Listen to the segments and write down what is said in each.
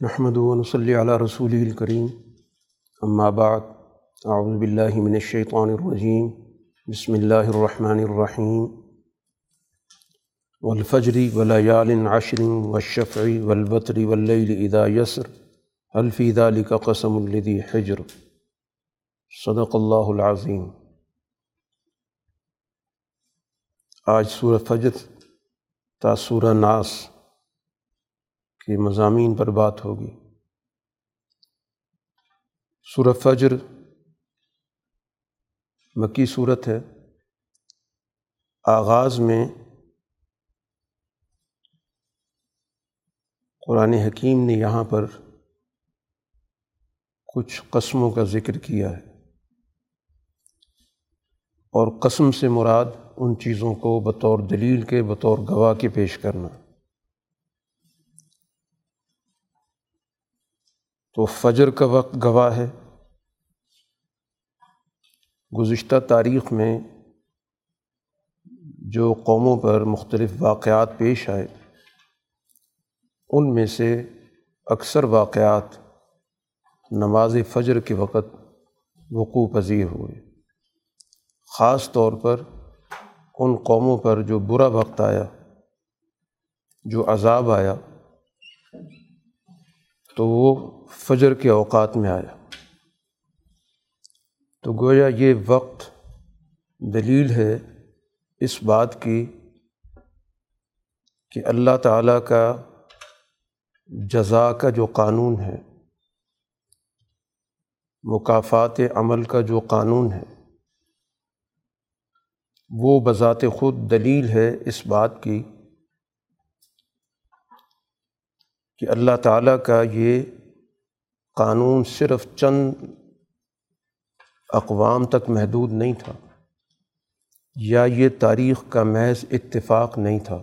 نحمد صلی علیہ رسول الکریم. اما بعد، اعوذ باللہ من الشیطان الرجیم. بسم اللہ الرحمن الرحیم. والفجر ولیال عشر والشفع والبتر واللیل اذا یسر. حل فی ذلك قسم الذی حجر؟ صدق اللہ العظیم. آج سورہ فجر تا سورہ ناس. کے مضامین پر بات ہوگی۔ سورہ فجر مکی صورت ہے۔ آغاز میں قرآن حکیم نے یہاں پر کچھ قسموں کا ذکر کیا ہے۔ اور قسم سے مراد ان چیزوں کو بطور دلیل کے، بطور گواہ کے پیش کرنا۔ تو فجر کا وقت گواہ ہے۔ گزشتہ تاریخ میں جو قوموں پر مختلف واقعات پیش آئے، ان میں سے اکثر واقعات نماز فجر کے وقت وقوع پذیر ہوئے۔ خاص طور پر ان قوموں پر جو برا وقت آیا، جو عذاب آیا تو وہ فجر کے اوقات میں آیا۔ تو گویا یہ وقت دلیل ہے اس بات کی کہ اللہ تعالیٰ کا جزا کا جو قانون ہے مقافات عمل کا جو قانون ہے، وہ بذات خود دلیل ہے اس بات کی کہ اللہ تعالیٰ کا یہ قانون صرف چند اقوام تک محدود نہیں تھا، یا یہ تاریخ کا محض اتفاق نہیں تھا،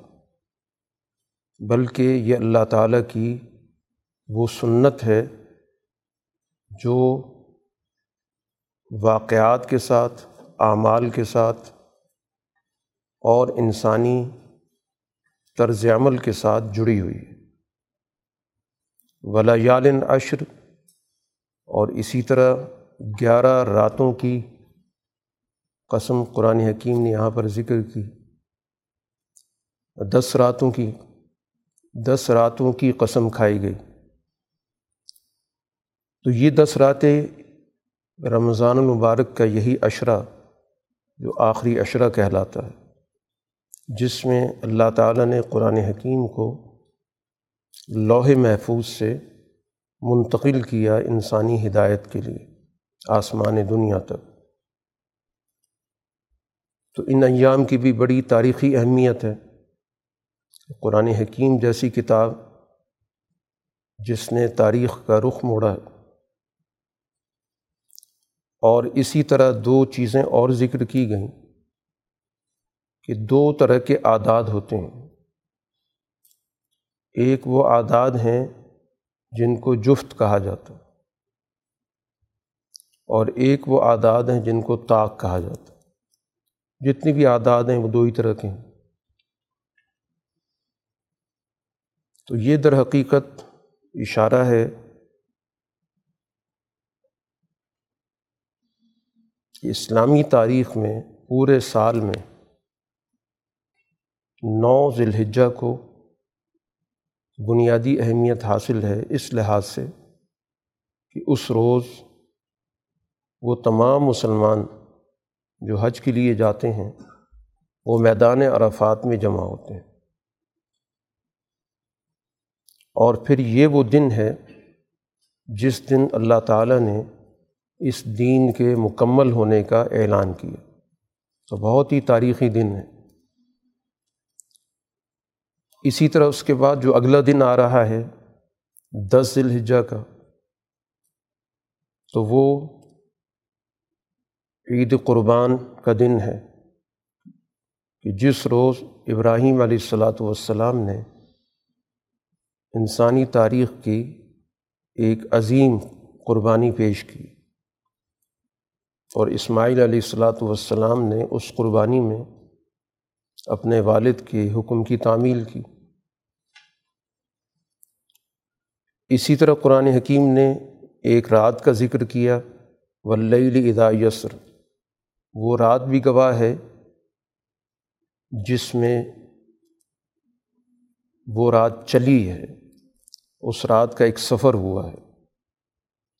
بلکہ یہ اللہ تعالیٰ کی وہ سنت ہے جو واقعات کے ساتھ، اعمال کے ساتھ اور انسانی طرز عمل کے ساتھ جڑی ہوئی۔ ہے ولیالن عشر اور اسی طرح گیارہ راتوں کی قسم قرآن حکیم نے یہاں پر ذکر کی۔ دس راتوں کی، دس راتوں کی قسم کھائی گئی۔ تو یہ دس راتیں رمضان المبارک کا یہی اشرا جو آخری اشرا کہلاتا ہے، جس میں اللہ تعالیٰ نے قرآن حکیم کو لوح محفوظ سے منتقل کیا انسانی ہدایت کے لیے، آسمان دنیا تک۔ تو ان ایام کی بھی بڑی تاریخی اہمیت ہے۔ قرآن حکیم جیسی کتاب جس نے تاریخ کا رخ موڑا ہے۔ اور اسی طرح دو چیزیں اور ذکر کی گئیں کہ دو طرح کے اعداد ہوتے ہیں۔ ایک وہ اعداد ہیں جن کو جفت کہا جاتا اور ایک وہ اعداد ہیں جن کو طاق کہا جاتا جتنی بھی اعداد ہیں وہ دو ہی طرح کے ہیں۔ تو یہ در حقیقت اشارہ ہے کہ اسلامی تاریخ میں پورے سال میں نو ذی الحجہ کو بنیادی اہمیت حاصل ہے اس لحاظ سے کہ اس روز وہ تمام مسلمان جو حج کے لیے جاتے ہیں، وہ میدان عرفات میں جمع ہوتے ہیں۔ اور پھر یہ وہ دن ہے جس دن اللہ تعالیٰ نے اس دین کے مکمل ہونے کا اعلان کیا۔ تو بہت ہی تاریخی دن ہے۔ اسی طرح اس کے بعد جو اگلا دن آ رہا ہے، دس ذی الحجہ کا، تو وہ عید قربان کا دن ہے کہ جس روز ابراہیم علیہ الصلاۃ والسلام نے انسانی تاریخ کی ایک عظیم قربانی پیش کی اور اسماعیل علیہ الصلاۃ والسلام نے اس قربانی میں اپنے والد کے حکم کی تعمیل کی۔ اسی طرح قرآن حکیم نے ایک رات کا ذکر کیا ولی ادا یسر وہ رات بھی گواہ ہے جس میں وہ رات چلی ہے۔ اس رات کا ایک سفر ہوا ہے۔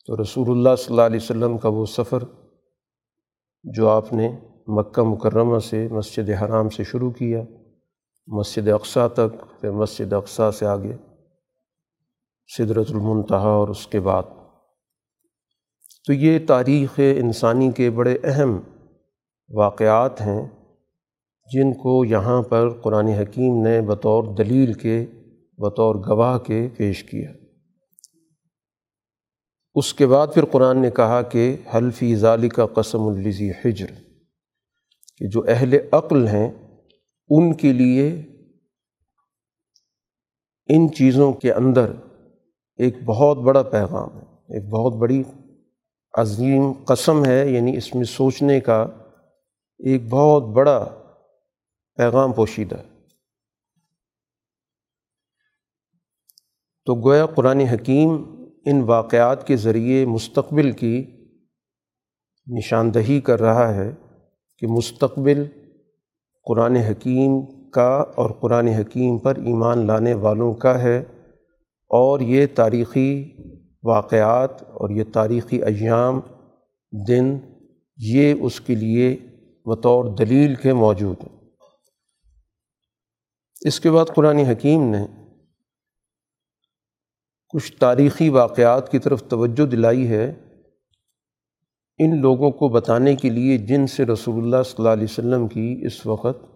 تو رسول اللہ صلی اللہ علیہ وسلم کا وہ سفر جو آپ نے مکہ مکرمہ سے مسجد حرام سے شروع کیا، مسجد اقسا تک، پھر مسجد اقسا سے آگے۔ صدرت المنتہا اور اس کے بعد۔ تو یہ تاریخ انسانی کے بڑے اہم واقعات ہیں جن کو یہاں پر قرآن حکیم نے بطور دلیل کے، بطور گواہ کے پیش کیا۔ اس کے بعد پھر قرآن نے کہا کہ حلفی ظالی کا قسم الزی حجر، کہ جو اہل عقل ہیں ان کے لیے ان چیزوں کے اندر ایک بہت بڑا پیغام ہے، ایک بہت بڑی عظیم قسم ہے یعنی اس میں سوچنے کا ایک بہت بڑا پیغام پوشیدہ ہے۔ تو گویا قرآن حکیم ان واقعات کے ذریعے مستقبل کی نشاندہی کر رہا ہے کہ مستقبل قرآن حکیم کا اور قرآن حکیم پر ایمان لانے والوں کا ہے۔ اور یہ تاریخی واقعات اور یہ تاریخی ایام دن یہ اس کے لیے بطور دلیل کے موجود ہیں۔ اس کے بعد قرآن حکیم نے کچھ تاریخی واقعات کی طرف توجہ دلائی ہے۔ ان لوگوں کو بتانے کے لیے جن سے رسول اللہ صلی اللہ علیہ وسلم کی اس وقت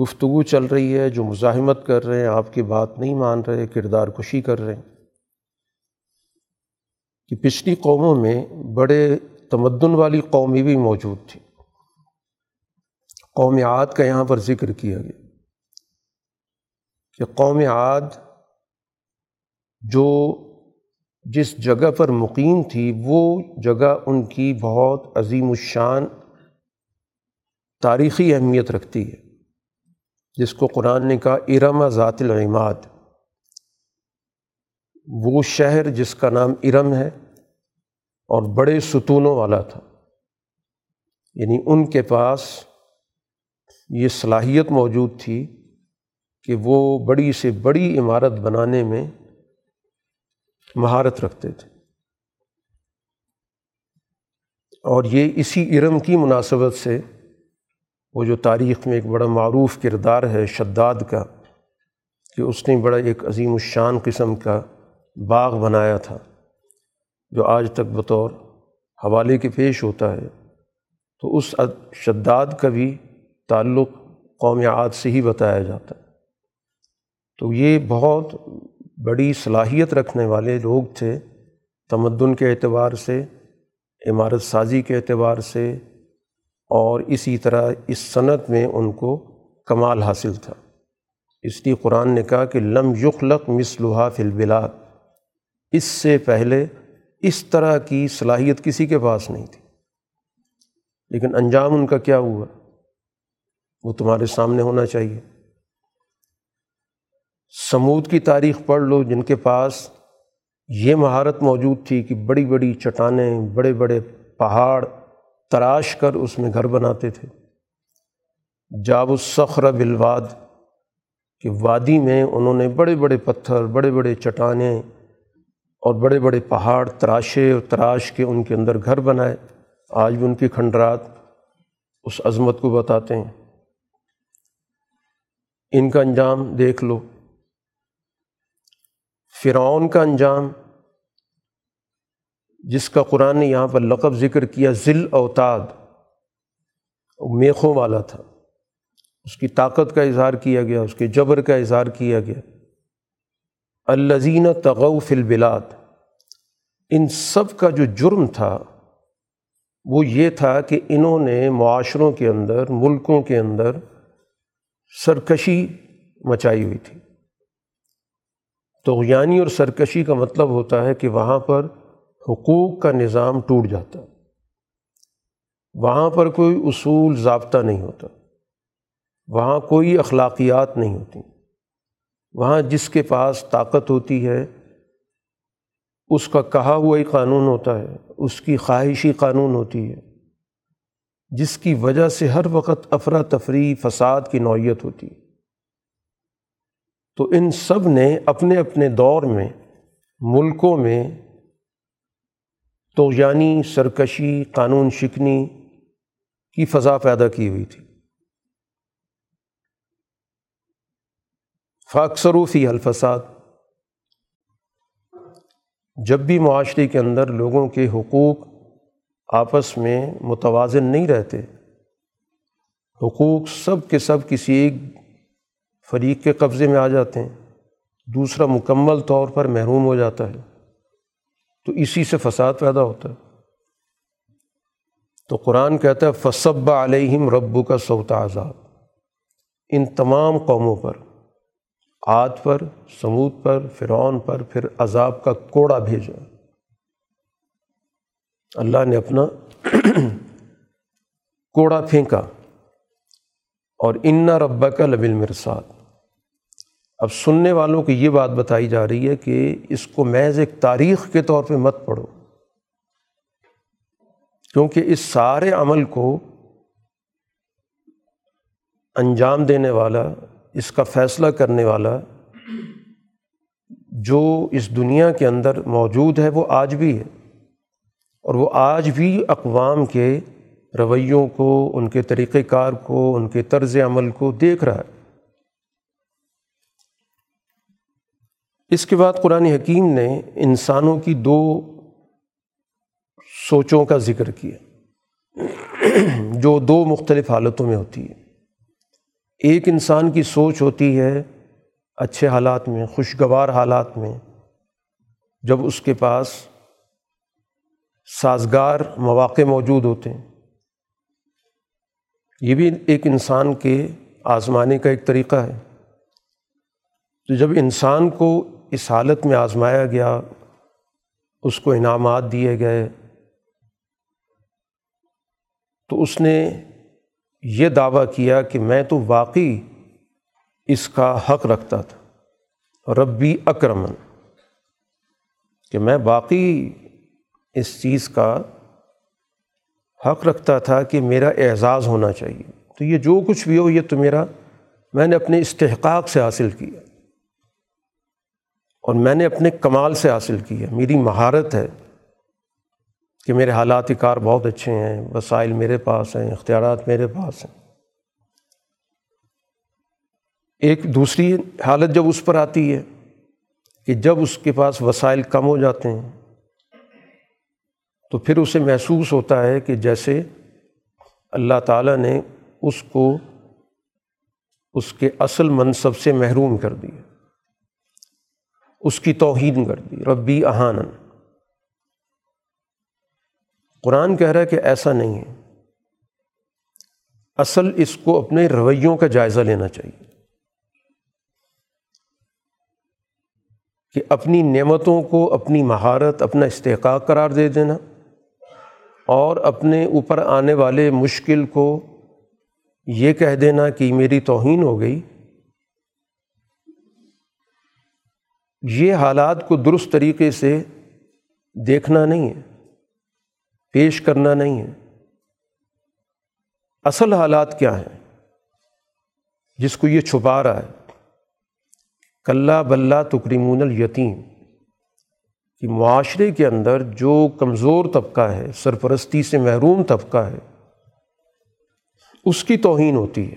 گفتگو چل رہی ہے، جو مزاحمت کر رہے ہیں، آپ کی بات نہیں مان رہے، کردار کشی کر رہے ہیں۔ کہ پچھلی قوموں میں بڑے تمدن والی قومی بھی موجود تھی۔ قوم عاد کا یہاں پر ذکر کیا گیا۔ کہ قوم عاد جو جس جگہ پر مقیم تھی، وہ جگہ ان کی بہت عظیم الشان تاریخی اہمیت رکھتی ہے۔ جس کو قرآن نے کہا، ارم ذات العماد۔ وہ شہر جس کا نام ارم ہے اور بڑے ستونوں والا تھا۔ یعنی ان کے پاس یہ صلاحیت موجود تھی کہ وہ بڑی سے بڑی عمارت بنانے میں مہارت رکھتے تھے۔ اور یہ اسی ارم کی مناسبت سے وہ جو تاریخ میں ایک بڑا معروف کردار ہے شداد کا، کہ اس نے بڑا ایک عظیم الشان قسم کا باغ بنایا تھا، جو آج تک بطور حوالے کے پیش ہوتا ہے۔ تو اس شداد کا بھی تعلق قوم عاد سے ہی بتایا جاتا۔ ہے تو یہ بہت بڑی صلاحیت رکھنے والے لوگ تھے، تمدن کے اعتبار سے، عمارت سازی کے اعتبار سے اور اسی طرح اس صنعت میں ان کو کمال حاصل تھا۔ اس لیے قرآن نے کہا کہ لم یخلق مثلحا فی البلاد۔ اس سے پہلے اس طرح کی صلاحیت کسی کے پاس نہیں تھی۔ لیکن انجام ان کا کیا ہوا؟ وہ تمہارے سامنے ہونا چاہیے۔ سمود کی تاریخ پڑھ لو، جن کے پاس یہ مہارت موجود تھی کہ بڑی بڑی چٹانیں، بڑے بڑے پہاڑ تراش کر اس میں گھر بناتے تھے۔ جاب الصخر بلواد کہ وادی میں انہوں نے بڑے بڑے پتھر، بڑے بڑے چٹانیں اور بڑے بڑے پہاڑ تراشے اور تراش کے ان کے اندر گھر بنائے۔ آج بھی ان کی کھنڈرات اس عظمت کو بتاتے ہیں۔ ان کا انجام دیکھ لو۔ فرعون کا انجام جس کا قرآن نے یہاں پر لقب ذکر کیا، ذل اوتاد میخوں والا تھا۔ اس کی طاقت کا اظہار کیا گیا، اس کے جبر کا اظہار کیا گیا۔ الزین تغوف البلاد۔ ان سب کا جو جرم تھا، وہ یہ تھا کہ انہوں نے معاشروں کے اندر، ملکوں کے اندر سرکشی مچائی ہوئی تھی۔ تو اور سرکشی کا مطلب ہوتا ہے کہ وہاں پر حقوق کا نظام ٹوٹ جاتا وہاں پر کوئی اصول ضابطہ نہیں ہوتا۔ وہاں کوئی اخلاقیات نہیں ہوتی۔ وہاں جس کے پاس طاقت ہوتی ہے، اس کا کہا ہوا ہی قانون ہوتا ہے، اس کی خواہشی قانون ہوتی ہے۔ جس کی وجہ سے ہر وقت افراتفری فساد کی نوعیت ہوتی ہے۔ تو ان سب نے اپنے اپنے دور میں، ملکوں میں تو یعنی سرکشی، قانون شکنی کی فضا پیدا کی ہوئی تھی۔ فاکثروفی الفساد۔ جب بھی معاشرے کے اندر لوگوں کے حقوق آپس میں متوازن نہیں رہتے، حقوق سب کے سب کسی ایک فریق کے قبضے میں آ جاتے ہیں، دوسرا مکمل طور پر محروم ہو جاتا ہے۔ تو اسی سے فساد پیدا ہوتا ہے۔ تو قرآن کہتا ہے، فصب علیہم ربو کا سوتا عذاب۔ ان تمام قوموں پر، عاد پر سمود پر، فرعون پر، پھر عذاب کا کوڑا بھیجا۔ اللہ نے اپنا کوڑا پھینکا۔ اور انا ربا کا لبل مرساد اب سننے والوں کی یہ بات بتائی جا رہی ہے کہ اس کو محض ایک تاریخ کے طور پہ مت پڑھو، کیونکہ اس سارے عمل کو انجام دینے والا، اس کا فیصلہ کرنے والا جو اس دنیا کے اندر موجود ہے، وہ آج بھی ہے۔ اور وہ آج بھی اقوام کے رویوں کو، ان کے طریقۂ کار کو، ان کے طرز عمل کو دیکھ رہا ہے۔ اس کے بعد قرآن حکیم نے انسانوں کی دو سوچوں کا ذکر کیا، جو دو مختلف حالتوں میں ہوتی ہے ایک انسان کی سوچ ہوتی ہے اچھے حالات میں، خوشگوار حالات میں، جب اس کے پاس سازگار مواقع موجود ہوتے ہیں۔ یہ بھی ایک انسان کے آزمانے کا ایک طریقہ ہے۔ تو جب انسان کو اس حالت میں آزمایا گیا، اس کو انعامات دیے گئے۔ تو اس نے یہ دعویٰ کیا کہ میں تو واقعی اس کا حق رکھتا تھا۔ ربی اکرمن، کہ میں باقی اس چیز کا حق رکھتا تھا کہ میرا اعزاز ہونا چاہیے۔ تو یہ جو کچھ بھی ہو، یہ تو میرا، میں نے اپنے استحقاق سے حاصل کیا۔ اور میں نے اپنے کمال سے حاصل کیا میری مہارت ہے کہ میرے حالات کار بہت اچھے ہیں، وسائل میرے پاس ہیں، اختیارات میرے پاس ہیں۔ ایک دوسری حالت جب اس پر آتی ہے کہ جب اس کے پاس وسائل کم ہو جاتے ہیں، تو پھر اسے محسوس ہوتا ہے کہ جیسے اللہ تعالیٰ نے اس کو، اس کے اصل منصب سے محروم کر دیا۔ اس کی توہین کر دی ربی احانن قرآن کہہ رہا ہے کہ ایسا نہیں ہے۔ اصل اس کو اپنے رویوں کا جائزہ لینا چاہیے۔ کہ اپنی نعمتوں کو، اپنی مہارت، اپنا استحقاق قرار دے دینا اور اپنے اوپر آنے والے مشکل کو یہ کہہ دینا کہ میری توہین ہو گئی یہ حالات کو درست طریقے سے دیکھنا نہیں ہے، پیش کرنا نہیں ہے۔ اصل حالات کیا ہیں؟ جس کو یہ چھپا رہا ہے کلّہ بلّہ تکریمون الیتیم، کہ معاشرے کے اندر جو کمزور طبقہ ہے، سرپرستی سے محروم طبقہ ہے، اس کی توہین ہوتی ہے۔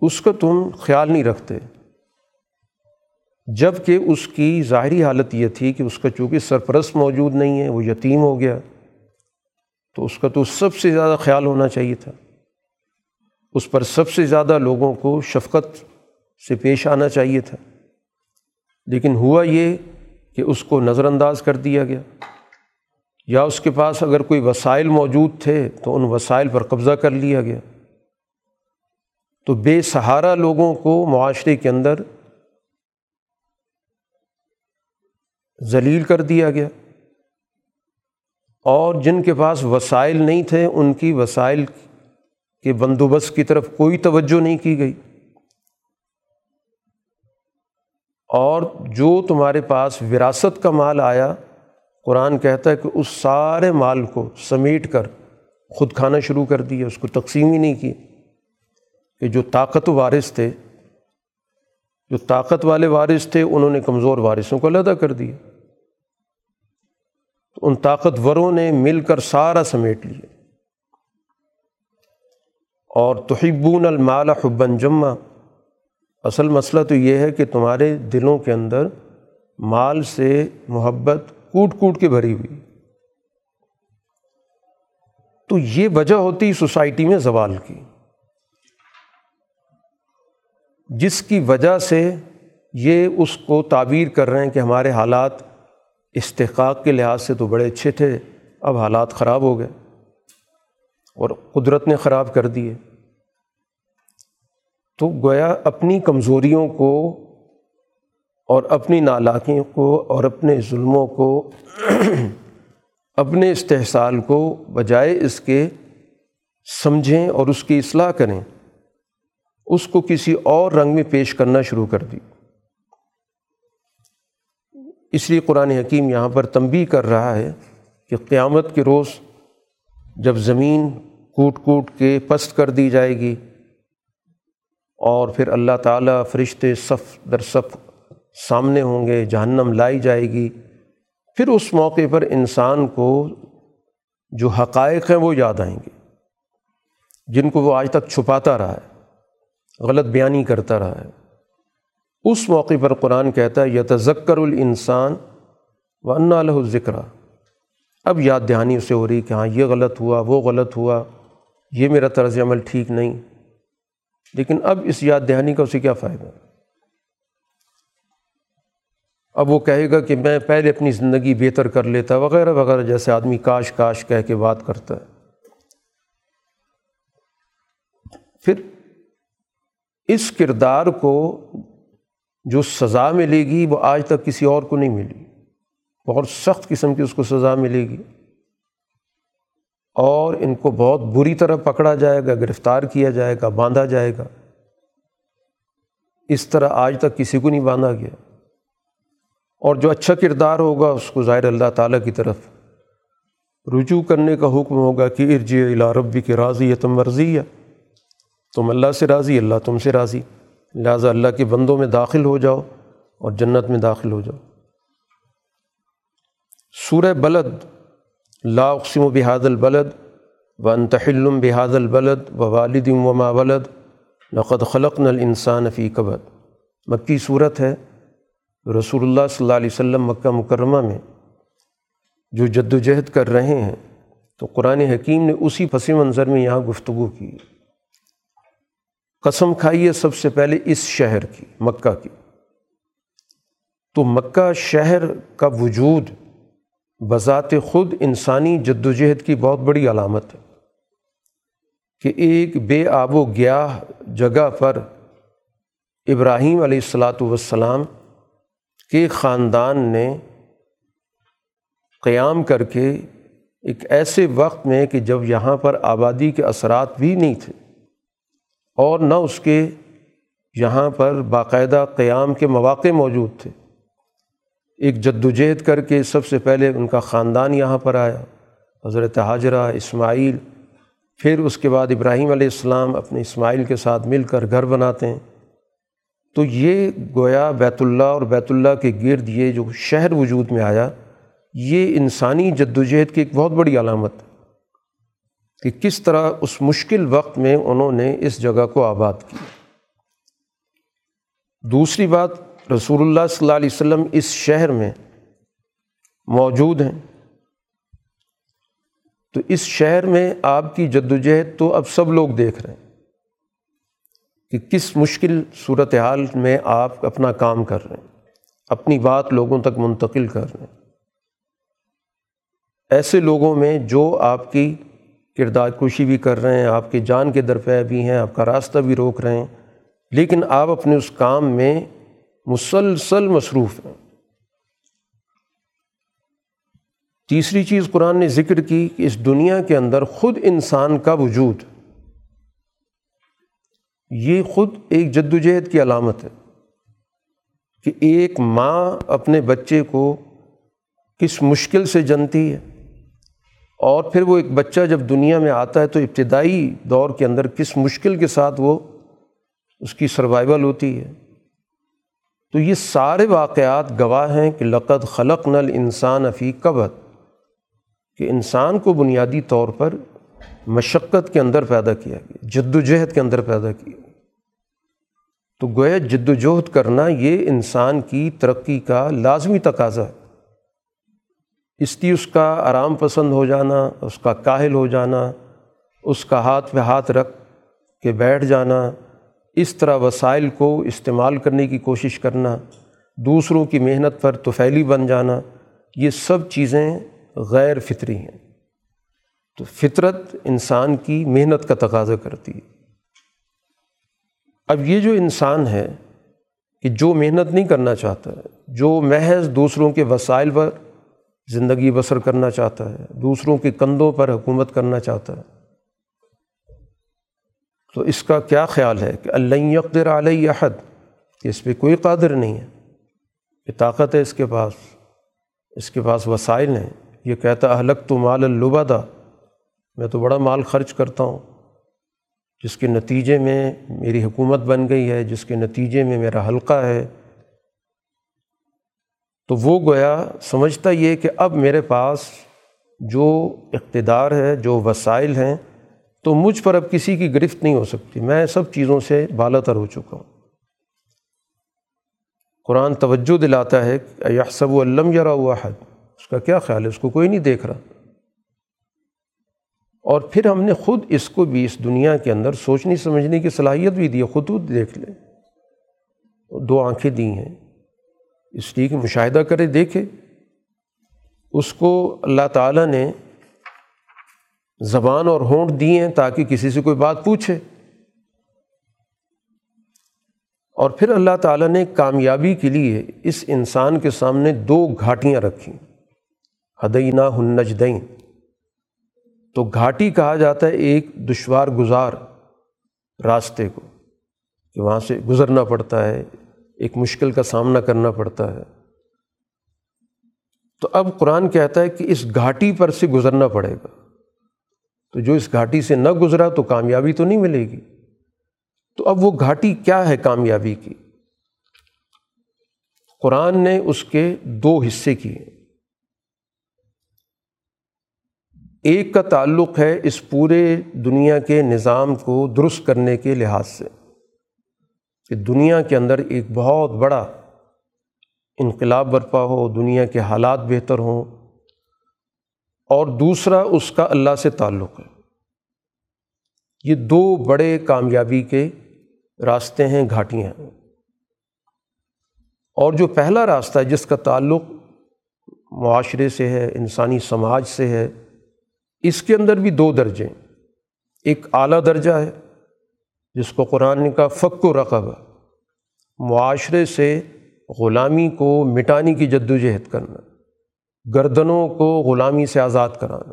اس کا تم خیال نہیں رکھتے۔ جبکہ اس کی ظاہری حالت یہ تھی کہ اس کا چونکہ سرپرست موجود نہیں ہے، وہ یتیم ہو گیا، تو اس کا تو سب سے زیادہ خیال ہونا چاہیے تھا۔ اس پر سب سے زیادہ لوگوں کو شفقت سے پیش آنا چاہیے تھا۔ لیکن ہوا یہ کہ اس کو نظر انداز کر دیا گیا۔ یا اس کے پاس اگر کوئی وسائل موجود تھے تو ان وسائل پر قبضہ کر لیا گیا۔ تو بے سہارا لوگوں کو معاشرے کے اندر ذلیل کر دیا گیا۔ اور جن کے پاس وسائل نہیں تھے، ان کی وسائل کے بندوبست کی طرف کوئی توجہ نہیں کی گئی۔ اور جو تمہارے پاس وراثت کا مال آیا، قرآن کہتا ہے کہ اس سارے مال کو سمیٹ کر خود کھانا شروع کر دیا، اس کو تقسیم ہی نہیں کی کہ جو طاقت وارث تھے جو طاقت والے وارث تھے، انہوں نے کمزور وارثوں کو علیحدہ کر دیا۔ تو ان طاقتوروں نے مل کر سارا سمیٹ لیا۔ اور تحبون المال حبن جمع اصل مسئلہ تو یہ ہے کہ تمہارے دلوں کے اندر مال سے محبت کوٹ کوٹ کے بھری ہوئی۔ تو یہ وجہ ہوتی سوسائٹی میں زوال کی۔ جس کی وجہ سے یہ اس کو تعبیر کر رہے ہیں کہ ہمارے حالات استحقاق کے لحاظ سے تو بڑے اچھے تھے، اب حالات خراب ہو گئے اور قدرت نے خراب کر دیے۔ تو گویا اپنی کمزوریوں کو اور اپنی نالاکیوں کو اور اپنے ظلموں کو اپنے استحصال کو بجائے اس کے سمجھیں اور اس کی اصلاح کریں۔ اس کو کسی اور رنگ میں پیش کرنا شروع کر دی۔ اس لیے قرآن حکیم یہاں پر تنبی کر رہا ہے کہ قیامت کے روز جب زمین کوٹ کوٹ کے پست کر دی جائے گی اور پھر اللہ تعالیٰ فرشتے صف در صف سامنے ہوں گے، جہنم لائی جائے گی، پھر اس موقع پر انسان کو جو حقائق ہیں وہ یاد آئیں گے، جن کو وہ آج تک چھپاتا رہا ہے۔ غلط بیانی کرتا رہا ہے۔ اس موقع پر قرآن کہتا ہے، یتذکر الانسان و انا الہ ذکر اب یاد دہانی اسے ہو رہی کہ ہاں یہ غلط ہوا، وہ غلط ہوا، یہ میرا طرز عمل ٹھیک نہیں۔ لیکن اب اس یاد دہانی کا اسے کیا فائدہ؟ اب وہ کہے گا کہ میں پہلے اپنی زندگی بہتر کر لیتا، وغیرہ وغیرہ، جیسے آدمی کاش کاش کہہ کے بات کرتا ہے۔ اس کردار کو جو سزا ملے گی وہ آج تک کسی اور کو نہیں ملی۔ بہت سخت قسم کی اس کو سزا ملے گی۔ اور ان کو بہت بری طرح پکڑا جائے گا، گرفتار کیا جائے گا، باندھا جائے گا۔ اس طرح آج تک کسی کو نہیں باندھا گیا۔ اور جو اچھا کردار ہوگا، اس کو ظاہر اللہ تعالیٰ کی طرف رجوع کرنے کا حکم ہوگا کہ ارج الا ربی کے راضی ہے تم مرضی ہے تم اللہ سے راضی، اللہ تم سے راضی۔ لہٰذا اللہ کے بندوں میں داخل ہو جاؤ اور جنت میں داخل ہو جاؤ۔ سورہ بلد، لا اقسم و بحاد البلد و انتحلم بحاد البلد و والد و ما ولد۔ لقد خلقن الانسان فی قبد مکی صورت ہے رسول اللہ صلی اللہ علیہ وسلم مکہ مکرمہ میں۔ جو جد و جہد کر رہے ہیں، تو قرآن حکیم نے اسی پس منظر میں یہاں گفتگو کی۔ قسم کھائی ہے سب سے پہلے اس شہر کی، مکہ کی۔ تو مکہ شہر کا وجود بذات خود انسانی جد و جہد کی بہت بڑی علامت ہے کہ ایک بے آب و گیاہ جگہ پر ابراہیم علیہ السلاۃ والسلام کے خاندان نے قیام کر کے ایک ایسے وقت میں کہ جب یہاں پر آبادی کے اثرات بھی نہیں تھے۔ اور نہ اس کے یہاں پر باقاعدہ قیام کے مواقع موجود تھے۔ ایک جد و جہد کر کے سب سے پہلے ان کا خاندان یہاں پر آیا، حضرت حاجرہ، اسماعیل، پھر اس کے بعد ابراہیم علیہ السلام اپنے اسماعیل کے ساتھ مل کر گھر بناتے ہیں۔ تو یہ گویا بیت اللہ اور بیت اللہ کے گرد یہ جو شہر وجود میں آیا، یہ انسانی جد و جہد کی ایک بہت بڑی علامت کہ کس طرح اس مشکل وقت میں انہوں نے اس جگہ کو آباد کیا۔ دوسری بات، رسول اللہ صلی اللہ علیہ وسلم اس شہر میں موجود ہیں۔ تو اس شہر میں آپ کی جد و جہد تو اب سب لوگ دیکھ رہے ہیں کہ کس مشکل صورت حال میں آپ اپنا کام کر رہے ہیں، اپنی بات لوگوں تک منتقل کر رہے ہیں۔ ایسے لوگوں میں جو آپ کی کردار کشی بھی کر رہے ہیں، آپ کی جان کے درپے بھی ہیں، آپ کا راستہ بھی روک رہے ہیں۔ لیکن آپ اپنے اس کام میں مسلسل مصروف ہیں۔ تیسری چیز قرآن نے ذکر کی کہ اس دنیا کے اندر خود انسان کا وجود، یہ خود ایک جد و جہد کی علامت ہے کہ ایک ماں اپنے بچے کو کس مشکل سے جنتی ہے۔ اور پھر وہ ایک بچہ جب دنیا میں آتا ہے تو ابتدائی دور کے اندر کس مشکل کے ساتھ وہ اس کی سروائیول ہوتی ہے۔ تو یہ سارے واقعات گواہ ہیں کہ لقد خلق نل انسان افی قبت کہ انسان کو بنیادی طور پر مشقت کے اندر پیدا کیا گیا جد و جہد کے اندر پیدا کیا تو گویا جد و جہد کرنا یہ انسان کی ترقی کا لازمی تقاضا ہے۔ اس لیے اس کا آرام پسند ہو جانا، اس کا کاہل ہو جانا، اس کا ہاتھ پہ ہاتھ رکھ کے بیٹھ جانا، اس طرح وسائل کو استعمال کرنے کی کوشش کرنا، دوسروں کی محنت پر توفیلی بن جانا، یہ سب چیزیں غیر فطری ہیں۔ تو فطرت انسان کی محنت کا تقاضا کرتی ہے۔ اب یہ جو انسان ہے کہ جو محنت نہیں کرنا چاہتا ہے جو محض دوسروں کے وسائل پر زندگی بسر کرنا چاہتا ہے، دوسروں کے کندھوں پر حکومت کرنا چاہتا ہے۔ تو اس کا کیا خیال ہے کہ اللہ یقدر علیہ حد کہ اس پہ کوئی قادر نہیں ہے۔ کہ طاقت ہے اس کے پاس، اس کے پاس وسائل ہیں۔ یہ کہتا اہلک تو مال البادہ میں تو بڑا مال خرچ کرتا ہوں۔ جس کے نتیجے میں میری حکومت بن گئی ہے، جس کے نتیجے میں میرا حلقہ ہے۔ تو وہ گویا سمجھتا یہ کہ اب میرے پاس جو اقتدار ہے، جو وسائل ہیں، تو مجھ پر اب کسی کی گرفت نہیں ہو سکتی۔ میں سب چیزوں سے بالا تر ہو چکا ہوں۔ قرآن توجہ دلاتا ہے کہ یحسب و علم یرا حد اس کا کیا خیال ہے؟ اس کو کوئی نہیں دیکھ رہا۔ اور پھر ہم نے خود اس کو بھی اس دنیا کے اندر سوچنے، سمجھنے کی صلاحیت بھی دی۔ خطوط دیکھ لے۔ دو آنکھیں دی ہیں۔ اس لیے کہ مشاہدہ کرے، دیکھے۔ اس کو اللہ تعالیٰ نے زبان اور ہونٹ دی ہیں تاکہ کسی سے کوئی بات پوچھے۔ اور پھر اللہ تعالیٰ نے کامیابی کے لیے اس انسان کے سامنے دو گھاٹیاں رکھیں۔ ہدینہ ہنجدین تو گھاٹی کہا جاتا ہے ایک دشوار گزار راستے کو کہ وہاں سے گزرنا پڑتا ہے۔ ایک مشکل کا سامنا کرنا پڑتا ہے۔ تو اب قرآن کہتا ہے کہ اس گھاٹی پر سے گزرنا پڑے گا۔ تو جو اس گھاٹی سے نہ گزرا تو کامیابی تو نہیں ملے گی۔ تو اب وہ گھاٹی کیا ہے کامیابی کی؟ قرآن نے اس کے دو حصے کیے۔ ایک کا تعلق ہے اس پورے دنیا کے نظام کو درست کرنے کے لحاظ سے۔ کہ دنیا کے اندر ایک بہت بڑا انقلاب برپا ہو، دنیا کے حالات بہتر ہوں، اور دوسرا اس کا اللہ سے تعلق ہے۔ یہ دو بڑے کامیابی کے راستے ہیں، گھاٹیاں ہیں۔ اور جو پہلا راستہ ہے، جس کا تعلق معاشرے سے ہے، انسانی سماج سے ہے، اس کے اندر بھی دو درجے ایک اعلیٰ درجہ ہے جس کو قرآن نے کہا و رقب، معاشرے سے غلامی کو مٹانے کی جد و جہد کرنا، گردنوں کو غلامی سے آزاد کرانا۔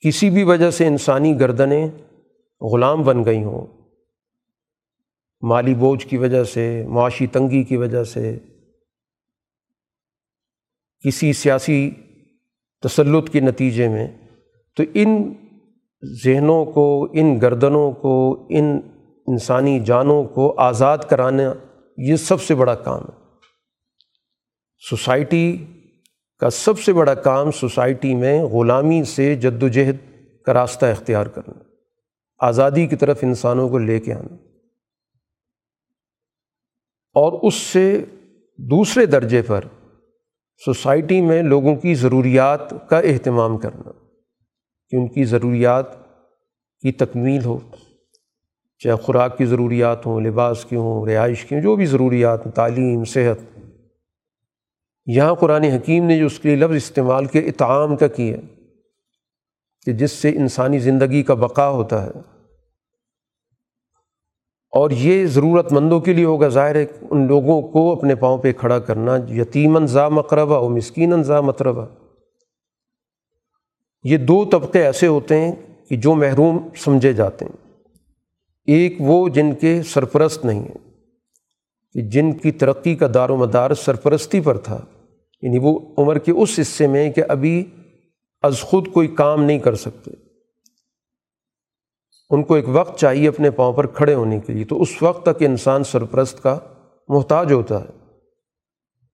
کسی بھی وجہ سے انسانی گردنیں غلام بن گئی ہوں۔ مالی بوجھ کی وجہ سے، معاشی تنگی کی وجہ سے، کسی سیاسی تسلط کے نتیجے میں، تو ان ذہنوں کو، ان گردنوں کو، ان انسانی جانوں کو آزاد کرانا یہ سب سے بڑا کام ہے۔ سوسائٹی کا سب سے بڑا کام سوسائٹی میں غلامی سے جد و جہد کا راستہ اختیار کرنا، آزادی کی طرف انسانوں کو لے کے آنا۔ اور اس سے دوسرے درجے پر سوسائٹی میں لوگوں کی ضروریات کا اہتمام کرنا۔ کہ ان کی ضروریات کی تکمیل ہو، چاہے خوراک کی ضروریات ہوں، لباس کی ہوں، رہائش کی ہوں، جو بھی ضروریات ہوں، تعلیم، صحت۔ یہاں قرآن حکیم نے جو اس کے لیے لفظ استعمال کیا، اطعام کا کیا کہ جس سے انسانی زندگی کا بقا ہوتا ہے۔ اور یہ ضرورت مندوں کے لیے ہوگا، ظاہر ہے ان لوگوں کو اپنے پاؤں پہ کھڑا کرنا یتیمن ذا مقربہ اور مسکین ذا مطربہ۔ یہ دو طبقے ایسے ہوتے ہیں کہ جو محروم سمجھے جاتے ہیں۔ ایک وہ جن کے سرپرست نہیں ہیں، کہ جن کی ترقی کا دار و مدار سرپرستی پر تھا۔ یعنی وہ عمر کے اس حصے میں کہ ابھی از خود کوئی کام نہیں کر سکتے۔ ان کو ایک وقت چاہیے اپنے پاؤں پر کھڑے ہونے کے لیے، تو اس وقت تک انسان سرپرست کا محتاج ہوتا ہے۔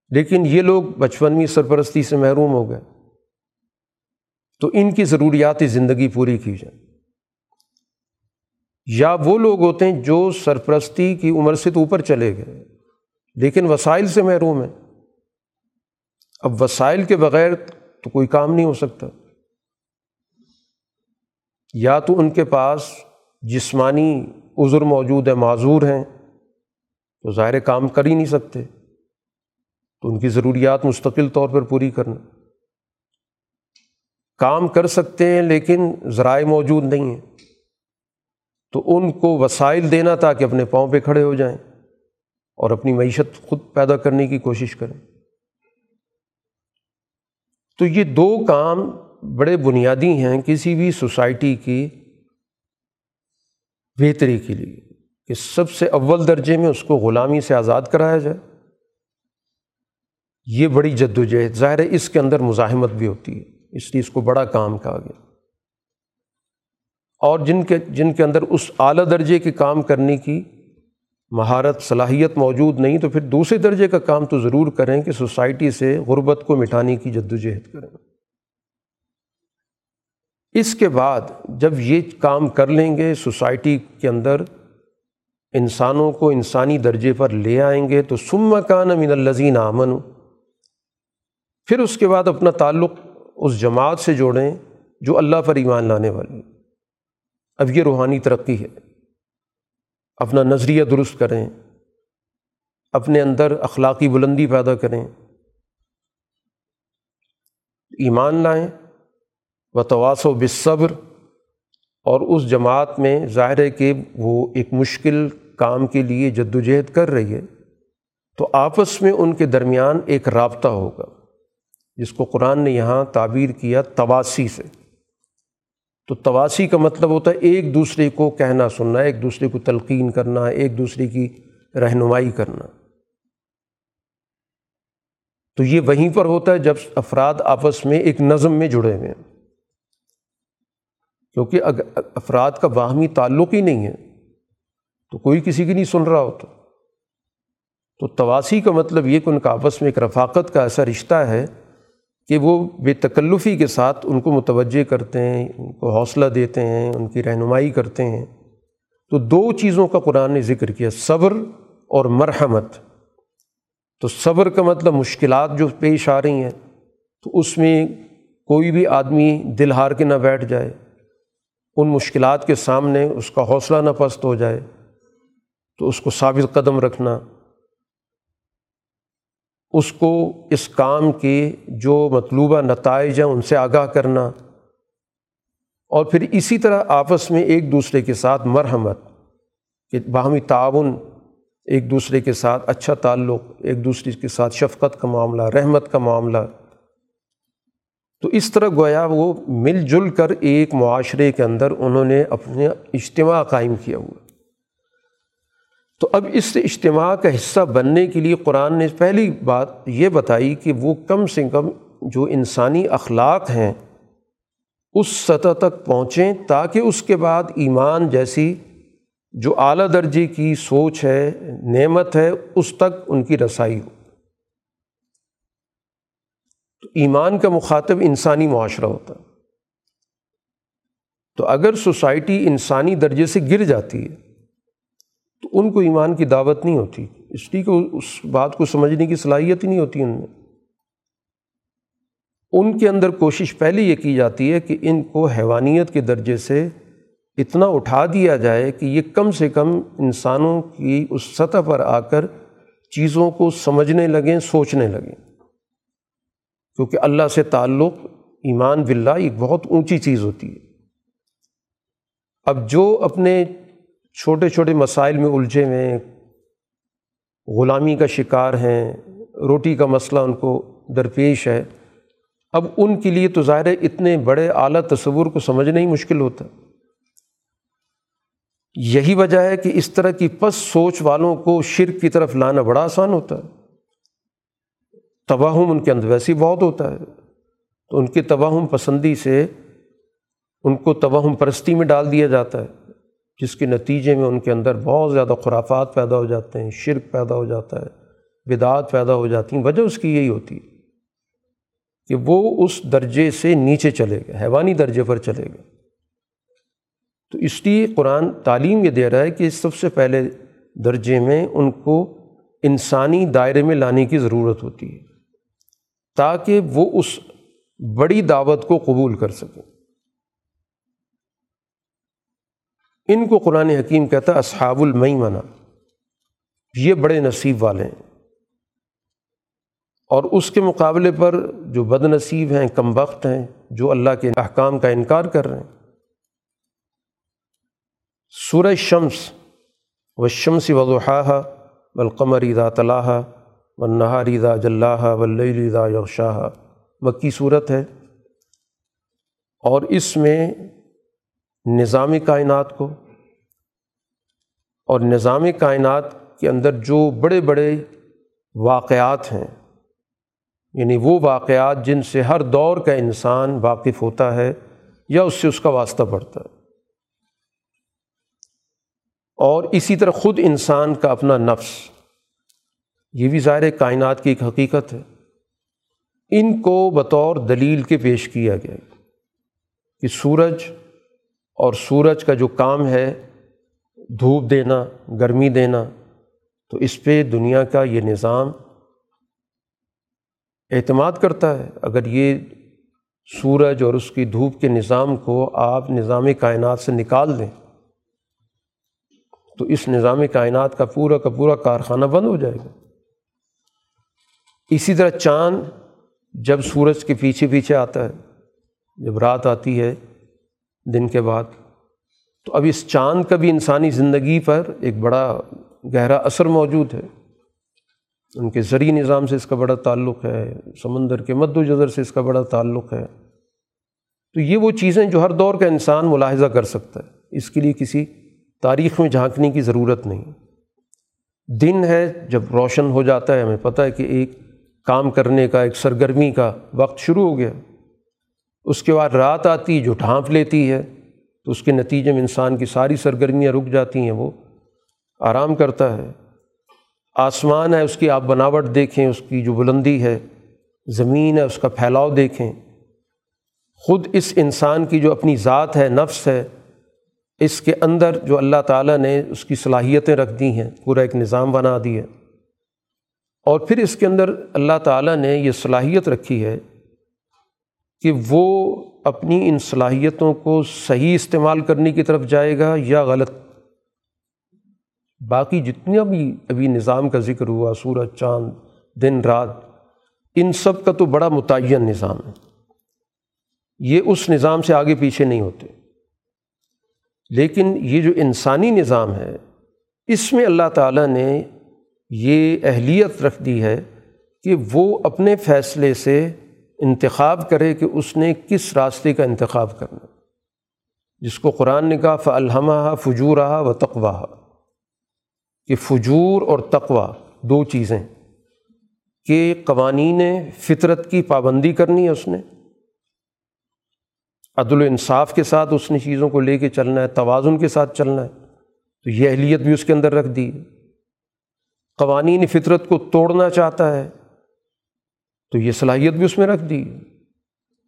لیکن یہ لوگ بچپنوی سرپرستی سے محروم ہو گئے۔ تو ان کی ضروریات زندگی پوری کی جائے یا وہ لوگ ہوتے ہیں جو سرپرستی کی عمر سے تو اوپر چلے گئے، لیکن وسائل سے محروم ہیں۔ اب وسائل کے بغیر تو کوئی کام نہیں ہو سکتا۔ یا تو ان کے پاس جسمانی عذر موجود ہے، معذور ہیں، تو ظاہر کام کر ہی نہیں سکتے۔ تو ان کی ضروریات مستقل طور پر پوری کرنا۔ کام کر سکتے ہیں لیکن ذرائع موجود نہیں ہیں۔ تو ان کو وسائل دینا تاکہ اپنے پاؤں پہ کھڑے ہو جائیں اور اپنی معیشت خود پیدا کرنے کی کوشش کریں۔ تو یہ دو کام بڑے بنیادی ہیں کسی بھی سوسائٹی کی بہتری کے لیے کہ سب سے اول درجے میں اس کو غلامی سے آزاد کرایا جائے۔ یہ بڑی جد و جہد ظاہر ہے اس کے اندر مزاحمت بھی ہوتی ہے۔ اس لیے اس کو بڑا کام کہا گیا۔ اور جن کے جن کے اندر اس اعلیٰ درجے کے کام کرنے کی مہارت، صلاحیت موجود نہیں، تو پھر دوسرے درجے کا کام تو ضرور کریں کہ سوسائٹی سے غربت کو مٹانے کی جد و جہد کریں۔ اس کے بعد جب یہ کام کر لیں گے، سوسائٹی کے اندر انسانوں کو انسانی درجے پر لے آئیں گے، تو سم کان من الزین آمن پھر اس کے بعد اپنا تعلق اس جماعت سے جوڑیں جو اللہ پر ایمان لانے والی۔ اب یہ روحانی ترقی ہے۔ اپنا نظریہ درست کریں۔ اپنے اندر اخلاقی بلندی پیدا کریں۔ ایمان لائیں۔ و تواس و بصبر اور اس جماعت میں ظاہر ہے کہ وہ ایک مشکل کام کے لیے جد وجہد کر رہی ہے۔ تو آپس میں ان کے درمیان ایک رابطہ ہوگا۔ جس کو قرآن نے یہاں تعبیر کیا تواسی سے۔ تو تواسی کا مطلب ہوتا ہے ایک دوسرے کو کہنا سننا، ایک دوسرے کو تلقین کرنا، ایک دوسرے کی رہنمائی کرنا۔ تو یہ وہیں پر ہوتا ہے جب افراد آپس میں ایک نظم میں جڑے ہوئے ہیں۔ کیونکہ اگر افراد کا باہمی تعلق ہی نہیں ہے، تو کوئی کسی کی نہیں سن رہا ہوتا۔ تو تواسی کا مطلب یہ کہ ان کا آپس میں ایک رفاقت کا ایسا رشتہ ہے کہ وہ بے تکلفی کے ساتھ ان کو متوجہ کرتے ہیں، ان کو حوصلہ دیتے ہیں، ان کی رہنمائی کرتے ہیں۔ تو دو چیزوں کا قرآن نے ذکر کیا، صبر اور مرحمت۔ تو صبر کا مطلب مشکلات جو پیش آ رہی ہیں، تو اس میں کوئی بھی آدمی دل ہار کے نہ بیٹھ جائے۔ ان مشکلات کے سامنے اس کا حوصلہ نہ پست ہو جائے۔ تو اس کو ثابت قدم رکھنا۔ اس کو اس کام کے جو مطلوبہ نتائج ہیں ان سے آگاہ کرنا اور پھر اسی طرح آپس میں ایک دوسرے کے ساتھ مرحمت، کہ باہمی تعاون، ایک دوسرے کے ساتھ اچھا تعلق، ایک دوسرے کے ساتھ شفقت کا معاملہ، رحمت کا معاملہ۔ تو اس طرح گویا وہ مل جل کر ایک معاشرے کے اندر انہوں نے اپنے اجتماع قائم کیا ہوا۔ تو اب اس اجتماع کا حصہ بننے کے لیے قرآن نے پہلی بات یہ بتائی کہ وہ کم سے کم جو انسانی اخلاق ہیں، اس سطح تک پہنچیں تاکہ اس کے بعد ایمان جیسی جو اعلیٰ درجے کی سوچ ہے، نعمت ہے، اس تک ان کی رسائی ہو۔ تو ایمان کا مخاطب انسانی معاشرہ ہوتا۔ تو اگر سوسائٹی انسانی درجے سے گر جاتی ہے تو ان کو ایمان کی دعوت نہیں ہوتی۔ اس لیے کہ اس بات کو سمجھنے کی صلاحیت ہی نہیں ہوتی ان میں۔ ان کے اندر کوشش پہلے یہ کی جاتی ہے کہ ان کو حیوانیت کے درجے سے اتنا اٹھا دیا جائے کہ یہ کم سے کم انسانوں کی اس سطح پر آ کر چیزوں کو سمجھنے لگیں، سوچنے لگیں۔ کیونکہ اللہ سے تعلق ایمان باللہ ایک بہت اونچی چیز ہوتی ہے۔ اب جو اپنے چھوٹے چھوٹے مسائل میں الجھے ہوئے غلامی کا شکار ہیں، روٹی کا مسئلہ ان کو درپیش ہے۔ اب ان کے لیے تو ظاہر اتنے بڑے اعلیٰ تصور کو سمجھنا ہی مشکل ہوتا یہی وجہ ہے کہ اس طرح کی پس سوچ والوں کو شرک کی طرف لانا بڑا آسان ہوتا ہے۔ تباہم ان کے اندر ویسے بہت ہوتا ہے۔ تو ان کی تباہم پسندی سے ان کو تباہم پرستی میں ڈال دیا جاتا ہے۔ جس کے نتیجے میں ان کے اندر بہت زیادہ خرافات پیدا ہو جاتے ہیں، شرک پیدا ہو جاتا ہے، بدعات پیدا ہو جاتی ہیں۔ وجہ اس کی یہی ہوتی ہے کہ وہ اس درجے سے نیچے چلے گئے، حیوانی درجے پر چلے گئے۔ تو اس لیے قرآن تعلیم یہ دے رہا ہے کہ سب سے پہلے درجے میں ان کو انسانی دائرے میں لانے کی ضرورت ہوتی ہے تاکہ وہ اس بڑی دعوت کو قبول کر سکیں۔ ان کو قرآن حکیم کہتا ہے اصحاب المئی منا یہ بڑے نصیب والے ہیں۔ اور اس کے مقابلے پر جو بد نصیب ہیں، کم وقت ہیں، جو اللہ کے احکام کا انکار کر رہے ہیں۔ سورہ شمس و شمس وضحا والقمر اذا طلاحہ و نہار اذا جلاحہ واللیل اذا یغشاہ مکی صورت ہے۔ اور اس میں نظام کائنات کو اور نظام کائنات کے اندر جو بڑے بڑے واقعات ہیں یعنی وہ واقعات جن سے ہر دور کا انسان واقف ہوتا ہے یا اس سے اس کا واسطہ پڑتا ہے۔ اور اسی طرح خود انسان کا اپنا نفس، یہ بھی ظاہر کائنات کی ایک حقیقت ہے۔ ان کو بطور دلیل کے پیش کیا گیا کہ سورج اور سورج کا جو کام ہے، دھوپ دینا، گرمی دینا، تو اس پہ دنیا کا یہ نظام اعتماد کرتا ہے۔ اگر یہ سورج اور اس کی دھوپ کے نظام کو آپ نظام کائنات سے نکال دیں، تو اس نظام کائنات کا پورا کا پورا کارخانہ بند ہو جائے گا۔ اسی طرح چاند جب سورج کے پیچھے پیچھے آتا ہے، جب رات آتی ہے دن کے بعد۔ تو اب اس چاند کا بھی انسانی زندگی پر ایک بڑا گہرا اثر موجود ہے۔ ان کے زرعی نظام سے اس کا بڑا تعلق ہے، سمندر کے مد و جذر سے اس کا بڑا تعلق ہے۔ تو یہ وہ چیزیں جو ہر دور کا انسان ملاحظہ کر سکتا ہے۔ اس کے لیے کسی تاریخ میں جھانکنے کی ضرورت نہیں۔ دن ہے جب روشن ہو جاتا ہے، ہمیں پتہ ہے کہ ایک کام کرنے کا، ایک سرگرمی کا وقت شروع ہو گیا۔ اس کے بعد رات آتی جو ڈھانپ لیتی ہے، تو اس کے نتیجے میں انسان کی ساری سرگرمیاں رک جاتی ہیں، وہ آرام کرتا ہے۔ آسمان ہے، اس کی آپ بناوٹ دیکھیں، اس کی جو بلندی ہے، زمین ہے، اس کا پھیلاؤ دیکھیں۔ خود اس انسان کی جو اپنی ذات ہے، نفس ہے، اس کے اندر جو اللہ تعالیٰ نے اس کی صلاحیتیں رکھ دی ہیں، پورا ایک نظام بنا دی ہے اور پھر اس کے اندر اللہ تعالیٰ نے یہ صلاحیت رکھی ہے کہ وہ اپنی ان صلاحیتوں کو صحیح استعمال کرنے کی طرف جائے گا یا غلط؟ باقی جتنا بھی ابھی نظام کا ذکر ہوا، سورج، چاند، دن، رات، ان سب کا تو بڑا متعین نظام ہے۔ یہ اس نظام سے آگے پیچھے نہیں ہوتے۔ لیکن یہ جو انسانی نظام ہے، اس میں اللہ تعالیٰ نے یہ اہلیت رکھ دی ہے کہ وہ اپنے فیصلے سے انتخاب کرے کہ اس نے کس راستے کا انتخاب کرنا جس کو قرآن نے کہا فلحمہ فجور رہا و تقوا کہ فجور اور تقوا دو چیزیں کہ قوانین فطرت کی پابندی کرنی ہے اس نے۔ عدل و انصاف کے ساتھ اس نے چیزوں کو لے کے چلنا ہے، توازن کے ساتھ چلنا ہے۔ تو یہ اہلیت بھی اس کے اندر رکھ دی۔ قوانین فطرت کو توڑنا چاہتا ہے۔ تو یہ صلاحیت بھی اس میں رکھ دی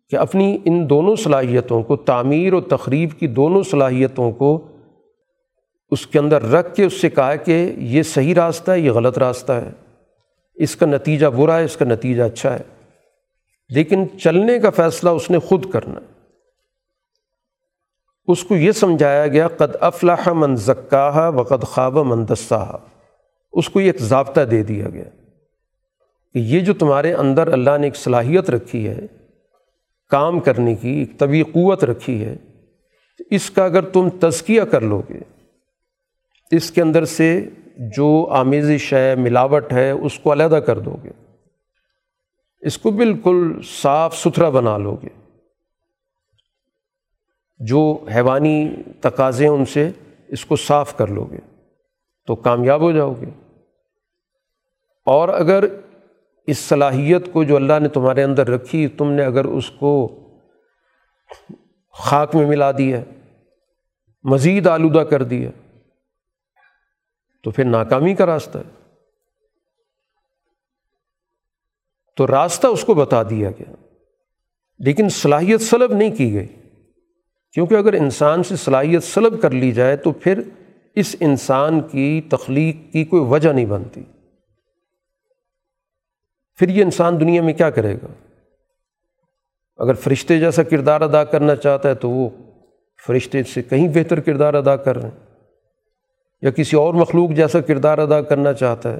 کہ اپنی ان دونوں صلاحیتوں کو، تعمیر و تقریب کی دونوں صلاحیتوں کو اس کے اندر رکھ کے اس سے کہا کہ یہ صحیح راستہ ہے، یہ غلط راستہ ہے۔ اس کا نتیجہ برا ہے، اس کا نتیجہ اچھا ہے۔ لیکن چلنے کا فیصلہ اس نے خود کرنا۔ ہے اس کو یہ سمجھایا گیا، قد افلاح من زکاہ و قد خواب من دساہ اس کو یہ ایک ضابطہ دے دیا گیا۔ کہ یہ جو تمہارے اندر اللہ نے ایک صلاحیت رکھی ہے، کام کرنے کی، ایک طبی قوت رکھی ہے، اس کا اگر تم تزکیہ کر لو گے، اس کے اندر سے جو آمیزش ہے ملاوٹ ہے، اس کو علیحدہ کر دو گے۔ اس کو بالکل صاف ستھرا بنا لو گے۔ جو حیوانی تقاضے ان سے، اس کو صاف کر لو گے تو کامیاب ہو جاؤ گے۔ اور اگر اس صلاحیت کو جو اللہ نے تمہارے اندر رکھی، تم نے اگر اس کو خاک میں ملا دیا، مزید آلودہ کر دیا، تو پھر ناکامی کا راستہ ہے۔ تو راستہ اس کو بتا دیا گیا۔ لیکن صلاحیت سلب نہیں کی گئی۔ کیونکہ اگر انسان سے صلاحیت سلب کر لی جائے، تو پھر اس انسان کی تخلیق کی کوئی وجہ نہیں بنتی۔ پھر یہ انسان دنیا میں کیا کرے گا؟ اگر فرشتے جیسا کردار ادا کرنا چاہتا ہے تو وہ فرشتے سے کہیں بہتر کردار ادا کر رہے ہیں۔ یا کسی اور مخلوق جیسا کردار ادا کرنا چاہتا ہے۔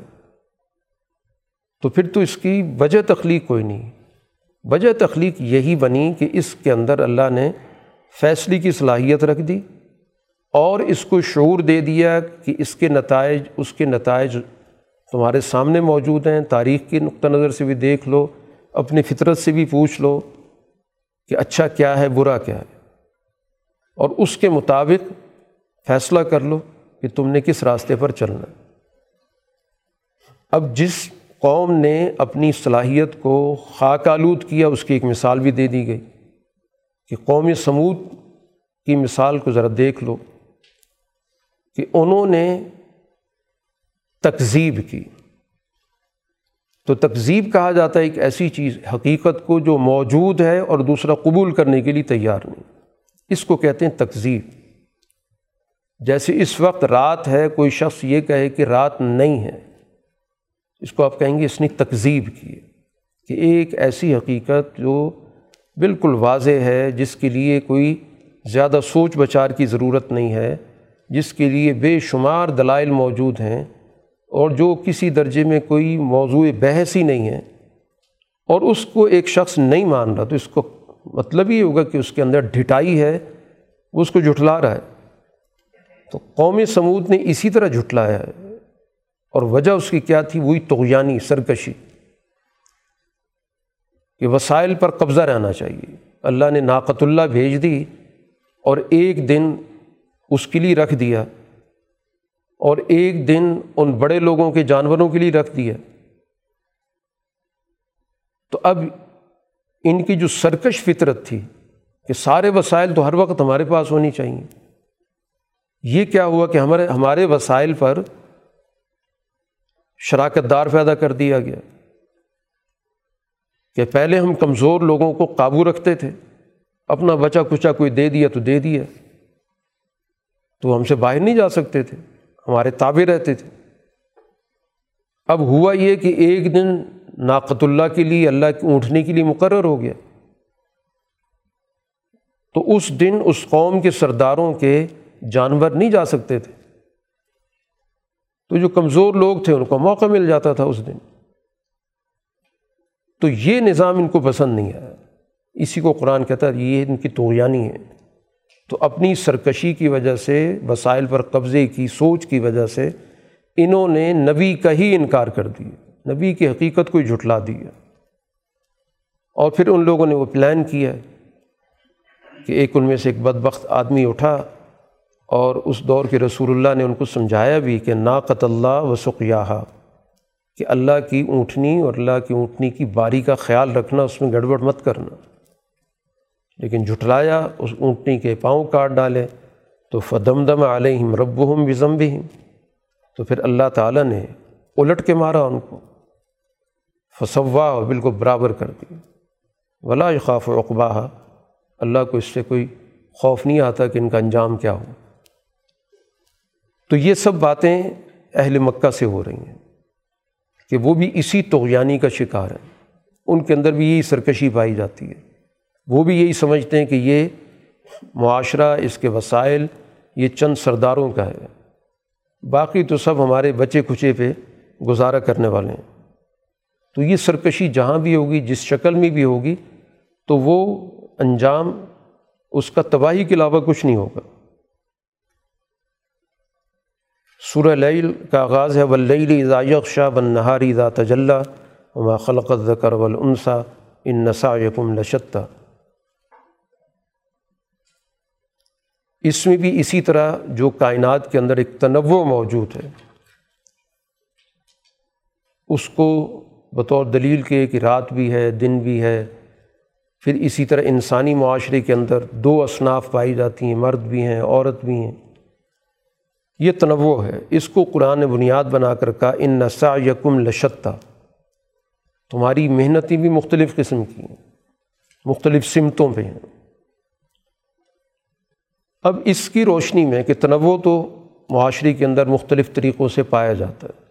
تو پھر تو اس کی وجہ تخلیق کوئی نہیں۔ وجہ تخلیق یہی بنی کہ اس کے اندر اللہ نے فیصلے کی صلاحیت رکھ دی اور اس کو شعور دے دیا کہ اس کے نتائج، اس کے نتائج تمہارے سامنے موجود ہیں، تاریخ کے نقطہ نظر سے بھی دیکھ لو، اپنی فطرت سے بھی پوچھ لو کہ اچھا کیا ہے، برا کیا ہے۔ اور اس کے مطابق فیصلہ کر لو کہ تم نے کس راستے پر چلنا اب جس قوم نے اپنی صلاحیت کو خاک آلود کیا، اس کی ایک مثال بھی دے دی گئی کہ قوم سمود کی مثال کو ذرا دیکھ لو کہ انہوں نے تکذیب کی۔ تو تکذیب کہا جاتا ہے ایک ایسی چیز، حقیقت کو جو موجود ہے اور دوسرا قبول کرنے کے لیے تیار نہیں۔ اس کو کہتے ہیں تکذیب۔ جیسے اس وقت رات ہے، کوئی شخص یہ کہے کہ رات نہیں ہے۔ اس کو آپ کہیں گے اس نے تکذیب کی کہ ایک ایسی حقیقت جو بالکل واضح ہے، جس کے لیے کوئی زیادہ سوچ بچار کی ضرورت نہیں ہے، جس کے لیے بے شمار دلائل موجود ہیں۔ اور جو کسی درجے میں کوئی موضوع بحث ہی نہیں ہے اور اس کو ایک شخص نہیں مان رہا تو اس کو مطلب یہ ہوگا کہ اس کے اندر ڈھٹائی ہے، وہ اس کو جھٹلا رہا ہے۔ تو قوم سمود نے اسی طرح جھٹلایا ہے اور وجہ اس کی کیا تھی؟ وہی توغیانی سرکشی۔ کہ وسائل پر قبضہ رہنا چاہیے۔ اللہ نے ناقت اللہ بھیج دی اور ایک دن اس کے لیے رکھ دیا۔ اور ایک دن ان بڑے لوگوں کے جانوروں کے لیے رکھ دیا۔ تو اب ان کی جو سرکش فطرت تھی کہ سارے وسائل تو ہر وقت ہمارے پاس ہونی چاہیے۔ یہ کیا ہوا کہ ہمارے ہمارے وسائل پر شراکت دار پیدا کر دیا گیا کہ پہلے ہم کمزور لوگوں کو قابو رکھتے تھے، اپنا بچا کچا کوئی دے دیا تو دے دیا، تو ہم سے باہر نہیں جا سکتے تھے۔ ہمارے تابع رہتے تھے۔ اب ہوا یہ کہ ایک دن ناقت اللہ کے لیے، اللہ کی اونٹنے کے لیے مقرر ہو گیا۔ تو اس دن اس قوم کے سرداروں کے جانور نہیں جا سکتے تھے۔ تو جو کمزور لوگ تھے، ان کو موقع مل جاتا تھا اس دن۔ تو یہ نظام ان کو پسند نہیں آیا۔ اسی کو قرآن کہتا ہے، یہ ان کی توغیانی ہے۔ تو اپنی سرکشی کی وجہ سے، وسائل پر قبضے کی سوچ کی وجہ سے انہوں نے نبی کا ہی انکار کر دیا۔ نبی کی حقیقت کو جھٹلا دیا۔ اور پھر ان لوگوں نے وہ پلان کیا کہ ایک ان میں سے ایک بدبخت آدمی اٹھا اور اس دور کے رسول اللہ نے ان کو سمجھایا بھی کہ ناقت اللہ و سقیاہا، کہ اللہ کی اونٹنی اور اللہ کی اونٹنی کی باری کا خیال رکھنا، اس میں گڑبڑ مت کرنا۔ لیکن جھٹلایا، اس اونٹنی کے پاؤں کاٹ ڈالے، تو فدم دم علیہم رب ہم بزم بھی تو پھر اللہ تعالیٰ نے الٹ کے مارا ان کو، فصوا بالکل برابر کر دی۔ ولا خوف و اقبا اللہ کو اس سے کوئی خوف نہیں آتا کہ ان کا انجام کیا ہو۔ تو یہ سب باتیں اہل مکہ سے ہو رہی ہیں کہ وہ بھی اسی توغیانی کا شکار ہیں۔ ان کے اندر بھی یہی سرکشی پائی جاتی ہے۔ وہ بھی یہی سمجھتے ہیں کہ یہ معاشرہ، اس کے وسائل، یہ چند سرداروں کا ہے۔ باقی تو سب ہمارے بچے کھچے پہ گزارا کرنے والے ہیں۔ تو یہ سرکشی جہاں بھی ہوگی، جس شکل میں بھی ہوگی، تو وہ انجام، اس کا تباہی کے علاوہ کچھ نہیں ہوگا۔ سورہ لیل کا آغاز ہے ولیل اذا یغشا بن نہاری اذا تجلّہ وما خلق الذکر والانسا ان نسا یکم لشتہ اس میں بھی اسی طرح جو کائنات کے اندر ایک تنوع موجود ہے، اس کو بطور دلیل کے کہ رات بھی ہے، دن بھی ہے، پھر اسی طرح انسانی معاشرے کے اندر دو اصناف پائی جاتی ہیں، مرد بھی ہیں، عورت بھی ہیں۔ یہ تنوع ہے۔ اس کو قرآن بنیاد بنا کر کہا، ان نسا یکم لشتہ تمہاری محنتیں بھی مختلف قسم کی ہیں، مختلف سمتوں پہ ہیں۔ اب اس کی روشنی میں کہ تنوع تو معاشرے کے اندر مختلف طریقوں سے پایا جاتا ہے۔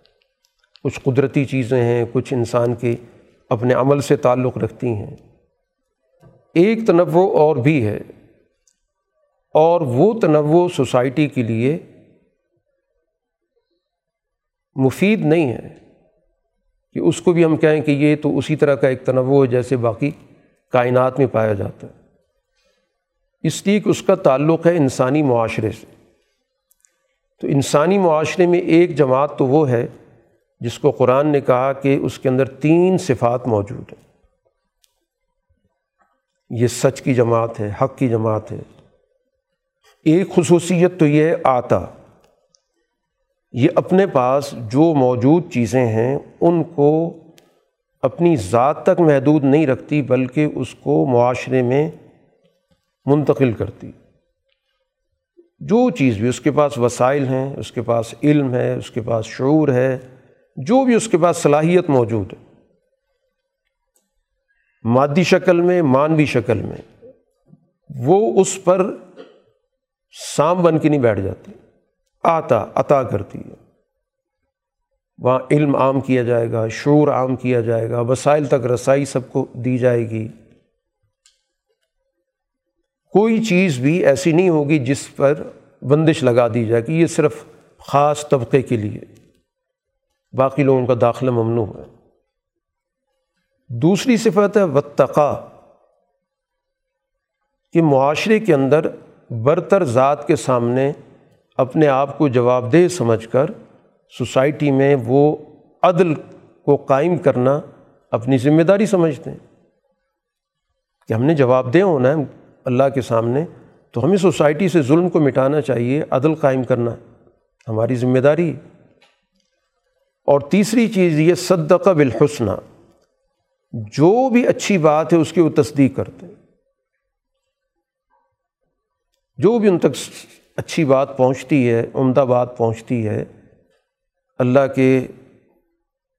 کچھ قدرتی چیزیں ہیں، کچھ انسان کے اپنے عمل سے تعلق رکھتی ہیں۔ ایک تنوع اور بھی ہے۔ اور وہ تنوع سوسائٹی کے لیے مفید نہیں ہے۔ کہ اس کو بھی ہم کہیں کہ یہ تو اسی طرح کا ایک تنوع ہے جیسے باقی کائنات میں پایا جاتا ہے۔ اس لیے کہ اس کا تعلق ہے انسانی معاشرے سے۔ تو انسانی معاشرے میں ایک جماعت تو وہ ہے جس کو قرآن نے کہا کہ اس کے اندر تین صفات موجود ہیں۔ یہ سچ کی جماعت ہے، حق کی جماعت ہے۔ ایک خصوصیت تو یہ ہے آتا۔ یہ اپنے پاس جو موجود چیزیں ہیں، ان کو اپنی ذات تک محدود نہیں رکھتی، بلکہ اس کو معاشرے میں منتقل کرتی۔ جو چیز بھی اس کے پاس وسائل ہیں، اس کے پاس علم ہے، اس کے پاس شعور ہے، جو بھی اس کے پاس صلاحیت موجود ہے۔ مادی شکل میں مانوی شکل میں، وہ اس پر سام بن کے نہیں بیٹھ جاتی۔ آتا، عطا کرتی ہے۔ وہاں علم عام کیا جائے گا، شعور عام کیا جائے گا، وسائل تک رسائی سب کو دی جائے گی۔ کوئی چیز بھی ایسی نہیں ہوگی جس پر بندش لگا دی جائے کہ یہ صرف خاص طبقے کے لیے باقی لوگوں کا داخلہ ممنوع ہے۔ دوسری صفت ہے وطقا کہ معاشرے کے اندر برتر ذات کے سامنے اپنے آپ کو جواب دہ سمجھ کر سوسائٹی میں وہ عدل کو قائم کرنا اپنی ذمہ داری سمجھتے ہیں۔ کہ ہم نے جواب دہ ہونا ہے اللہ کے سامنے، تو ہمیں سوسائٹی سے ظلم کو مٹانا چاہیے، عدل قائم کرنا ہماری ذمہ داری اور تیسری چیز یہ صدقہ بالحسنہ، جو بھی اچھی بات ہے اس کی وہ تصدیق کرتے جو بھی ان تک اچھی بات پہنچتی ہے، عمدہ بات پہنچتی ہے، اللہ کے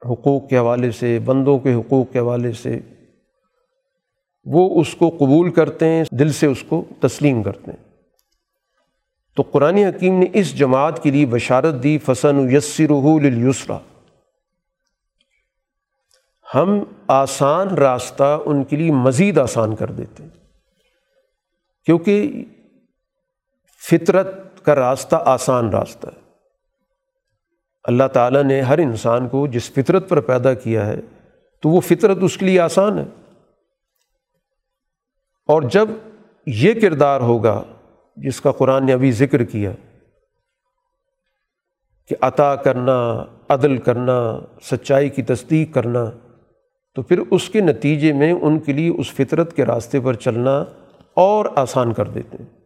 حقوق کے حوالے سے، بندوں کے حقوق کے حوالے سے وہ اس کو قبول کرتے ہیں، دل سے اس کو تسلیم کرتے ہیں۔ تو قرآن حکیم نے اس جماعت کے لیے بشارت دی، فسن یسر یسرا ہم آسان راستہ ان کے لیے مزید آسان کر دیتے ہیں۔ کیونکہ فطرت کا راستہ آسان راستہ ہے۔ اللہ تعالیٰ نے ہر انسان کو جس فطرت پر پیدا کیا ہے، تو وہ فطرت اس کے لیے آسان ہے۔ اور جب یہ کردار ہوگا جس کا قرآن نے ابھی ذکر کیا کہ عطا کرنا، عدل کرنا، سچائی کی تصدیق کرنا، تو پھر اس کے نتیجے میں ان کے لیے اس فطرت کے راستے پر چلنا اور آسان کر دیتے ہیں۔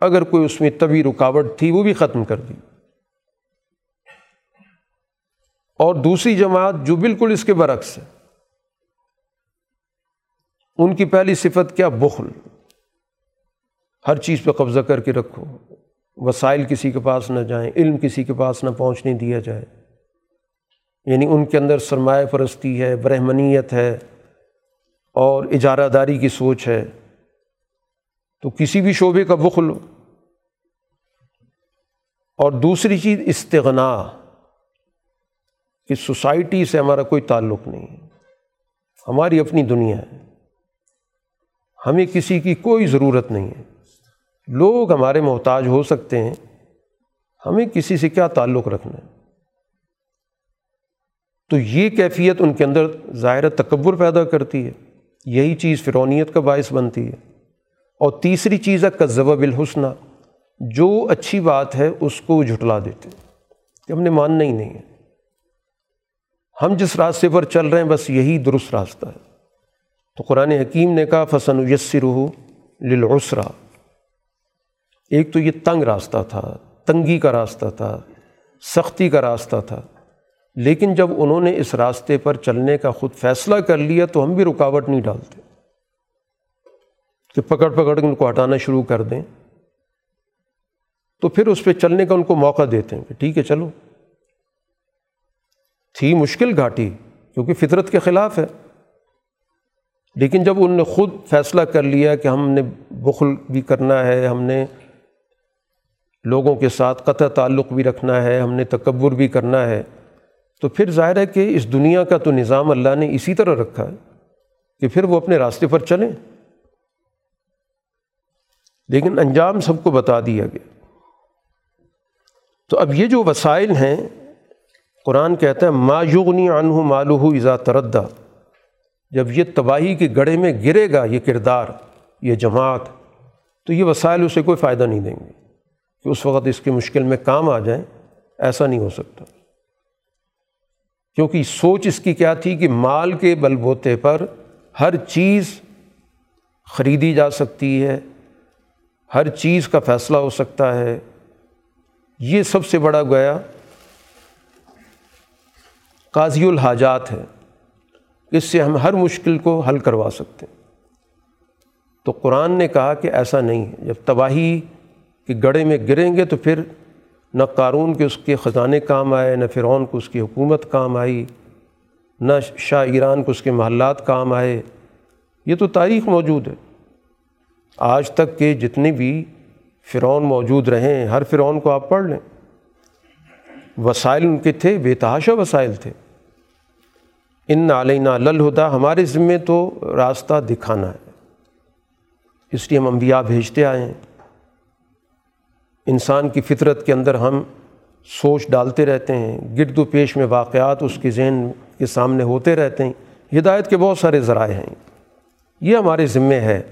اگر کوئی اس میں طبی رکاوٹ تھی، وہ بھی ختم کر دی۔ اور دوسری جماعت جو بالکل اس کے برعکس ہے۔ ان کی پہلی صفت کیا؟ بخل۔ ہر چیز پہ قبضہ کر کے رکھو۔ وسائل کسی کے پاس نہ جائیں، علم کسی کے پاس نہ پہنچنے دیا جائے۔ یعنی ان کے اندر سرمایہ پرستی ہے، برہمنیت ہے اور اجارہ داری کی سوچ ہے۔ تو کسی بھی شعبے کا بخل۔ اور دوسری چیز، استغنا۔ کہ سوسائٹی سے ہمارا کوئی تعلق نہیں۔ ہے ہماری اپنی دنیا ہے۔ ہمیں کسی کی کوئی ضرورت نہیں ہے۔ لوگ ہمارے محتاج ہو سکتے ہیں۔ ہمیں کسی سے کیا تعلق رکھنا ہے؟ تو یہ کیفیت ان کے اندر ظاہر تکبر پیدا کرتی ہے۔ یہی چیز فرونیت کا باعث بنتی ہے۔ اور تیسری چیز ہے کذب بالحسنہ جو اچھی بات ہے اس کو جھٹلا دیتے کہ ہم نے ماننا ہی نہیں ہے۔ ہم جس راستے پر چل رہے ہیں بس یہی درست راستہ ہے۔ تو قرآن حکیم نے کہا فسن یسر للعسرا ایک تو یہ تنگ راستہ تھا، تنگی کا راستہ تھا، سختی کا راستہ تھا۔ لیکن جب انہوں نے اس راستے پر چلنے کا خود فیصلہ کر لیا، تو ہم بھی رکاوٹ نہیں ڈالتے۔ کہ پکڑ پکڑ کے ان کو ہٹانا شروع کر دیں۔ تو پھر اس پہ چلنے کا ان کو موقع دیتے ہیں کہ ٹھیک ہے، چلو۔ تھی مشکل گھاٹی، کیونکہ فطرت کے خلاف ہے۔ لیکن جب ان نے خود فیصلہ کر لیا کہ ہم نے بخل بھی کرنا ہے، ہم نے لوگوں کے ساتھ قطع تعلق بھی رکھنا ہے، ہم نے تکبر بھی کرنا ہے، تو پھر ظاہر ہے کہ اس دنیا کا تو نظام اللہ نے اسی طرح رکھا ہے کہ پھر وہ اپنے راستے پر چلیں۔ لیکن انجام سب کو بتا دیا گیا۔ تو اب یہ جو وسائل ہیں، قرآن کہتا ہے، ما یغنی عنہ مالہ اذا تردہ جب یہ تباہی کے گڑھے میں گرے گا یہ کردار، یہ جماعت، تو یہ وسائل اسے کوئی فائدہ نہیں دیں گے کہ اس وقت اس کی مشکل میں کام آ جائیں، ایسا نہیں ہو سکتا۔ کیونکہ سوچ اس کی کیا تھی کہ مال کے بل بوتے پر ہر چیز خریدی جا سکتی ہے، ہر چیز کا فیصلہ ہو سکتا ہے۔ یہ سب سے بڑا گویا قاضی الحاجات ہے۔ اس سے ہم ہر مشکل کو حل کروا سکتے ہیں۔ تو قرآن نے کہا کہ ایسا نہیں ہے۔ جب تباہی کے گڑھے میں گریں گے تو پھر نہ قارون کے اس کے خزانے کام آئے، نہ فرعون کو اس کی حکومت کام آئی، نہ شاہ ایران کو اس کے محلات کام آئے۔ یہ تو تاریخ موجود ہے۔ آج تک کے جتنے بھی فرعون موجود رہے ہیں، ہر فرعون کو آپ پڑھ لیں۔ وسائل ان کے تھے، بے تحاشا وسائل تھے۔ ان علینہ للہدا، ہمارے ذمے تو راستہ دکھانا ہے۔ اس لیے ہم انبیاء بھیجتے آئے ہیں۔ انسان کی فطرت کے اندر ہم سوچ ڈالتے رہتے ہیں۔ گرد و پیش میں واقعات اس کے ذہن کے سامنے ہوتے رہتے ہیں۔ ہدایت کے بہت سارے ذرائع ہیں۔ یہ ہمارے ذمے ہے۔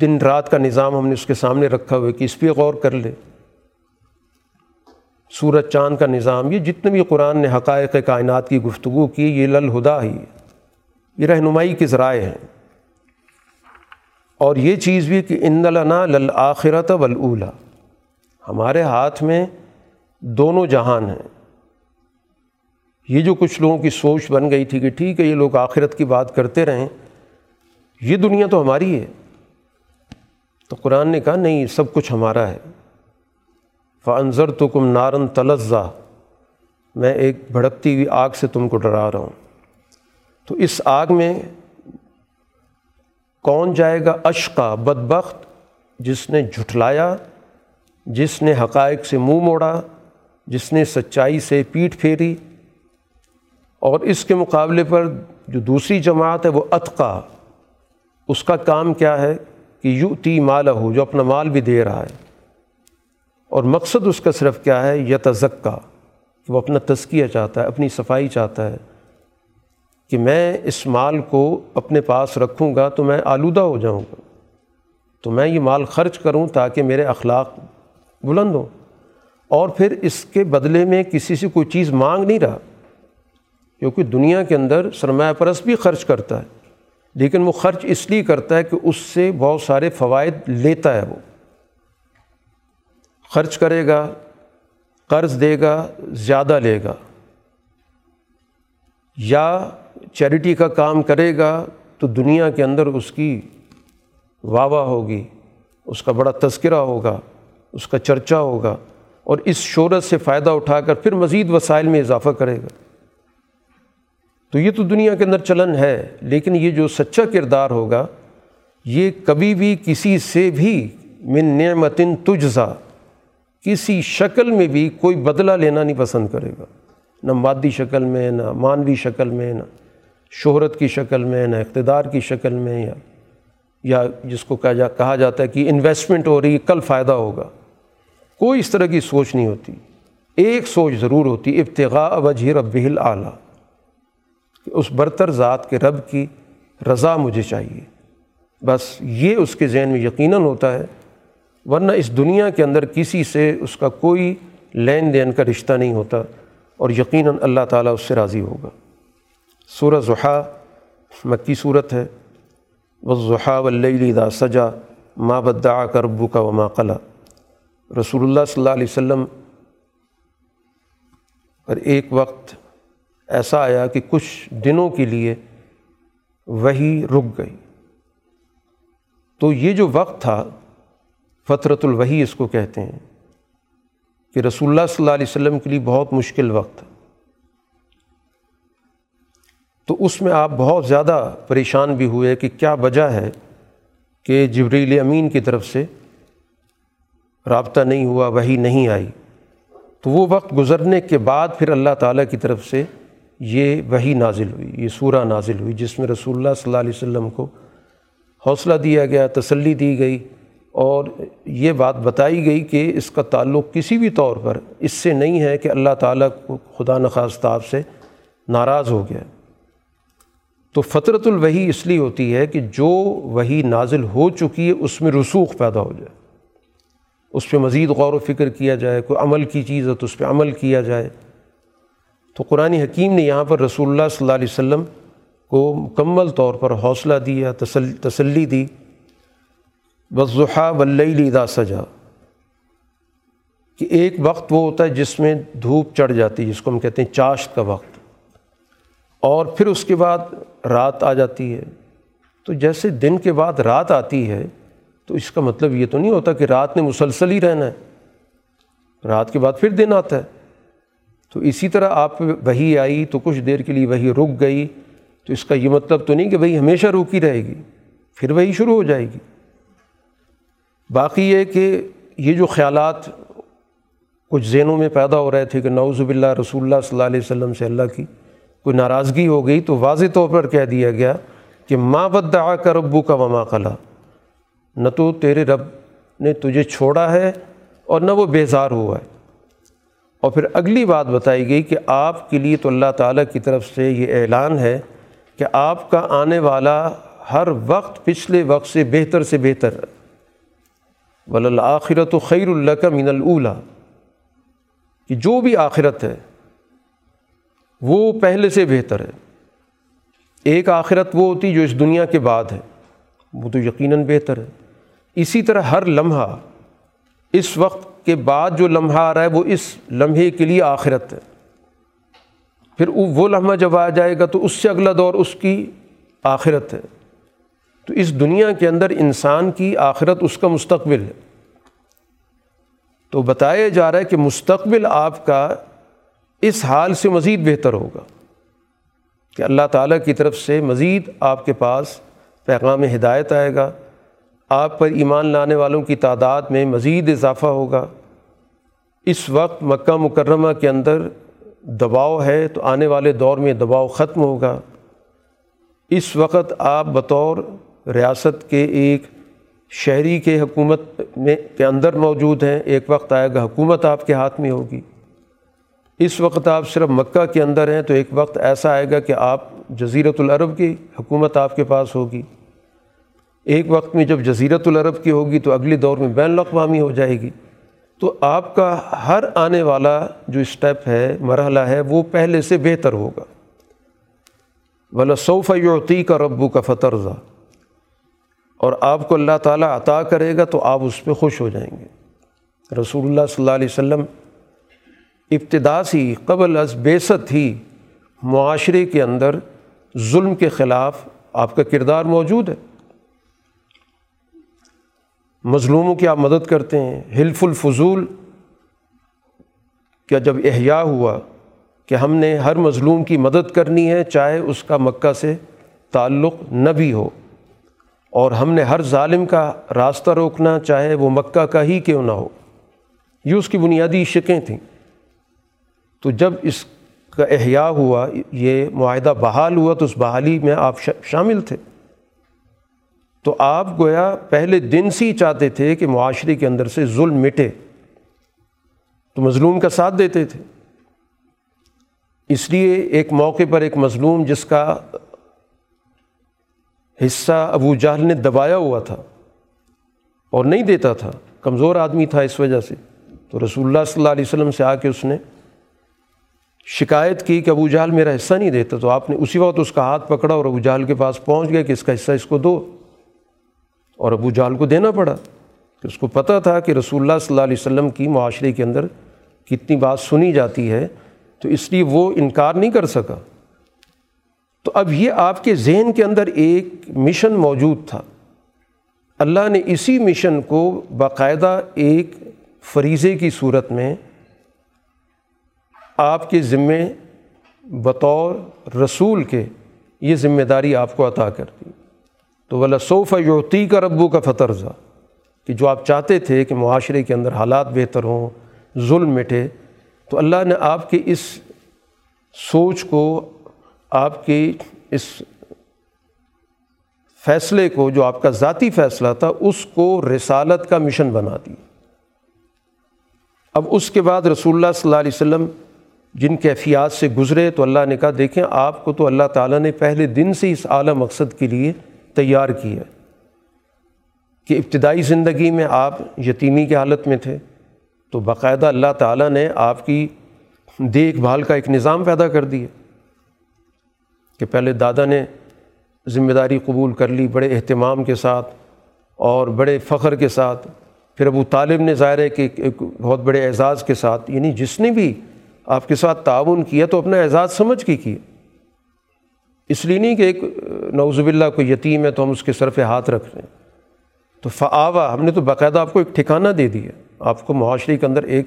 دن رات کا نظام ہم نے اس کے سامنے رکھا ہوا کہ اس پہ غور کر لے۔ سورج چاند کا نظام، یہ جتنے بھی قرآن نے حقائق کائنات کی گفتگو کی، یہ للہدا ہی یہ رہنمائی کے ذرائع ہیں اور یہ چیز بھی کہ ان لنا للآخرت ولا ہمارے ہاتھ میں دونوں جہان ہیں۔ یہ جو کچھ لوگوں کی سوچ بن گئی تھی کہ ٹھیک ہے، یہ لوگ آخرت کی بات کرتے رہیں، یہ دنیا تو ہماری ہے۔ تو قرآن نے کہا، نہیں، سب کچھ ہمارا ہے۔ فنظر تو کم نارن تلزا میں ایک بھڑکتی ہوئی آگ سے تم کو ڈرا رہا ہوں۔ تو اس آگ میں کون جائے گا اشقا، بدبخت، جس نے جھٹلایا، جس نے حقائق سے منہ موڑا، جس نے سچائی سے پیٹ پھیری۔ اور اس کے مقابلے پر جو دوسری جماعت ہے وہ اتقا اس کا کام کیا ہے؟ کہ یو تی مالا ہو جو اپنا مال بھی دے رہا ہے۔ اور مقصد اس کا صرف کیا ہے؟ یتزکا، کہ وہ اپنا تزکیہ چاہتا ہے، اپنی صفائی چاہتا ہے۔ کہ میں اس مال کو اپنے پاس رکھوں گا تو میں آلودہ ہو جاؤں گا۔ تو میں یہ مال خرچ کروں تاکہ میرے اخلاق بلند ہوں۔ اور پھر اس کے بدلے میں کسی سے کوئی چیز مانگ نہیں رہا۔ کیونکہ دنیا کے اندر سرمایہ پرست بھی خرچ کرتا ہے، لیکن وہ خرچ اس لیے کرتا ہے کہ اس سے بہت سارے فوائد لیتا ہے وہ۔ خرچ کرے گا، قرض دے گا، زیادہ لے گا۔ یا چیریٹی کا کام کرے گا تو دنیا کے اندر اس کی واہ واہ ہوگی، اس کا بڑا تذکرہ ہوگا، اس کا چرچا ہوگا، اور اس شہرت سے فائدہ اٹھا کر پھر مزید وسائل میں اضافہ کرے گا۔ تو یہ تو دنیا کے اندر چلن ہے، لیکن یہ جو سچا کردار ہوگا، یہ کبھی بھی کسی سے بھی من نعمتن تجزا۔ کسی شکل میں بھی کوئی بدلہ لینا نہیں پسند کرے گا۔ نہ مادی شکل میں، نہ مانوی شکل میں، نہ شہرت کی شکل میں، نہ اقتدار کی شکل میں، یا یا جس کو کہا جا کہا جاتا ہے کہ انویسٹمنٹ ہو رہی ہے، کل فائدہ ہوگا۔ کوئی اس طرح کی سوچ نہیں ہوتی۔ ایک سوچ ضرور ہوتی، ابتغاء وجہ رب اعلیٰ کہ اس برتر ذات کے رب کی رضا مجھے چاہیے۔ بس یہ اس کے ذہن میں یقیناً ہوتا ہے ورنہ اس دنیا کے اندر کسی سے اس کا کوئی لین دین کا رشتہ نہیں ہوتا اور یقیناً اللہ تعالیٰ اس سے راضی ہوگا۔ سورہ ضحیٰ، مکی صورت ہے۔ وہ ضحیٰ ولی دا سجا، ما بدع کربو کا وما قلع رسول اللہ صلی اللہ علیہ وسلم پر ایک وقت ایسا آیا کہ کچھ دنوں کے لیے وہی رک گئی۔ تو یہ جو وقت تھا فطرت الوحی اس کو کہتے ہیں کہ رسول اللہ صلی اللہ علیہ وسلم کے لیے بہت مشکل وقت تھا تو اس میں آپ بہت زیادہ پریشان بھی ہوئے کہ کیا وجہ ہے کہ جبریل امین کی طرف سے رابطہ نہیں ہوا وہی نہیں آئی۔ تو وہ وقت گزرنے کے بعد پھر اللہ تعالیٰ کی طرف سے یہ وہی نازل ہوئی، یہ سورہ نازل ہوئی، جس میں رسول اللہ صلی اللہ علیہ وسلم کو حوصلہ دیا گیا، تسلی دی گئی۔ اور یہ بات بتائی گئی کہ اس کا تعلق کسی بھی طور پر اس سے نہیں ہے کہ اللہ تعالیٰ کو خدا نخواستہ آپ سے ناراض ہو گیا تو فطرت الوحی اس لیے ہوتی ہے کہ جو وہی نازل ہو چکی ہے، اس میں رسوخ پیدا ہو جائے۔ اس پہ مزید غور و فکر کیا جائے، کوئی عمل کی چیز ہے تو اس پہ عمل کیا جائے۔ تو قرآن حکیم نے یہاں پر رسول اللہ صلی اللہ علیہ وسلم کو مکمل طور پر حوصلہ دیا تسلی دی۔ بضحا ولی ادا سجا کہ ایک وقت وہ ہوتا ہے جس میں دھوپ چڑھ جاتی ہے، جس کو ہم کہتے ہیں چاشت کا وقت۔ اور پھر اس کے بعد رات آ جاتی ہے۔ تو جیسے دن کے بعد رات آتی ہے، تو اس کا مطلب یہ تو نہیں ہوتا کہ رات نے مسلسل ہی رہنا ہے۔ رات کے بعد پھر دن آتا ہے۔ تو اسی طرح آپ وہی آئی، تو کچھ دیر کے لیے وہی رک گئی۔ تو اس کا یہ مطلب تو نہیں کہ وہی ہمیشہ رکی رہے گی، پھر وہی شروع ہو جائے گی۔ باقی یہ کہ یہ جو خیالات کچھ ذہنوں میں پیدا ہو رہے تھے کہ نعوذ باللہ رسول اللہ صلی اللہ علیہ وسلم سے اللہ کی کوئی ناراضگی ہو گئی تو واضح طور پر کہہ دیا گیا کہ ماں بدعا کا ربو کا وما قلع نہ تو تیرے رب نے تجھے چھوڑا ہے اور نہ وہ بیزار ہوا ہے۔ اور پھر اگلی بات بتائی گئی کہ آپ کے لیے تو اللہ تعالیٰ کی طرف سے یہ اعلان ہے کہ آپ کا آنے والا ہر وقت پچھلے وقت سے بہتر سے بہتر۔ ولی آخرت و خیر اللہ کا من الا کہ جو بھی آخرت ہے، وہ پہلے سے بہتر ہے۔ ایک آخرت وہ ہوتی جو اس دنیا کے بعد ہے، وہ تو یقیناً بہتر ہے۔ اسی طرح ہر لمحہ، اس وقت کے بعد جو لمحہ آ رہا ہے، وہ اس لمحے کے لیے آخرت ہے۔ پھر وہ لمحہ جب آ جائے گا، تو اس سے اگلا دور اس کی آخرت ہے۔ تو اس دنیا کے اندر انسان کی آخرت اس کا مستقبل ہے۔ تو بتایا جا رہا ہے کہ مستقبل آپ کا اس حال سے مزید بہتر ہوگا کہ اللہ تعالیٰ کی طرف سے مزید آپ کے پاس پیغام ہدایت آئے گا۔ آپ پر ایمان لانے والوں کی تعداد میں مزید اضافہ ہوگا۔ اس وقت مکہ مکرمہ کے اندر دباؤ ہے تو آنے والے دور میں دباؤ ختم ہوگا۔ اس وقت آپ بطور ریاست کے ایک شہری کے حکومت میں کے اندر موجود ہیں، ایک وقت آئے گا حکومت آپ کے ہاتھ میں ہوگی۔ اس وقت آپ صرف مکہ کے اندر ہیں تو ایک وقت ایسا آئے گا کہ آپ جزیرت العرب کی حکومت آپ کے پاس ہوگی۔ ایک وقت میں جب جزیرت العرب کی ہوگی تو اگلے دور میں بین الاقوامی ہو جائے گی۔ تو آپ کا ہر آنے والا جو اسٹیپ ہے، مرحلہ ہے، وہ پہلے سے بہتر ہوگا۔ ولا صوف یعطی کا ربو کا فترزہ اور آپ کو اللہ تعالیٰ عطا کرے گا تو آپ اس پہ خوش ہو جائیں گے۔ رسول اللہ صلی اللہ علیہ وسلم ابتدا سی قبل از بیست ہی معاشرے کے اندر ظلم کے خلاف آپ کا کردار موجود ہے۔ مظلوموں کی آپ مدد کرتے ہیں۔ حلف الفضول کیا جب احیاء ہوا کہ ہم نے ہر مظلوم کی مدد کرنی ہے چاہے اس کا مکہ سے تعلق نہ بھی ہو۔ اور ہم نے ہر ظالم کا راستہ روکنا چاہے وہ مکہ کا ہی کیوں نہ ہو۔ یہ اس کی بنیادی شکیں تھیں۔ تو جب اس کا احیاء ہوا، یہ معاہدہ بحال ہوا، تو اس بحالی میں آپ شامل تھے۔ تو آپ گویا پہلے دن سے ہی چاہتے تھے کہ معاشرے کے اندر سے ظلم مٹے۔ تو مظلوم کا ساتھ دیتے تھے۔ اس لیے ایک موقع پر ایک مظلوم جس کا حصہ ابو جہل نے دبایا ہوا تھا اور نہیں دیتا تھا۔ کمزور آدمی تھا اس وجہ سے۔ تو رسول اللہ صلی اللہ علیہ وسلم سے آ کے اس نے شکایت کی کہ ابو جہل میرا حصہ نہیں دیتا۔ تو آپ نے اسی وقت اس کا ہاتھ پکڑا اور ابو جہل کے پاس پہنچ گیا کہ اس کا حصہ اس کو دو۔ اور ابو جال کو دینا پڑا کہ اس کو پتہ تھا کہ رسول اللہ صلی اللہ علیہ وسلم کی معاشرے کے اندر کتنی بات سنی جاتی ہے۔ تو اس لیے وہ انکار نہیں کر سکا۔ تو اب یہ آپ کے ذہن کے اندر ایک مشن موجود تھا۔ اللہ نے اسی مشن کو باقاعدہ ایک فریضے کی صورت میں آپ کے ذمے بطور رسول کے یہ ذمہ داری آپ کو عطا کر دی۔ تو بلا صوف یوتی کا ربو کا فترزہ کہ جو آپ چاہتے تھے کہ معاشرے کے اندر حالات بہتر ہوں، ظلم مٹے، تو اللہ نے آپ کے اس سوچ کو آپ کے اس فیصلے کو، جو آپ کا ذاتی فیصلہ تھا، اس کو رسالت کا مشن بنا دی اب اس کے بعد رسول اللہ صلی اللہ علیہ وسلم جن کیفیات سے گزرے، تو اللہ نے کہا، دیکھیں، آپ کو تو اللہ تعالیٰ نے پہلے دن سے اس اعلیٰ مقصد کے لیے تیار کیا کہ ابتدائی زندگی میں آپ یتیمی کی حالت میں تھے۔ تو باقاعدہ اللہ تعالیٰ نے آپ کی دیکھ بھال کا ایک نظام پیدا کر دیا۔ کہ پہلے دادا نے ذمہ داری قبول کر لی بڑے اہتمام کے ساتھ اور بڑے فخر کے ساتھ۔ پھر ابو طالب نے ظاہر ہے کہ ایک بہت بڑے اعزاز کے ساتھ یعنی جس نے بھی آپ کے ساتھ تعاون کیا تو اپنا اعزاز سمجھ کے کیا۔ اس لیے نہیں کہ ایک نوز باللہ کوئی یتیم ہے تو ہم اس کے سر پہ ہاتھ رکھ رہے ہیں۔ تو فعوا ہم نے تو باقاعدہ آپ کو ایک ٹھکانہ دے دیا۔ آپ کو معاشرے کے اندر ایک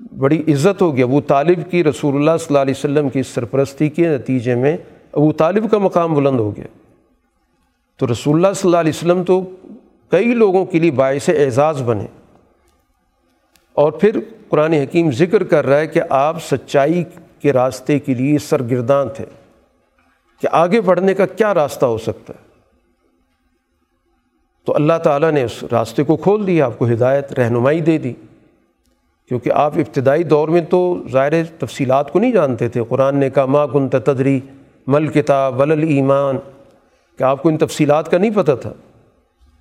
بڑی عزت ہوگی۔ ابو طالب کی رسول اللہ صلی اللہ علیہ وسلم کی سرپرستی کے نتیجے میں ابو طالب کا مقام بلند ہو گیا۔ تو رسول اللہ صلی اللہ علیہ وسلم تو کئی لوگوں کے لیے باعث اعزاز بنے۔ اور پھر قرآن حکیم ذکر کر رہا ہے کہ آپ سچائی کے راستے کے لیے سرگردان تھے کہ آگے بڑھنے کا کیا راستہ ہو سکتا ہے۔ تو اللہ تعالیٰ نے اس راستے کو کھول دیا، آپ کو ہدایت، رہنمائی دے دی۔ کیونکہ آپ ابتدائی دور میں تو ظاہر تفصیلات کو نہیں جانتے تھے۔ قرآن نے کہا ماں کن تدری مل کتاب ولل ایمان کہ آپ کو ان تفصیلات کا نہیں پتہ تھا،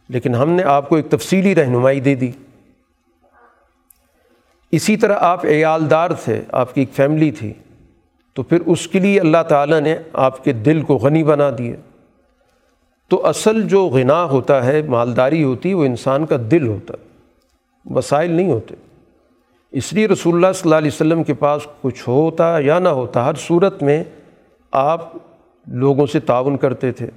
لیکن ہم نے آپ کو ایک تفصیلی رہنمائی دے دی۔ اسی طرح آپ عیالدار تھے، آپ کی ایک فیملی تھی، تو پھر اس کے لیے اللہ تعالیٰ نے آپ کے دل کو غنی بنا دیا۔ تو اصل جو غنا ہوتا ہے، مالداری ہوتی وہ انسان کا دل ہوتا وسائل نہیں ہوتے۔ اس لیے رسول اللہ صلی اللہ علیہ وسلم کے پاس کچھ ہوتا یا نہ ہوتا، ہر صورت میں آپ لوگوں سے تعاون کرتے تھے۔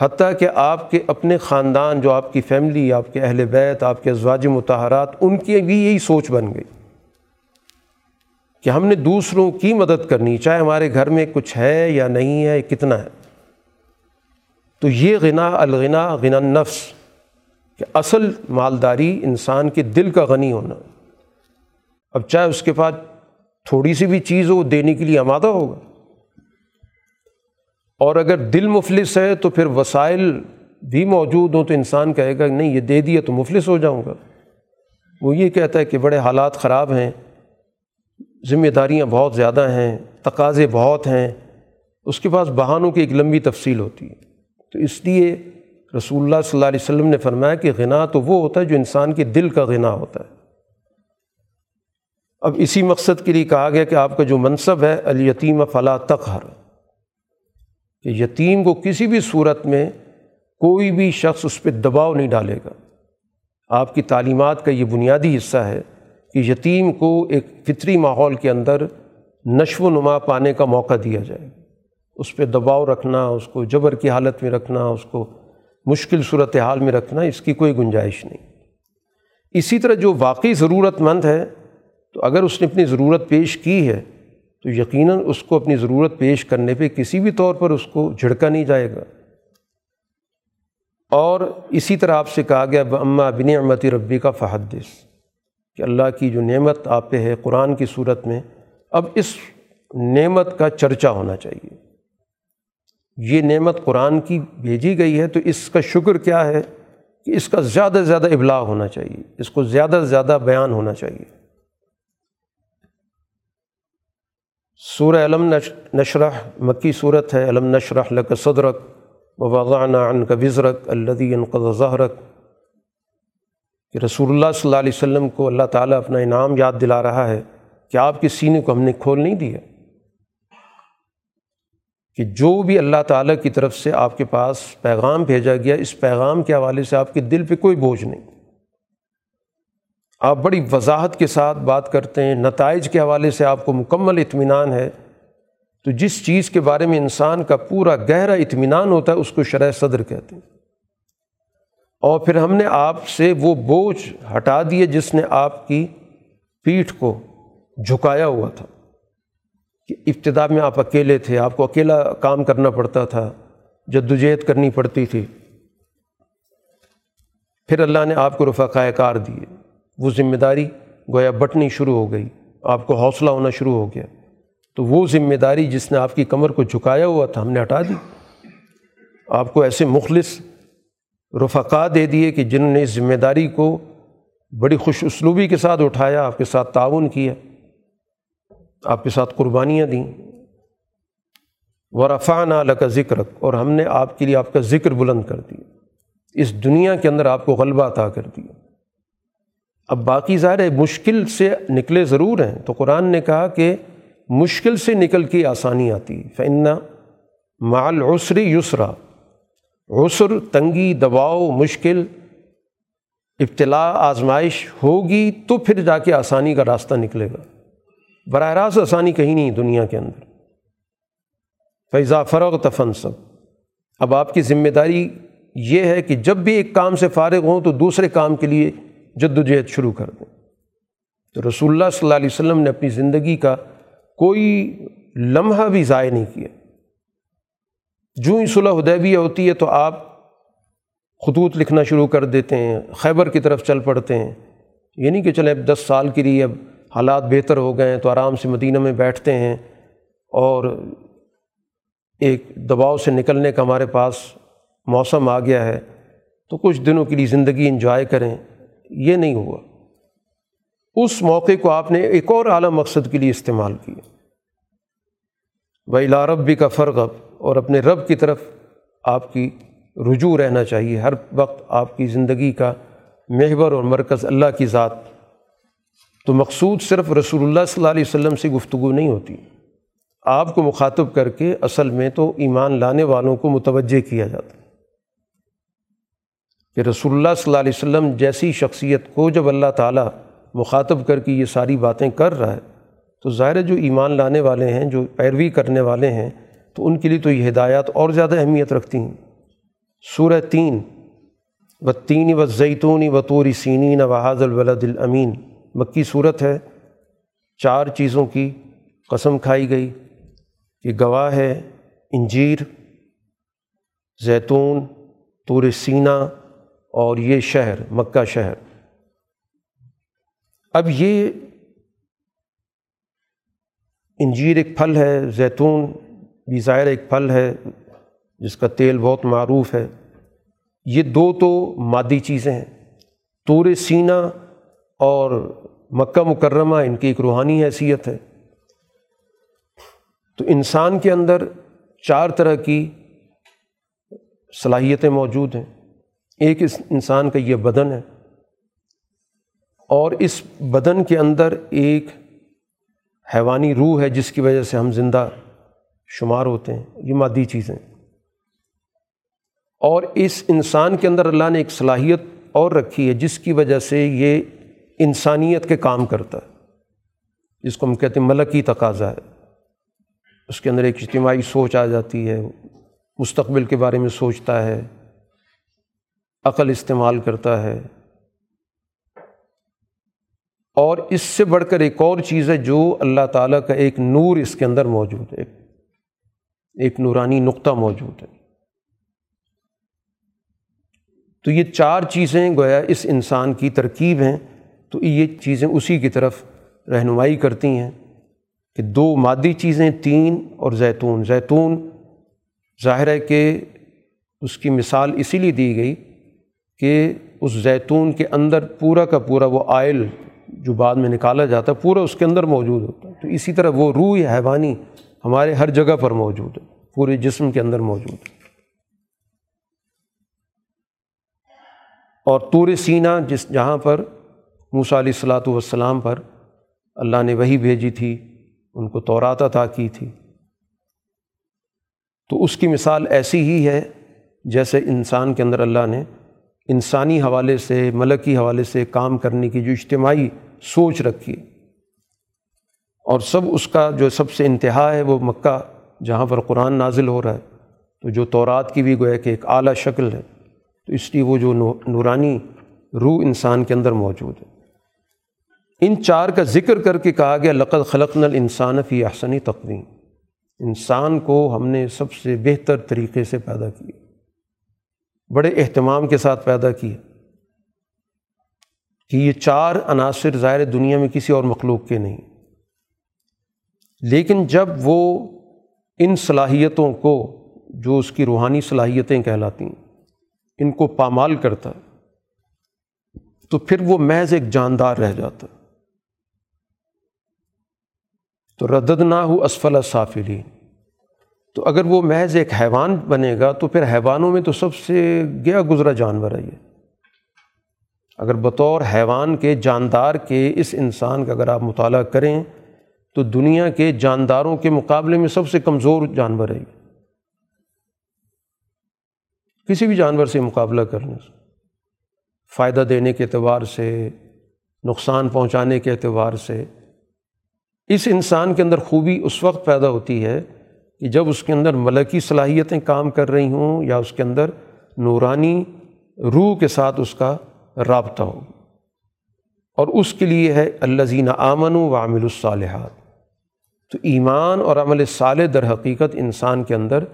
حتیٰ کہ آپ کے اپنے خاندان، جو آپ کی فیملی، آپ کے اہل بیت، آپ کے ازواج متحرات ان کی بھی یہی سوچ بن گئی کہ ہم نے دوسروں کی مدد کرنی، چاہے ہمارے گھر میں کچھ ہے یا نہیں ہے، کتنا ہے۔ تو یہ غنا، الغنا، غنا نفس کہ اصل مالداری انسان کے دل کا غنی ہونا۔ اب چاہے اس کے پاس تھوڑی سی بھی چیز ہو دینے کے لیے آمادہ ہوگا۔ اور اگر دل مفلس ہے تو پھر وسائل بھی موجود ہوں تو انسان کہے گا، نہیں، یہ دے دیا تو مفلس ہو جاؤں گا۔ وہ یہ کہتا ہے کہ بڑے حالات خراب ہیں، ذمہ داریاں بہت زیادہ ہیں، تقاضے بہت ہیں۔ اس کے پاس بہانوں کی ایک لمبی تفصیل ہوتی ہے۔ تو اس لیے رسول اللہ صلی اللہ علیہ وسلم نے فرمایا کہ غنا تو وہ ہوتا ہے جو انسان کے دل کا غنا ہوتا ہے۔ اب اسی مقصد کے لیے کہا گیا کہ آپ کا جو منصب ہے، الیتیم فلاں تقہر، کہ یتیم کو کسی بھی صورت میں کوئی بھی شخص اس پہ دباؤ نہیں ڈالے گا۔ آپ کی تعلیمات کا یہ بنیادی حصہ ہے کہ یتیم کو ایک فطری ماحول کے اندر نشو و نما پانے کا موقع دیا جائے۔ اس پہ دباؤ رکھنا، اس کو جبر کی حالت میں رکھنا، اس کو مشکل صورت حال میں رکھنا، اس کی کوئی گنجائش نہیں۔ اسی طرح جو واقعی ضرورت مند ہے تو اگر اس نے اپنی ضرورت پیش کی ہے، تو یقیناً اس کو اپنی ضرورت پیش کرنے پہ کسی بھی طور پر اس کو جھڑکا نہیں جائے گا۔ اور اسی طرح آپ سے کہا گیا اماں بن امتی ربی کا فحدث۔ کہ اللہ کی جو نعمت آپ پہ ہے قرآن کی صورت میں، اب اس نعمت کا چرچا ہونا چاہیے۔ یہ نعمت قرآن کی بھیجی گئی ہے، تو اس کا شکر کیا ہے؟ کہ اس کا زیادہ سے زیادہ ابلاغ ہونا چاہیے۔ اس کو زیادہ سے زیادہ بیان ہونا چاہیے۔ سورہ علم نشرح، مکی صورت ہے، علم نشرح لک صدرک وضعنا عنک وزرک الذي انقض ظہرک کہ رسول اللہ صلی اللہ علیہ وسلم کو اللہ تعالیٰ اپنا انعام یاد دلا رہا ہے کہ آپ کے سینے کو ہم نے کھول نہیں دیا۔ کہ جو بھی اللہ تعالیٰ کی طرف سے آپ کے پاس پیغام بھیجا گیا، اس پیغام کے حوالے سے آپ کے دل پہ کوئی بوجھ نہیں۔ آپ بڑی وضاحت کے ساتھ بات کرتے ہیں، نتائج کے حوالے سے آپ کو مکمل اطمینان ہے۔ تو جس چیز کے بارے میں انسان کا پورا گہرا اطمینان ہوتا ہے، اس کو شرح صدر کہتے ہیں۔ اور پھر ہم نے آپ سے وہ بوجھ ہٹا دیے جس نے آپ کی پیٹھ کو جھکایا ہوا تھا۔ کہ ابتدا میں آپ اکیلے تھے، آپ کو اکیلا کام کرنا پڑتا تھا، جدوجہد کرنی پڑتی تھی۔ پھر اللہ نے آپ کو رفقۂ کار دیے۔ وہ ذمہ داری گویا بٹنی شروع ہو گئی، آپ کو حوصلہ ہونا شروع ہو گیا۔ تو وہ ذمہ داری جس نے آپ کی کمر کو جھکایا ہوا تھا، ہم نے ہٹا دی۔ آپ کو ایسے مخلص رفقا دے دیے کہ جنہوں نے اس ذمہ داری کو بڑی خوش اسلوبی کے ساتھ اٹھایا، آپ کے ساتھ تعاون کیا، آپ کے ساتھ قربانیاں دیں۔ و رفا نال کا ذکر اور ہم نے آپ کے لیے آپ کا ذکر بلند کر دیا۔ اس دنیا کے اندر آپ کو غلبہ عطا کر دیا۔ اب باقی ظاہر ہے مشکل سے نکلے ضرور ہیں۔ تو قرآن نے کہا کہ مشکل سے نکل کے آسانی آتی۔ ہے فن مال عسری یسرا عسر، تنگی، دباؤ، مشکل ابتلا آزمائش ہوگی تو پھر جا کے آسانی کا راستہ نکلے گا۔ براہ راست آسانی کہیں نہیں دنیا کے اندر۔ فیضا فروغ تفن سب اب آپ کی ذمہ داری یہ ہے کہ جب بھی ایک کام سے فارغ ہوں تو دوسرے کام کے لیے جد و جہد شروع کر دیں تو رسول اللہ صلی اللہ علیہ وسلم نے اپنی زندگی کا کوئی لمحہ بھی ضائع نہیں کیا۔ جو ہی صلح حدیبیہ ہوتی ہے تو آپ خطوط لکھنا شروع کر دیتے ہیں، خیبر کی طرف چل پڑتے ہیں۔ یہ نہیں کہ چلیں اب دس سال کے لیے اب حالات بہتر ہو گئے ہیں تو آرام سے مدینہ میں بیٹھتے ہیں اور ایک دباؤ سے نکلنے کا ہمارے پاس موسم آ گیا ہے۔ تو کچھ دنوں کے لیے زندگی انجوائے کریں۔ یہ نہیں ہوا۔ اس موقع کو آپ نے ایک اور اعلیٰ مقصد کے لیے استعمال کیا۔ بھائی لاربی کا فرغب اور اپنے رب کی طرف آپ کی رجوع رہنا چاہیے۔ ہر وقت آپ کی زندگی کا محور اور مرکز اللہ کی ذات۔ تو مقصود صرف رسول اللہ صلی اللہ علیہ وسلم سے گفتگو نہیں ہوتی۔ آپ کو مخاطب کر کے اصل میں تو ایمان لانے والوں کو متوجہ کیا جاتا۔ کہ رسول اللہ صلی اللہ علیہ وسلم جیسی شخصیت کو جب اللہ تعالیٰ مخاطب کر کے یہ ساری باتیں کر رہا ہے، تو ظاہر جو ایمان لانے والے ہیں، جو پیروی کرنے والے ہیں، تو ان کے لیے تو یہ ہدایات اور زیادہ اہمیت رکھتی ہیں۔ سورہ تین و تین و زیتونی و طوری سینین و حاض الولد الامین مکی صورت ہے، چار چیزوں کی قسم کھائی گئی۔ کہ گواہ ہے، انجیر، زیتون، طور سینہ اور یہ شہر، مکہ شہر۔ اب یہ انجیر ایک پھل ہے، زیتون بھی ظاہر ایک پھل ہے، جس کا تیل بہت معروف ہے۔ یہ دو تو مادی چیزیں ہیں۔ طور سینہ اور مکہ مکرمہ، ان کی ایک روحانی حیثیت ہے۔ تو انسان کے اندر چار طرح کی صلاحیتیں موجود ہیں۔ ایک اس انسان کا یہ بدن ہے۔ اور اس بدن کے اندر ایک حیوانی روح ہے جس کی وجہ سے ہم زندہ شمار ہوتے ہیں۔ یہ مادی چیزیں اور اس انسان کے اندر اللہ نے ایک صلاحیت اور رکھی ہے جس کی وجہ سے یہ انسانیت کے کام کرتا ہے۔ جس کو ہم کہتے ہیں ملکی تقاضا ہے۔ اس کے اندر ایک اجتماعی سوچ آ جاتی ہے۔ مستقبل کے بارے میں سوچتا ہے۔ عقل استعمال کرتا ہے۔ اور اس سے بڑھ کر ایک اور چیز ہے جو اللہ تعالیٰ کا ایک نور اس کے اندر موجود ہے۔ ایک نورانی نقطہ موجود ہے۔ تو یہ چار چیزیں گویا اس انسان کی ترکیب ہیں۔ تو یہ چیزیں اسی کی طرف رہنمائی کرتی ہیں کہ دو مادی چیزیں، تین اور زیتون۔ زیتون ظاہر ہے کہ اس کی مثال اسی لیے دی گئی کہ اس زیتون کے اندر پورا کا پورا وہ آئل جو بعد میں نکالا جاتا ہے، پورا اس کے اندر موجود ہوتا ہے۔ تو اسی طرح وہ روح حیوانی ہمارے ہر جگہ پر موجود ہے، پورے جسم کے اندر موجود ہے۔ اور طور سینہ جس جہاں پر موسیٰ علیہ السلاۃ والسلام پر اللہ نے وہی بھیجی تھی، ان کو تورات عطا کی تھی۔ تو اس کی مثال ایسی ہی ہے جیسے انسان کے اندر اللہ نے انسانی حوالے سے، ملکی حوالے سے کام کرنے کی جو اجتماعی سوچ رکھی۔ اور سب اس کا جو سب سے انتہا ہے وہ مکہ، جہاں پر قرآن نازل ہو رہا ہے۔ تو جو تورات کی بھی گویا کہ ایک اعلیٰ شکل ہے، تو اس لیے وہ جو نورانی روح انسان کے اندر موجود ہے۔ ان چار کا ذکر کر کے کہا گیا، لقد خلقن الانسان فی احسنی تقویم۔ انسان کو ہم نے سب سے بہتر طریقے سے پیدا کیا۔ بڑے اہتمام کے ساتھ پیدا کیا کہ یہ چار عناصر ظاہر دنیا میں کسی اور مخلوق کے نہیں۔ لیکن جب وہ ان صلاحیتوں کو، جو اس کی روحانی صلاحیتیں کہلاتی ہیں ان کو پامال کرتا ہے تو پھر وہ محض ایک جاندار رہ جاتا۔ تو ردد نہ ہو اسفل صافلین تو اگر وہ محض ایک حیوان بنے گا تو پھر حیوانوں میں تو سب سے گیا گزرا جانور ہے یہ۔ اگر بطور حیوان کے جاندار کے اس انسان کا اگر آپ مطالعہ کریں تو دنیا کے جانداروں کے مقابلے میں سب سے کمزور جانور ہے یہ۔ کسی بھی جانور سے مقابلہ کرنے سے فائدہ دینے کے اعتبار سے، نقصان پہنچانے کے اعتبار سے۔ اس انسان کے اندر خوبی اس وقت پیدا ہوتی ہے کہ جب اس کے اندر ملکی صلاحیتیں کام کر رہی ہوں یا اس کے اندر نورانی روح کے ساتھ اس کا رابطہ ہو۔ اور اس کے لیے ہے اللہ زین آمن و عامل الصالحات۔ تو ایمان اور عمل صالح در حقیقت انسان کے اندر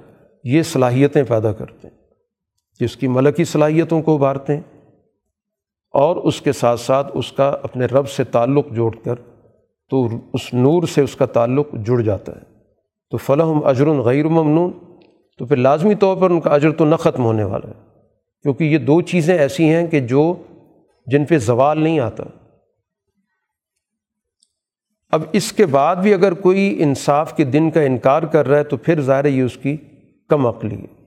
یہ صلاحیتیں پیدا کرتے ہیں۔ جس کی ملکی صلاحیتوں کو ابھارتے ہیں اور اس کے ساتھ ساتھ اس کا اپنے رب سے تعلق جوڑ کر تو اس نور سے اس کا تعلق جڑ جاتا ہے۔ تو فلاح اجر غیر ممنون۔ تو پھر لازمی طور پر ان کا اجر تو نہ ختم ہونے والا ہے۔ کیونکہ یہ دو چیزیں ایسی ہیں کہ جو جن پہ زوال نہیں آتا۔ اب اس کے بعد بھی اگر کوئی انصاف کے دن کا انکار کر رہا ہے تو پھر ظاہر یہ اس کی کم عقلی ہے۔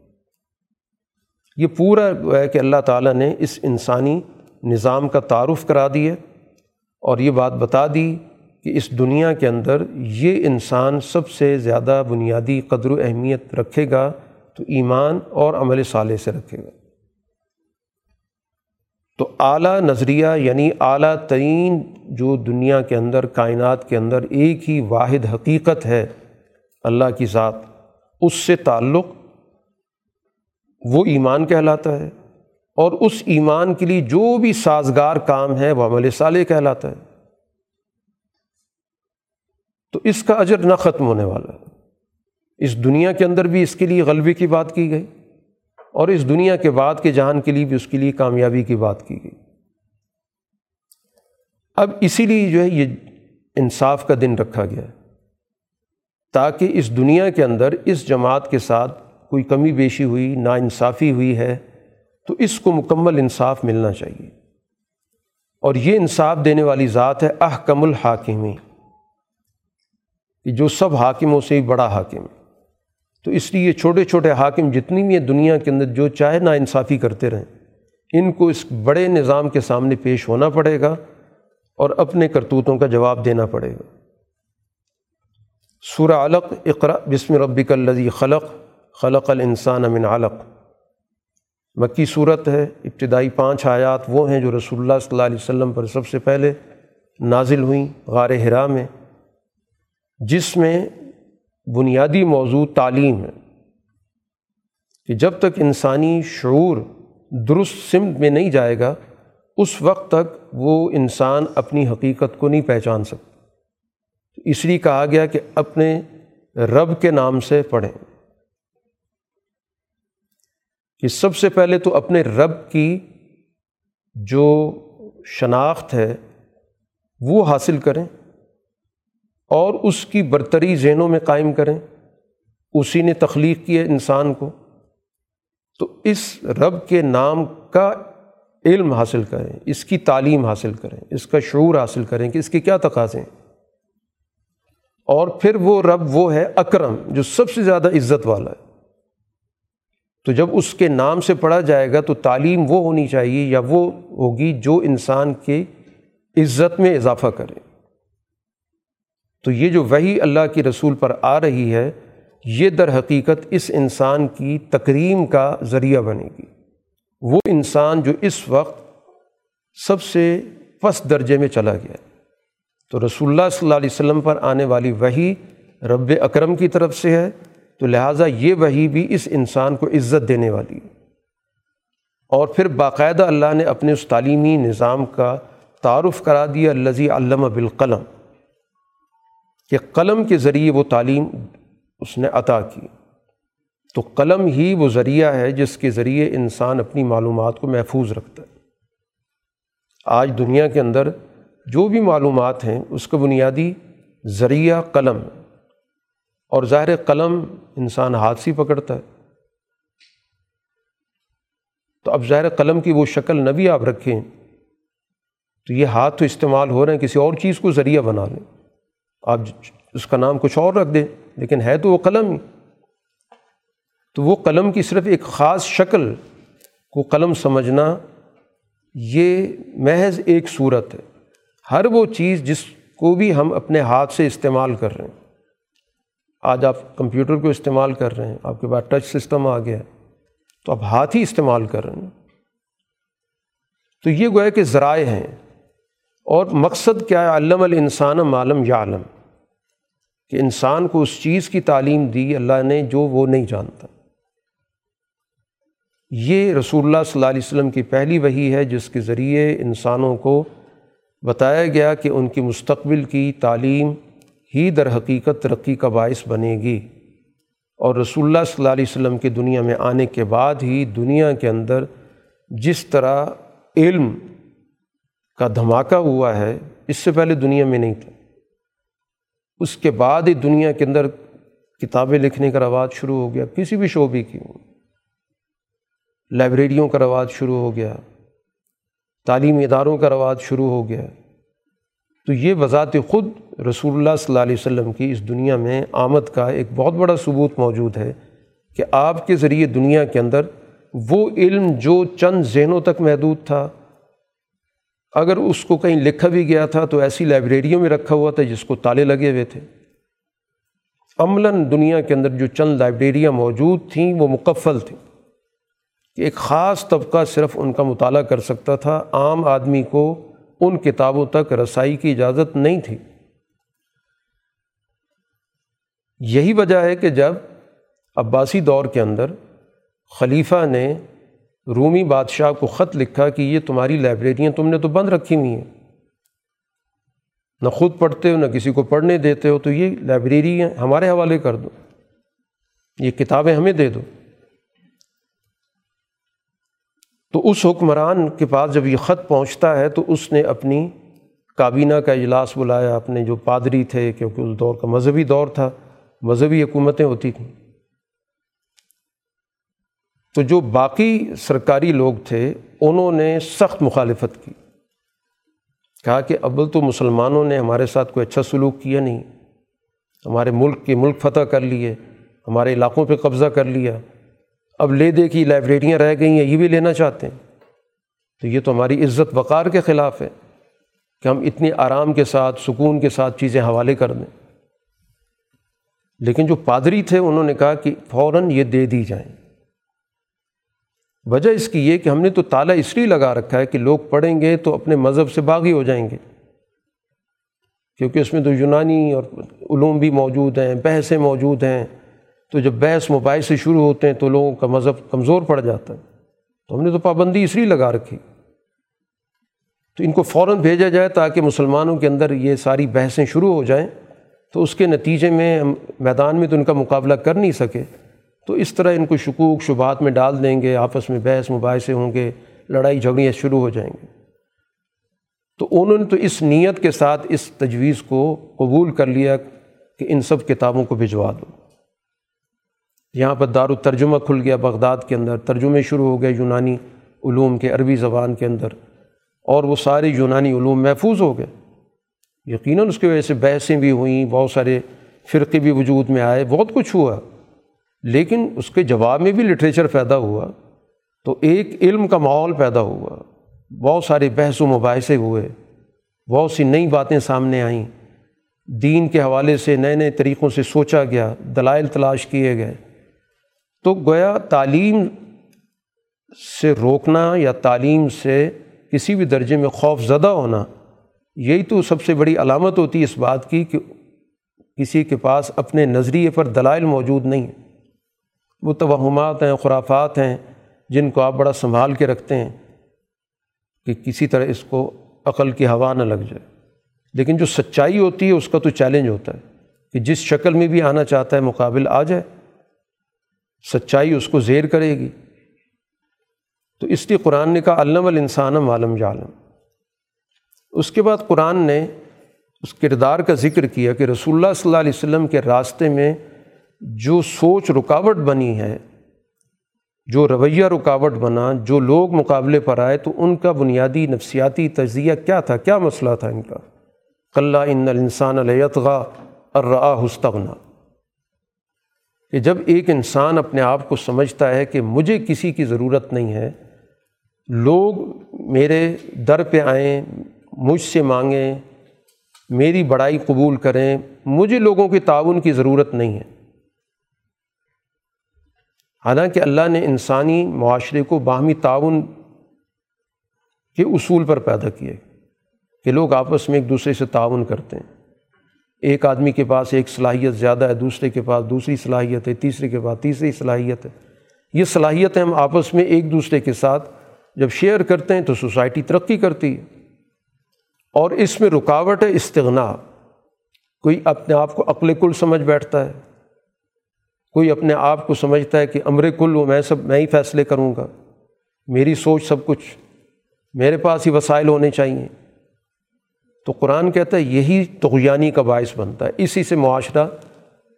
یہ پورا ہے کہ اللہ تعالیٰ نے اس انسانی نظام کا تعارف کرا دیا اور یہ بات بتا دی کہ اس دنیا کے اندر یہ انسان سب سے زیادہ بنیادی قدر و اہمیت رکھے گا تو ایمان اور عمل صالح سے رکھے گا۔ تو اعلیٰ نظریہ یعنی اعلیٰ ترین جو دنیا کے اندر، کائنات کے اندر ایک ہی واحد حقیقت ہے، اللہ کی ذات۔ اس سے تعلق وہ ایمان کہلاتا ہے اور اس ایمان کے لیے جو بھی سازگار کام ہے وہ عمل صالح کہلاتا ہے۔ تو اس کا اجر نہ ختم ہونے والا ہے۔ اس دنیا کے اندر بھی اس کے لیے غلبے کی بات کی گئی اور اس دنیا کے بعد کے جہان کے لیے بھی اس کے لیے کامیابی کی بات کی گئی۔ اب اسی لیے جو ہے یہ انصاف کا دن رکھا گیا ہے تاکہ اس دنیا کے اندر اس جماعت کے ساتھ کوئی کمی بیشی ہوئی نا انصافی ہوئی ہے تو اس کو مکمل انصاف ملنا چاہیے۔ اور یہ انصاف دینے والی ذات ہے احکم الحاکمی کہ جو سب حاکموں سے ہی بڑا حاکم ہے۔ تو اس لیے چھوٹے چھوٹے حاکم جتنی بھی ہیں دنیا کے اندر، جو چاہے نا انصافی کرتے رہیں، ان کو اس بڑے نظام کے سامنے پیش ہونا پڑے گا اور اپنے کرتوتوں کا جواب دینا پڑے گا۔ سورہ علق اقرا بسم ربک الذی خلق خلق الانسان من علق۔ مکی صورت ہے، ابتدائی پانچ آیات وہ ہیں جو رسول اللہ صلی اللہ علیہ وسلم پر سب سے پہلے نازل ہوئیں، غار حرا میں۔ جس میں بنیادی موضوع تعلیم ہے کہ جب تک انسانی شعور درست سمت میں نہیں جائے گا، اس وقت تک وہ انسان اپنی حقیقت کو نہیں پہچان سکتا۔ اس لیے کہا گیا کہ اپنے رب کے نام سے پڑھیں۔ کہ سب سے پہلے تو اپنے رب کی جو شناخت ہے، وہ حاصل کریں۔ اور اس کی برتری ذہنوں میں قائم کریں۔ اسی نے تخلیق کیا انسان کو۔ تو اس رب کے نام کا علم حاصل کریں، اس کی تعلیم حاصل کریں، اس کا شعور حاصل کریں کہ اس کے کیا تقاضے ہیں۔ اور پھر وہ رب وہ ہے اکرم جو سب سے زیادہ عزت والا ہے۔ تو جب اس کے نام سے پڑھا جائے گا تو تعلیم وہ ہونی چاہیے یا وہ ہوگی جو انسان کے عزت میں اضافہ کرے۔ تو یہ جو وہی اللہ کی رسول پر آ رہی ہے، یہ در حقیقت اس انسان کی تکریم کا ذریعہ بنے گی۔ وہ انسان جو اس وقت سب سے پس درجے میں چلا گیا تو رسول اللہ صلی اللہ علیہ وسلم پر آنے والی وہی رب اکرم کی طرف سے ہے، تو لہٰذا یہ وہی بھی اس انسان کو عزت دینے والی ہے۔ اور پھر باقاعدہ اللہ نے اپنے اس تعلیمی نظام کا تعارف کرا دیا الزی علامہ بالقلم۔ کہ قلم کے ذریعے وہ تعلیم اس نے عطا کی۔ تو قلم ہی وہ ذریعہ ہے جس کے ذریعے انسان اپنی معلومات کو محفوظ رکھتا ہے۔ آج دنیا کے اندر جو بھی معلومات ہیں، اس کا بنیادی ذریعہ قلم ہے۔ اور ظاہر قلم انسان ہاتھ سے پکڑتا ہے۔ تو اب ظاہر قلم کی وہ شکل نہ بھی آپ رکھیں، تو یہ ہاتھ تو استعمال ہو رہے ہیں، کسی اور چیز کو ذریعہ بنا لیں۔ آپ اس کا نام کچھ اور رکھ دیں، لیکن ہے تو وہ قلم ہی۔ تو وہ قلم کی صرف ایک خاص شکل کو قلم سمجھنا یہ محض ایک صورت ہے۔ ہر وہ چیز جس کو بھی ہم اپنے ہاتھ سے استعمال کر رہے ہیں۔ آج آپ کمپیوٹر کو استعمال کر رہے ہیں، آپ کے پاس ٹچ سسٹم آ گیا تو آپ ہاتھ ہی استعمال کر رہے ہیں۔ تو یہ گویا کہ ذرائع ہیں۔ اور مقصد کیا ہے؟ علم الانسان معلوم یا عالم کہ انسان کو اس چیز کی تعلیم دی، اللہ نے جو وہ نہیں جانتا۔ یہ رسول اللہ صلی اللہ علیہ وسلم کی پہلی وہی ہے، جس کے ذریعے انسانوں کو بتایا گیا کہ ان کی مستقبل کی تعلیم ہی در حقیقت ترقی کا باعث بنے گی۔ اور رسول اللہ صلی اللہ علیہ وسلم کی دنیا میں آنے کے بعد ہی دنیا کے اندر جس طرح علم کا دھماکہ ہوا ہے، اس سے پہلے دنیا میں نہیں تھا۔ اس کے بعد ہی دنیا کے اندر کتابیں لکھنے کا رواج شروع ہو گیا کسی بھی شعبے کی لائبریریوں کا رواج شروع ہو گیا، تعلیمی اداروں کا رواج شروع ہو گیا۔ تو یہ بذات خود رسول اللہ صلی اللہ علیہ وسلم کی اس دنیا میں آمد کا ایک بہت بڑا ثبوت موجود ہے کہ آپ کے ذریعے دنیا کے اندر وہ علم جو چند ذہنوں تک محدود تھا اگر اس کو کہیں لکھا بھی گیا تھا تو ایسی لائبریریوں میں رکھا ہوا تھا جس کو تالے لگے ہوئے تھے۔ عملاً دنیا کے اندر جو چند لائبریریاں موجود تھیں وہ مکفل تھیں۔ کہ ایک خاص طبقہ صرف ان کا مطالعہ کر سکتا تھا۔ عام آدمی کو ان کتابوں تک رسائی کی اجازت نہیں تھی۔ یہی وجہ ہے کہ جب عباسی دور کے اندر خلیفہ نے رومی بادشاہ کو خط لکھا کہ یہ تمہاری لائبریریاں تم نے تو بند رکھی ہوئی ہیں۔ نہ خود پڑھتے ہو، نہ کسی کو پڑھنے دیتے ہو، تو یہ لائبریری ہمارے حوالے کر دو۔ یہ کتابیں ہمیں دے دو۔ تو اس حکمران کے پاس جب یہ خط پہنچتا ہے، تو اس نے اپنی کابینہ کا اجلاس بلایا۔ اپنے جو پادری تھے، کیونکہ اس دور کا مذہبی دور تھا، مذہبی حکومتیں ہوتی تھیں۔ تو جو باقی سرکاری لوگ تھے، انہوں نے سخت مخالفت کی۔ کہا کہ اول تو مسلمانوں نے ہمارے ساتھ کوئی اچھا سلوک کیا نہیں۔ ہمارے ملک کے ملک فتح کر لیے، ہمارے علاقوں پہ قبضہ کر لیا۔ اب لے دے کی لائبریریاں رہ گئی ہیں، یہ بھی لینا چاہتے ہیں۔ تو یہ تو ہماری عزت وقار کے خلاف ہے کہ ہم اتنی آرام کے ساتھ، سکون کے ساتھ چیزیں حوالے کر دیں۔ لیکن جو پادری تھے، انہوں نے کہا کہ فوراً یہ دے دی جائیں۔ وجہ اس کی یہ کہ ہم نے تو تالا اس لیے لگا رکھا ہے کہ لوگ پڑھیں گے تو اپنے مذہب سے باغی ہو جائیں گے۔ کیونکہ اس میں تو یونانی اور علوم بھی موجود ہیں، بحثیں موجود ہیں۔ تو جب بحث موبائل سے شروع ہوتے ہیں تو لوگوں کا مذہب کمزور پڑ جاتا ہے۔ تو ہم نے تو پابندی اس لیے لگا رکھی۔ تو ان کو فوراً بھیجا جائے تاکہ مسلمانوں کے اندر یہ ساری بحثیں شروع ہو جائیں۔ تو اس کے نتیجے میں میدان میں تو ان کا مقابلہ کر نہیں سکے۔ تو اس طرح ان کو شکوک شبہات میں ڈال دیں گے، آپس میں بحث مباحثے ہوں گے، لڑائی جھگڑیاں شروع ہو جائیں گے۔ تو انہوں نے تو اس نیت کے ساتھ اس تجویز کو قبول کر لیا کہ ان سب کتابوں کو بھجوا دو۔ یہاں پر دار الترجمہ کھل گیا بغداد کے اندر، ترجمے شروع ہو گئے یونانی علوم کے، عربی زبان کے اندر، اور وہ سارے یونانی علوم محفوظ ہو گئے۔ یقیناً اس کی وجہ سے بحثیں بھی ہوئیں، بہت سارے فرقے بھی وجود میں آئے، بہت کچھ ہوا۔ لیکن اس کے جواب میں بھی لٹریچر پیدا ہوا تو ایک علم کا ماحول پیدا ہوا۔ بہت سارے بحث و مباحثے ہوئے۔ بہت سی نئی باتیں سامنے آئیں۔ دین کے حوالے سے نئے نئے طریقوں سے سوچا گیا، دلائل تلاش کیے گئے۔ تو گویا تعلیم سے روکنا یا تعلیم سے کسی بھی درجے میں خوف زدہ ہونا، یہی تو سب سے بڑی علامت ہوتی ہے اس بات کی کہ کسی کے پاس اپنے نظریے پر دلائل موجود نہیں۔ ہیں وہ توہمات ہیں، خرافات ہیں، جن کو آپ بڑا سنبھال کے رکھتے ہیں کہ کسی طرح اس کو عقل کی ہوا نہ لگ جائے۔ لیکن جو سچائی ہوتی ہے، اس کا تو چیلنج ہوتا ہے کہ جس شکل میں بھی آنا چاہتا ہے، مقابل آ جائے۔ سچائی اس کو زیر کرے گی۔ تو اس لیے قرآن نے کہا، علم الانسان عالم جالم اس کے بعد قرآن نے اس کردار کا ذکر کیا کہ رسول اللہ صلی اللہ علیہ وسلم کے راستے میں جو سوچ رکاوٹ بنی ہے، جو رویہ رکاوٹ بنا، جو لوگ مقابلے پر آئے، تو ان کا بنیادی نفسیاتی تجزیہ کیا تھا؟ کیا مسئلہ تھا ان کا؟ قلّہ ان الانسان علیتغا الرآ حستغنا کہ جب ایک انسان اپنے آپ کو سمجھتا ہے کہ مجھے کسی کی ضرورت نہیں ہے، لوگ میرے در پہ آئیں، مجھ سے مانگیں، میری بڑائی قبول کریں، مجھے لوگوں کے تعاون کی ضرورت نہیں ہے۔ حالانکہ اللہ نے انسانی معاشرے کو باہمی تعاون کے اصول پر پیدا کیے کہ لوگ آپس میں ایک دوسرے سے تعاون کرتے ہیں۔ ایک آدمی کے پاس ایک صلاحیت زیادہ ہے، دوسرے کے پاس دوسری صلاحیت ہے، تیسرے کے پاس تیسری صلاحیت ہے۔ یہ صلاحیتیں ہم آپس میں ایک دوسرے کے ساتھ جب شیئر کرتے ہیں تو سوسائٹی ترقی کرتی ہے۔ اور اس میں رکاوٹ ہے، استغنا۔ کوئی اپنے آپ کو عقل کل سمجھ بیٹھتا ہے۔ کوئی اپنے آپ کو سمجھتا ہے کہ امر کل وہ میں سب میں ہی فیصلے کروں گا۔ میری سوچ سب کچھ میرے پاس ہی وسائل ہونے چاہئیں تو قرآن کہتا ہے یہی تغیانی کا باعث بنتا ہے۔ اسی سے معاشرہ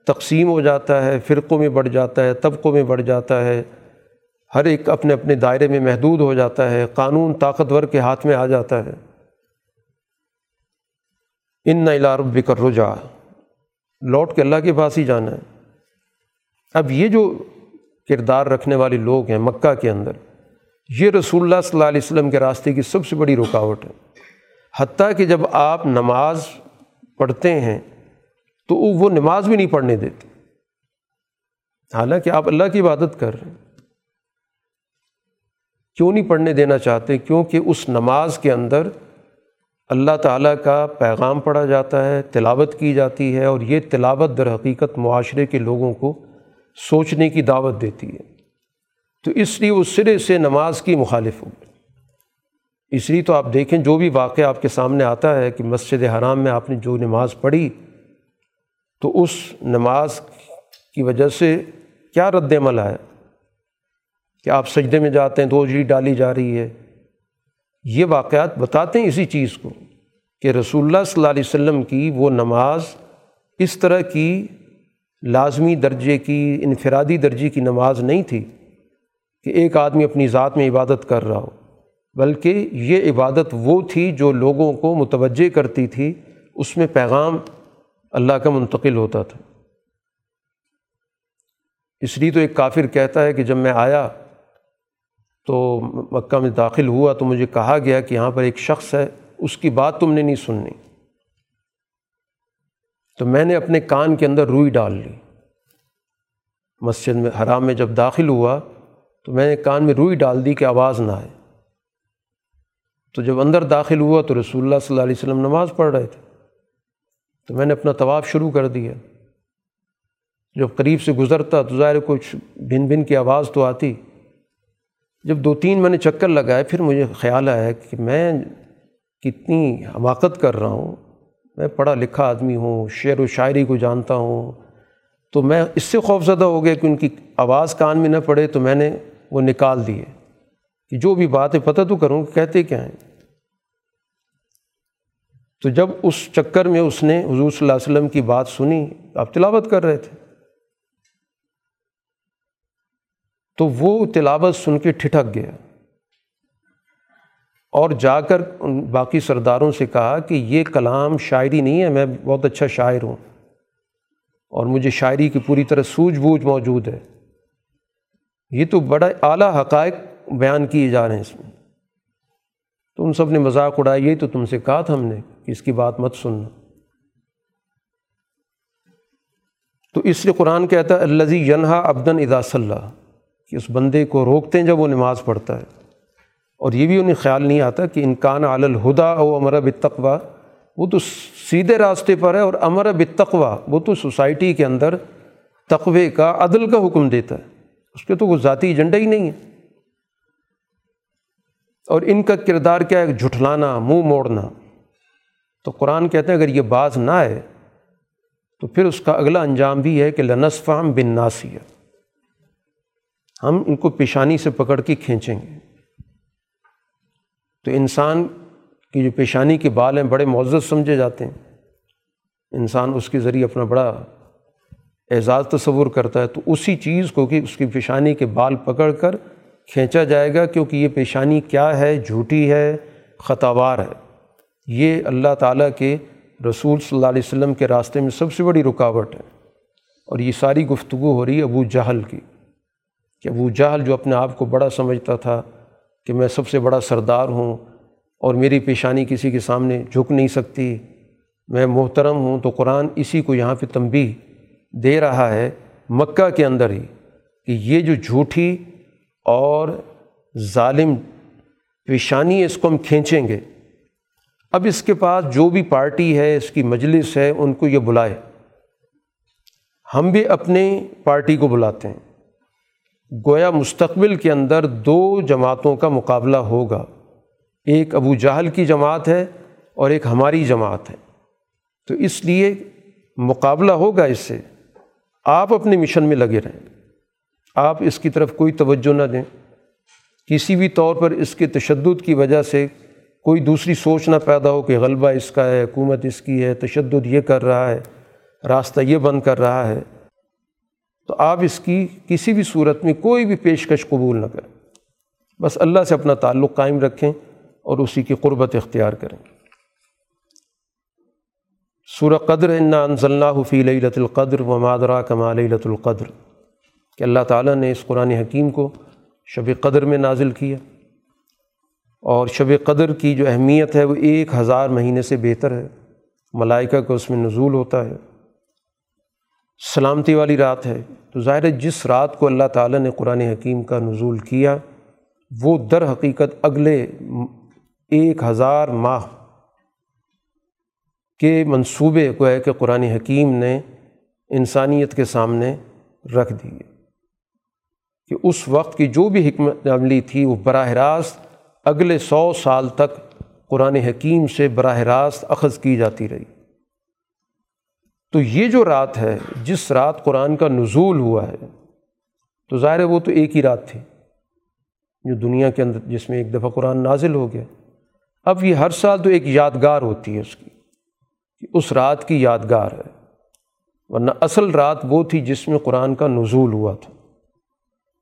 تقسیم ہو جاتا ہے، فرقوں میں بڑھ جاتا ہے، طبقوں میں بڑھ جاتا ہے۔ ہر ایک اپنے اپنے دائرے میں محدود ہو جاتا ہے۔ قانون طاقتور کے ہاتھ میں آ جاتا ہے۔ ان نہ رب کر رجا لوٹ کے اللہ کے پاس ہی جانا ہے۔ اب یہ جو کردار رکھنے والے لوگ ہیں مکہ کے اندر، یہ رسول اللہ صلی اللہ علیہ وسلم کے راستے کی سب سے بڑی رکاوٹ ہے۔ حتیٰ کہ جب آپ نماز پڑھتے ہیں تو وہ نماز بھی نہیں پڑھنے دیتے۔ حالانکہ آپ اللہ کی عبادت کر رہے ہیں۔ کیوں نہیں پڑھنے دینا چاہتے؟ کیونکہ اس نماز کے اندر اللہ تعالیٰ کا پیغام پڑھا جاتا ہے، تلاوت کی جاتی ہے اور یہ تلاوت در حقیقت معاشرے کے لوگوں کو سوچنے کی دعوت دیتی ہے۔ تو اس لیے وہ سرے سے نماز کی مخالف ہو اس لیے تو آپ دیکھیں جو بھی واقعہ آپ کے سامنے آتا ہے کہ مسجد حرام میں آپ نے جو نماز پڑھی، تو اس نماز کی وجہ سے کیا رد عمل آیا؟ کہ آپ سجدے میں جاتے ہیں، دو جی ڈالی جا رہی ہے۔ یہ واقعات بتاتے ہیں اسی چیز کو کہ رسول اللہ صلی اللہ علیہ وسلم کی وہ نماز اس طرح کی لازمی درجے کی، انفرادی درجے کی نماز نہیں تھی کہ ایک آدمی اپنی ذات میں عبادت کر رہا ہو، بلکہ یہ عبادت وہ تھی جو لوگوں کو متوجہ کرتی تھی، اس میں پیغام اللہ کا منتقل ہوتا تھا۔ اس لیے تو ایک کافر کہتا ہے کہ جب میں آیا تو مکہ میں داخل ہوا تو مجھے کہا گیا کہ یہاں پر ایک شخص ہے، اس کی بات تم نے نہیں سننی۔ تو میں نے اپنے کان کے اندر روئی ڈال لی۔ مسجد میں حرام میں جب داخل ہوا تو میں نے کان میں روئی ڈال دی کہ آواز نہ آئے۔ تو جب اندر داخل ہوا تو رسول اللہ صلی اللہ علیہ وسلم نماز پڑھ رہے تھے۔ تو میں نے اپنا طواف شروع کر دیا۔ جب قریب سے گزرتا تو ظاہر کچھ بھن بھن کی آواز تو آتی۔ جب دو تین میں نے چکر لگائے پھر مجھے خیال آیا کہ میں کتنی حماقت کر رہا ہوں۔ میں پڑھا لکھا آدمی ہوں، شعر و شاعری کو جانتا ہوں۔ تو میں اس سے خوف زدہ ہو گیا کہ ان کی آواز کان میں نہ پڑے تو میں نے وہ نکال دیے۔ کہ جو بھی بات ہے پتہ تو کروں کہ کہتے کیا ہیں۔ تو جب اس چکر میں اس نے حضور صلی اللہ علیہ وسلم کی بات سنی، آپ تلاوت کر رہے تھے۔ تو وہ تلاوت سن کے ٹھٹک گیا۔ اور جا کر باقی سرداروں سے کہا کہ یہ کلام شاعری نہیں ہے، میں بہت اچھا شاعر ہوں۔ اور مجھے شاعری کی پوری طرح سوجھ بوجھ موجود ہے۔ یہ تو بڑا اعلیٰ حقائق بیان کیے جا رہے ہیں اس میں۔ تو ان سب نے مذاق اڑایا یہی تو تم سے کہا تھا ہم نے کہ اس کی بات مت سننا۔ تو اس لیے قرآن کہتا ہے الزی ینہا ابدن ادا صلی، کہ اس بندے کو روکتے ہیں جب وہ نماز پڑھتا ہے۔ اور یہ بھی انہیں خیال نہیں آتا کہ انکان عال الہدا او امر بتقوا وہ تو سیدھے راستے پر ہے اور امر بتقوا وہ تو سوسائٹی کے اندر تقوے کا عدل کا حکم دیتا ہے۔ اس کے تو وہ ذاتی ایجنڈا ہی نہیں ہے۔ اور ان کا کردار کیا ہے؟ جھٹلانا، منہ موڑنا۔ تو قرآن کہتے ہیں اگر یہ باز نہ آئے تو پھر اس کا اگلا انجام بھی ہے کہ لنصفام بن ناسیہ ہم ان کو پیشانی سے پکڑ کے کھینچیں گے۔ تو انسان کی جو پیشانی کے بال ہیں بڑے معزز سمجھے جاتے ہیں۔ انسان اس کے ذریعے اپنا بڑا اعزاز تصور کرتا ہے۔ تو اسی چیز کو کہ اس کی پیشانی کے بال پکڑ کر کھینچا جائے گا کیونکہ یہ پیشانی کیا ہے؟ جھوٹی ہے، خطاوار ہے۔ یہ اللہ تعالیٰ کے رسول صلی اللہ علیہ وسلم کے راستے میں سب سے بڑی رکاوٹ ہے۔ اور یہ ساری گفتگو ہو رہی ہے ابو جہل کی۔ کہ ابو جہل جو اپنے آپ کو بڑا سمجھتا تھا کہ میں سب سے بڑا سردار ہوں اور میری پیشانی کسی کے سامنے جھک نہیں سکتی، میں محترم ہوں تو قرآن اسی کو یہاں پہ تنبیہ دے رہا ہے مکہ کے اندر ہی کہ یہ جو جھوٹی اور ظالم پیشانی اس کو ہم کھینچیں گے۔ اب اس کے پاس جو بھی پارٹی ہے، اس کی مجلس ہے، ان کو یہ بلائے۔ ہم بھی اپنے پارٹی کو بلاتے ہیں۔ گویا مستقبل کے اندر دو جماعتوں کا مقابلہ ہوگا۔ ایک ابو جہل کی جماعت ہے اور ایک ہماری جماعت ہے۔ تو اس لیے مقابلہ ہوگا اس سے۔ آپ اپنے مشن میں لگے رہیں۔ آپ اس کی طرف کوئی توجہ نہ دیں۔ کسی بھی طور پر اس کے تشدد کی وجہ سے کوئی دوسری سوچ نہ پیدا ہو کہ غلبہ اس کا ہے، حکومت اس کی ہے، تشدد یہ کر رہا ہے، راستہ یہ بند کر رہا ہے۔ تو آپ اس کی کسی بھی صورت میں کوئی بھی پیشکش قبول نہ کریں۔ بس اللہ سے اپنا تعلق قائم رکھیں اور اسی کی قربت اختیار کریں۔ سورہ قدر انضل فی لت القدر و مادرا کما لت القدر۔ کہ اللہ تعالیٰ نے اس قرآن حکیم کو شب قدر میں نازل کیا۔ اور شب قدر کی جو اہمیت ہے وہ ایک ہزار مہینے سے بہتر ہے۔ ملائکہ کا اس میں نزول ہوتا ہے۔ سلامتی والی رات ہے۔ تو ظاہر ہے جس رات کو اللہ تعالیٰ نے قرآن حکیم کا نزول کیا، وہ در حقیقت اگلے ایک ہزار ماہ کے منصوبے کو ہے کہ قرآن حکیم نے انسانیت کے سامنے رکھ دیے کہ اس وقت کی جو بھی حکمت عملی تھی، وہ براہ راست اگلے سو سال تک قرآن حکیم سے براہ راست اخذ کی جاتی رہی۔ تو یہ جو رات ہے، جس رات قرآن کا نزول ہوا ہے، تو ظاہر ہے وہ تو ایک ہی رات تھی، جو دنیا کے اندر، جس میں ایک دفعہ قرآن نازل ہو گیا۔ اب یہ ہر سال تو ایک یادگار ہوتی ہے اس کی، کہ اس رات کی یادگار ہے۔ ورنہ اصل رات وہ تھی جس میں قرآن کا نزول ہوا تھا۔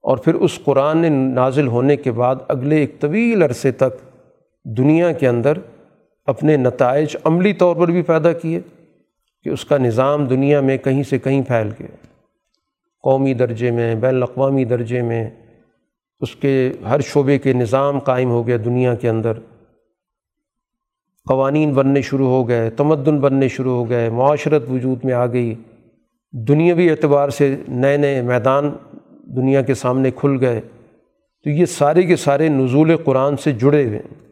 اور پھر اس قرآن نازل ہونے کے بعد اگلے ایک طویل عرصے تک دنیا کے اندر اپنے نتائج عملی طور پر بھی پیدا کیے۔ کہ اس کا نظام دنیا میں کہیں سے کہیں پھیل گیا۔ قومی درجے میں بین الاقوامی درجے میں اس کے ہر شعبے کے نظام قائم ہو گیا دنیا کے اندر۔ قوانین بننے شروع ہو گئے، تمدن بننے شروع ہو گئے، معاشرت وجود میں آ گئی۔ دنیاوی اعتبار سے نئے نئے میدان دنیا کے سامنے کھل گئے۔ تو یہ سارے کے سارے نزول قرآن سے جڑے ہوئے ہیں۔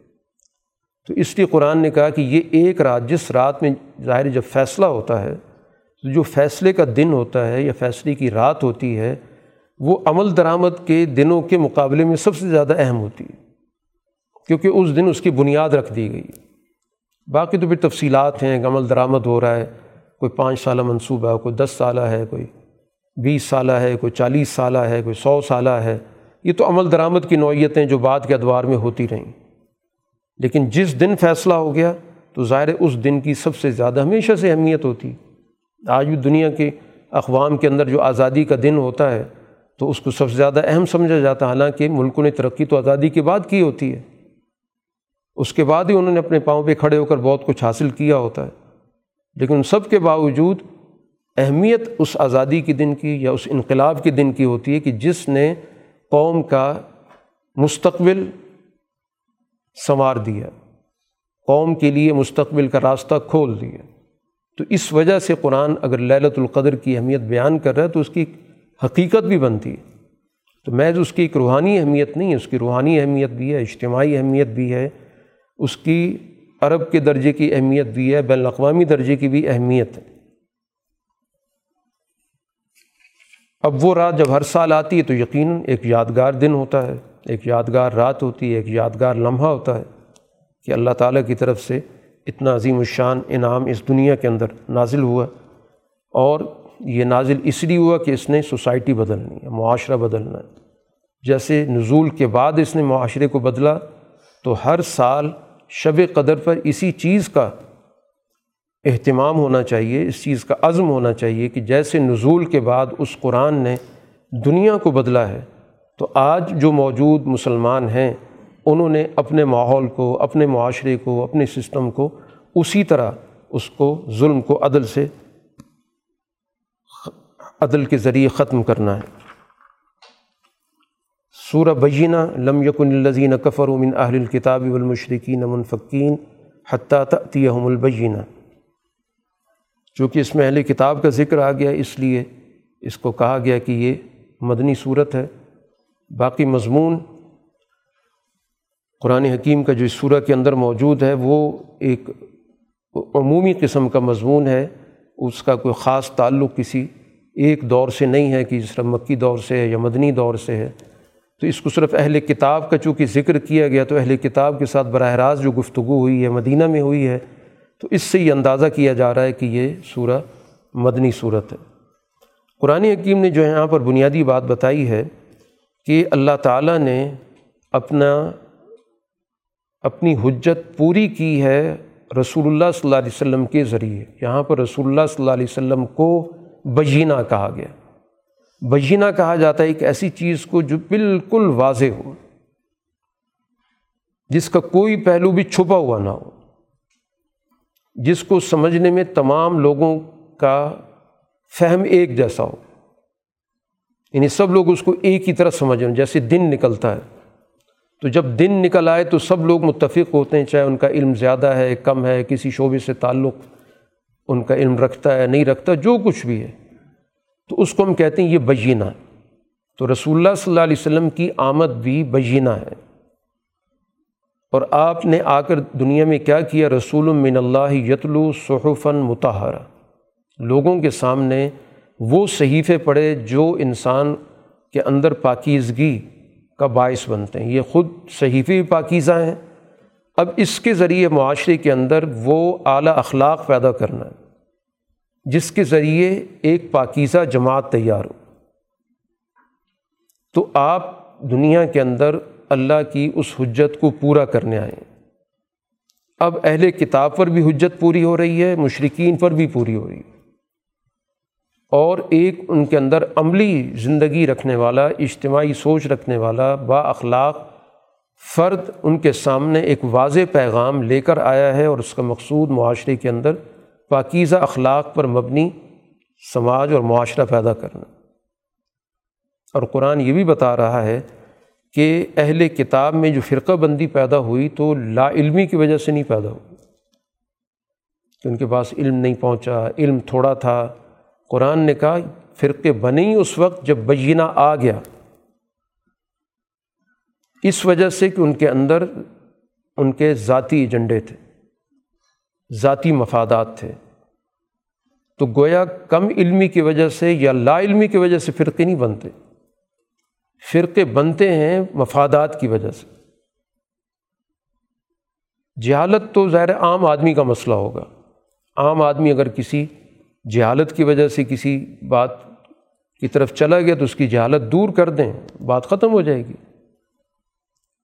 تو اس لیے قرآن نے کہا کہ یہ ایک رات، جس رات میں ظاہر جب فیصلہ ہوتا ہے، تو جو فیصلے کا دن ہوتا ہے یا فیصلے کی رات ہوتی ہے، وہ عمل درآمد کے دنوں کے مقابلے میں سب سے زیادہ اہم ہوتی ہے، کیونکہ اس دن اس کی بنیاد رکھ دی گئی باقی تو پھر تفصیلات ہیں عمل درآمد ہو رہا ہے، کوئی پانچ سالہ منصوبہ ہے، کوئی دس سالہ ہے، کوئی بیس سالہ ہے، کوئی چالیس سالہ ہے، کوئی سو سالہ ہے۔ یہ تو عمل درآمد کی نوعیتیں جو بعد کے ادوار میں ہوتی رہیں۔ لیکن جس دن فیصلہ ہو گیا تو ظاہر اس دن کی سب سے زیادہ ہمیشہ سے اہمیت ہوتی۔ آج بھی دنیا کے اقوام کے اندر جو آزادی کا دن ہوتا ہے تو اس کو سب سے زیادہ اہم سمجھا جاتا حالانکہ ملکوں نے ترقی تو آزادی کے بعد کی ہوتی ہے۔ اس کے بعد ہی انہوں نے اپنے پاؤں پہ کھڑے ہو کر بہت کچھ حاصل کیا ہوتا ہے۔ لیکن ان سب کے باوجود اہمیت اس آزادی کے دن کی یا اس انقلاب کے دن کی ہوتی ہے کہ جس نے قوم کا مستقبل سنوار دیا قوم کے لیے مستقبل کا راستہ کھول دیا تو اس وجہ سے قرآن اگر للت القدر کی اہمیت بیان کر رہا ہے تو اس کی حقیقت بھی بنتی ہے۔ تو محض اس کی ایک روحانی اہمیت نہیں ہے، اس کی روحانی اہمیت بھی ہے، اجتماعی اہمیت بھی ہے۔ اس کی عرب کے درجے کی اہمیت بھی ہے، بین الاقوامی درجے کی بھی اہمیت ہے۔ اب وہ رات جب ہر سال آتی ہے تو یقیناً ایک یادگار دن ہوتا ہے۔ ایک یادگار رات ہوتی ہے، ایک یادگار لمحہ ہوتا ہے کہ اللہ تعالیٰ کی طرف سے اتنا عظیم الشان انعام اس دنیا کے اندر نازل ہوا اور یہ نازل اس لیے ہوا کہ اس نے سوسائٹی بدلنی ہے، معاشرہ بدلنا ہے۔ جیسے نزول کے بعد اس نے معاشرے کو بدلا تو ہر سال شب قدر پر اسی چیز کا اہتمام ہونا چاہیے، اس چیز کا عزم ہونا چاہیے کہ جیسے نزول کے بعد اس قرآن نے دنیا کو بدلا ہے تو آج جو موجود مسلمان ہیں، انہوں نے اپنے ماحول کو، اپنے معاشرے کو اپنے سسٹم کو اسی طرح اس کو ظلم کو عدل سے عدل کے ذریعے ختم کرنا ہے۔ سورہ بینہ لم یکن الزین کفر من اہل الکتاب والمشرقین منفقین حتیٰ تأتیہم البینہ چونکہ اس میں اہل کتاب کا ذکر آ گیا، اس لیے اس کو کہا گیا کہ یہ مدنی صورت ہے۔ باقی مضمون قرآن حکیم کا جو اس سورہ کے اندر موجود ہے، وہ ایک عمومی قسم کا مضمون ہے۔ اس کا کوئی خاص تعلق کسی ایک دور سے نہیں ہے کہ جس طرح مکی دور سے ہے یا مدنی دور سے ہے۔ تو اس کو صرف اہل کتاب کا چونکہ ذکر کیا گیا تو اہل کتاب کے ساتھ براہ راست جو گفتگو ہوئی ہے، مدینہ میں ہوئی ہے، تو اس سے یہ اندازہ کیا جا رہا ہے کہ یہ سورہ مدنی صورت ہے۔ قرآن حکیم نے جو ہے یہاں پر بنیادی بات بتائی ہے کہ اللہ تعالیٰ نے اپنا اپنی حجت پوری کی ہے رسول اللہ صلی اللہ علیہ وسلم کے ذریعے۔ یہاں پر رسول اللہ صلی اللہ علیہ وسلم کو بجینہ کہا گیا۔ بجینہ کہا جاتا ہے ایک ایسی چیز کو جو بالکل واضح ہو، جس کا کوئی پہلو بھی چھپا ہوا نہ ہو، جس کو سمجھنے میں تمام لوگوں کا فہم ایک جیسا ہو۔ یعنی سب لوگ اس کو ایک ہی طرح سمجھیں جیسے دن نکلتا ہے۔ تو جب دن نکل آئے تو سب لوگ متفق ہوتے ہیں، چاہے ان کا علم زیادہ ہے، کم ہے، کسی شعبے سے تعلق ان کا علم رکھتا ہے، نہیں رکھتا، جو کچھ بھی ہے۔ تو اس کو ہم کہتے ہیں یہ بینہ تو رسول اللہ صلی اللہ علیہ وسلم کی آمد بھی بینہ ہے۔ اور آپ نے آ کر دنیا میں کیا کیا؟ رسول من اللہ یتلو صحفن متحرہ لوگوں کے سامنے وہ صحیفے پڑھے جو انسان کے اندر پاکیزگی کا باعث بنتے ہیں۔ یہ خود صحیفے بھی پاکیزہ ہیں۔ اب اس کے ذریعے معاشرے کے اندر وہ اعلیٰ اخلاق پیدا کرنا ہے، جس کے ذریعے ایک پاکیزہ جماعت تیار ہو۔ تو آپ دنیا کے اندر اللہ کی اس حجت کو پورا کرنے آئیں اب اہل کتاب پر بھی حجت پوری ہو رہی ہے مشرقین پر بھی پوری ہو رہی ہے۔ اور ایک ان کے اندر عملی زندگی رکھنے والا، اجتماعی سوچ رکھنے والا، با اخلاق فرد ان کے سامنے ایک واضح پیغام لے کر آیا ہے اور اس کا مقصود معاشرے کے اندر پاکیزہ اخلاق پر مبنی سماج اور معاشرہ پیدا کرنا۔ اور قرآن یہ بھی بتا رہا ہے کہ اہل کتاب میں جو فرقہ بندی پیدا ہوئی تو لا علمی کی وجہ سے نہیں پیدا ہوئی۔ کہ ان کے پاس علم نہیں پہنچا، علم تھوڑا تھا قرآن نے کہا، فرقے بنے ہی اس وقت جب بینہ آ گیا۔ اس وجہ سے کہ ان کے اندر ان کے ذاتی ایجنڈے تھے، ذاتی مفادات تھے۔ تو گویا کم علمی کی وجہ سے یا لا علمی کی وجہ سے فرقے نہیں بنتے۔ فرقے بنتے ہیں مفادات کی وجہ سے۔ جہالت تو ظاہر عام آدمی کا مسئلہ ہوگا۔ عام آدمی اگر کسی جہالت کی وجہ سے کسی بات کی طرف چلا گیا تو اس کی جہالت دور کر دیں، بات ختم ہو جائے گی۔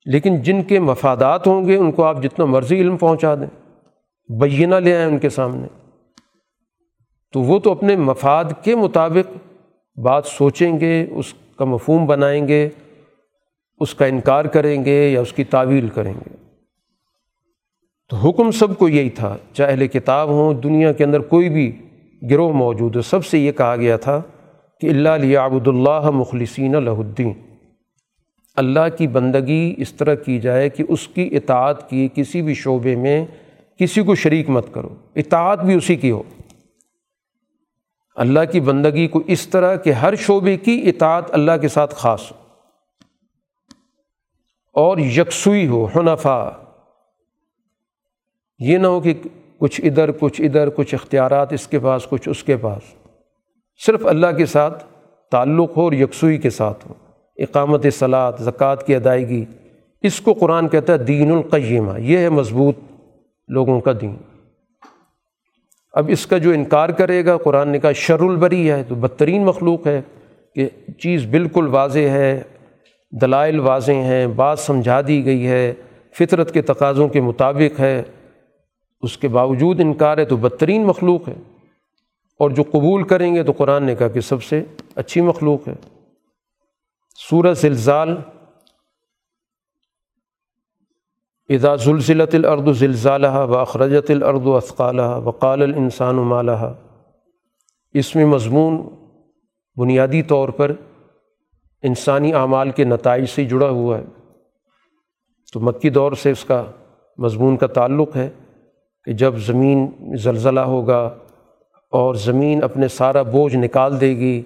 لیکن جن کے مفادات ہوں گے، ان کو آپ جتنا مرضی علم پہنچا دیں، بینہ لے آئیں ان کے سامنے۔ تو وہ تو اپنے مفاد کے مطابق بات سوچیں گے، اس کا مفہوم بنائیں گے، اس کا انکار کریں گے یا اس کی تعویل کریں گے۔ تو حکم سب کو یہی تھا، چاہے اہل کتاب ہوں، دنیا کے اندر کوئی بھی گروہ موجود ہے۔ سب سے یہ کہا گیا تھا کہ اللہ علیہ آبد اللہ مخلصین الدین۔ اللہ کی بندگی اس طرح کی جائے کہ اس کی اطاعت کی کسی بھی شعبے میں کسی کو شریک مت کرو۔ اطاعت بھی اسی کی ہو۔ اللہ کی بندگی کو اس طرح کہ ہر شعبے کی اطاعت اللہ کے ساتھ خاص ہو۔ اور یکسوئی ہو حنفا یہ نہ ہو کہ کچھ ادھر کچھ ادھر، کچھ اختیارات اس کے پاس، کچھ اس کے پاس۔ صرف اللہ کے ساتھ تعلق ہو اور یکسوئی کے ساتھ ہو۔ اقامت صلاحت زکوٰۃ کی ادائیگی، اس کو قرآن کہتا ہے دین القیمہ۔ یہ ہے مضبوط لوگوں کا دین۔ اب اس کا جو انکار کرے گا، قرآن نے کہا شر البری ہے، تو بدترین مخلوق ہے کہ چیز بالکل واضح ہے، دلائل واضح ہیں، بات سمجھا دی گئی ہے، فطرت کے تقاضوں کے مطابق ہے۔ اس کے باوجود انکار ہے تو بدترین مخلوق ہے۔ اور جو قبول کریں گے تو قرآن نے کہا کہ سب سے اچھی مخلوق ہے۔ سورہ زلزال، اذا زلزلت الارض زلزالہ و اخرجت الارض اثقالہ وقال الانسان مالہ اس میں مضمون بنیادی طور پر انسانی اعمال کے نتائج سے جڑا ہوا ہے۔ تو مکی دور سے اس کا مضمون کا تعلق ہے۔ کہ جب زمین زلزلہ ہوگا اور زمین اپنے سارا بوجھ نکال دے گی،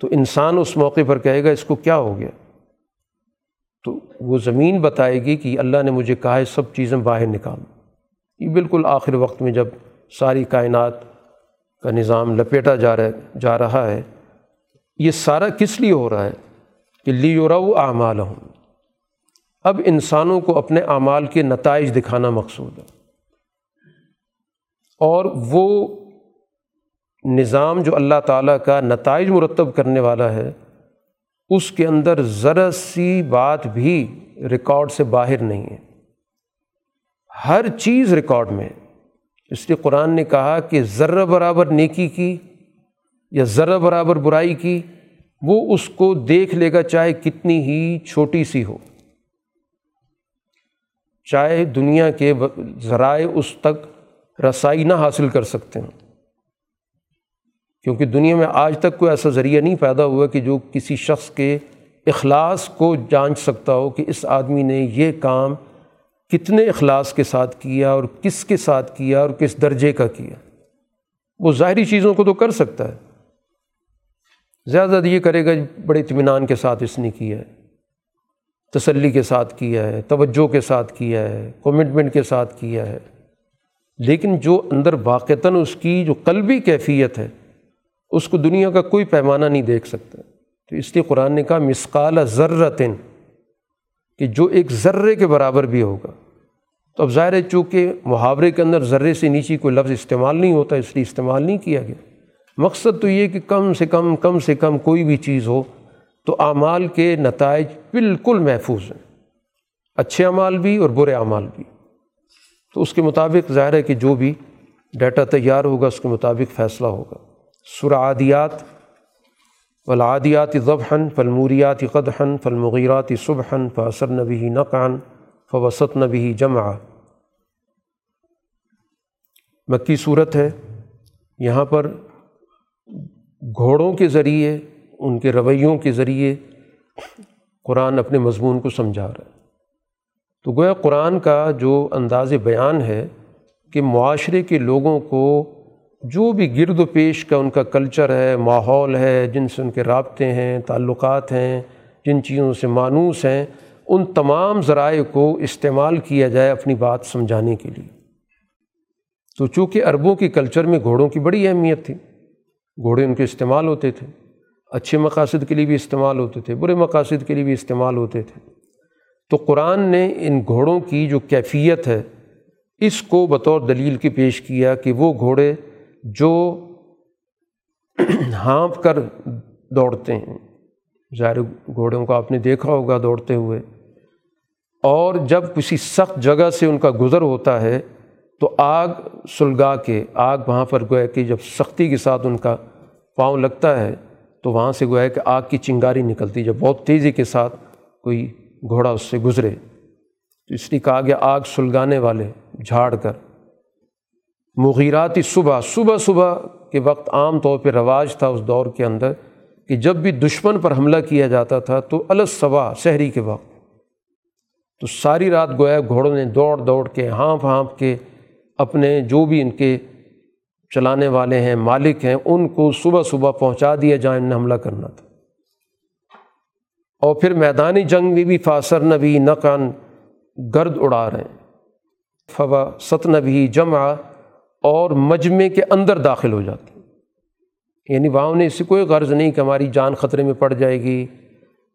تو انسان اس موقع پر کہے گا، اس کو کیا ہو گیا؟ تو وہ زمین بتائے گی کہ اللہ نے مجھے کہا ہے، سب چیزیں باہر نکال۔ یہ بالکل آخر وقت میں جب ساری کائنات کا نظام لپیٹا جا رہا جا رہا ہے، یہ سارا کس لیے ہو رہا ہے؟ کہ لی رو اعمال ہوں اب انسانوں کو اپنے اعمال کے نتائج دکھانا مقصود ہے۔ اور وہ نظام جو اللہ تعالیٰ کا نتائج مرتب کرنے والا ہے، اس کے اندر ذرا سی بات بھی ریکارڈ سے باہر نہیں ہے۔ ہر چیز ریکارڈ میں۔ اس لیے قرآن نے کہا کہ ذرہ برابر نیکی کی یا ذرہ برابر برائی کی، وہ اس کو دیکھ لے گا چاہے کتنی ہی چھوٹی سی ہو۔ چاہے دنیا کے ذرائع اس تک رسائی نہ حاصل کر سکتے ہیں۔ کیونکہ دنیا میں آج تک کوئی ایسا ذریعہ نہیں پیدا ہوا کہ جو کسی شخص کے اخلاص کو جانچ سکتا ہو کہ اس آدمی نے یہ کام کتنے اخلاص کے ساتھ کیا اور کس کے ساتھ کیا اور کس درجے کا کیا۔ وہ ظاہری چیزوں کو تو کر سکتا ہے۔ زیادہ زیادہ یہ کرے گا بڑے اطمینان کے ساتھ اس نے کیا ہے۔ تسلی کے ساتھ کیا ہے، توجہ کے ساتھ کیا ہے کمٹمنٹ کے ساتھ کیا ہے۔ لیکن جو اندر واقعتاً اس کی جو قلبی کیفیت ہے، اس کو دنیا کا کوئی پیمانہ نہیں دیکھ سکتا۔ تو اس لیے قرآن نے کہا مسقال ذرتن کہ جو ایک ذرے کے برابر بھی ہوگا۔ تو اب ظاہر ہے، چونکہ محاورے کے اندر ذرے سے نیچے کوئی لفظ استعمال نہیں ہوتا، اس لیے استعمال نہیں کیا گیا۔ مقصد تو یہ کہ کم سے کم کم سے کم کوئی بھی چیز ہو، تو اعمال کے نتائج بالکل محفوظ ہیں۔ اچھے اعمال بھی اور برے اعمال بھی۔ تو اس کے مطابق ظاہر ہے کہ جو بھی ڈیٹا تیار ہوگا، اس کے مطابق فیصلہ ہوگا۔ سرعادیات ولادیات ضبحن فلموریات قدحن فلمغیرات صبحن فصر نبی نقان فوسط نبی جمع مکی صورت ہے، یہاں پر گھوڑوں کے ذریعے، ان کے رویوں کے ذریعے قرآن اپنے مضمون کو سمجھا رہا ہے۔ تو گویا قرآن کا جو انداز بیان ہے کہ معاشرے کے لوگوں کو جو بھی گرد و پیش کا ان کا کلچر ہے، ماحول ہے، جن سے ان کے رابطے ہیں، تعلقات ہیں، جن چیزوں سے مانوس ہیں، ان تمام ذرائع کو استعمال کیا جائے اپنی بات سمجھانے کے لیے۔ تو چونکہ عربوں کے کلچر میں گھوڑوں کی بڑی اہمیت تھی، گھوڑے ان کے استعمال ہوتے تھے، اچھے مقاصد کے لیے بھی استعمال ہوتے تھے، برے مقاصد کے لیے بھی استعمال ہوتے تھے۔ تو قرآن نے ان گھوڑوں کی جو کیفیت ہے، اس کو بطور دلیل کے پیش کیا کہ وہ گھوڑے جو ہانپ کر دوڑتے ہیں۔ ظاہر گھوڑوں کو آپ نے دیکھا ہوگا دوڑتے ہوئے۔ اور جب کسی سخت جگہ سے ان کا گزر ہوتا ہے، تو آگ سلگا کے، آگ وہاں پر گویا کہ جب سختی کے ساتھ ان کا پاؤں لگتا ہے، تو وہاں سے گویا کہ آگ کی چنگاری نکلتی جب بہت تیزی کے ساتھ کوئی گھوڑا اس سے گزرے۔ تو اس لیے کہا گیا آگ سلگانے والے جھاڑ کر۔ مغیراتی صبح صبح صبح کے وقت عام طور پہ رواج تھا اس دور کے اندر کہ جب بھی دشمن پر حملہ کیا جاتا تھا تو الصبا شہری کے وقت۔ تو ساری رات گویا گھوڑوں نے دوڑ دوڑ کے، ہانپ ہانپ کے اپنے جو بھی ان کے چلانے والے ہیں، مالک ہیں، ان کو صبح صبح پہنچا دیا جائیں انہیں حملہ کرنا تھا۔ اور پھر میدانی جنگ میں بھی فاصر نبی نقن گرد اڑا رہے ہیں۔ فوا ست نبی جمع اور مجمے کے اندر داخل ہو جاتے ہیں۔ یعنی وہاں انہیں اس سے کوئی غرض نہیں کہ ہماری جان خطرے میں پڑ جائے گی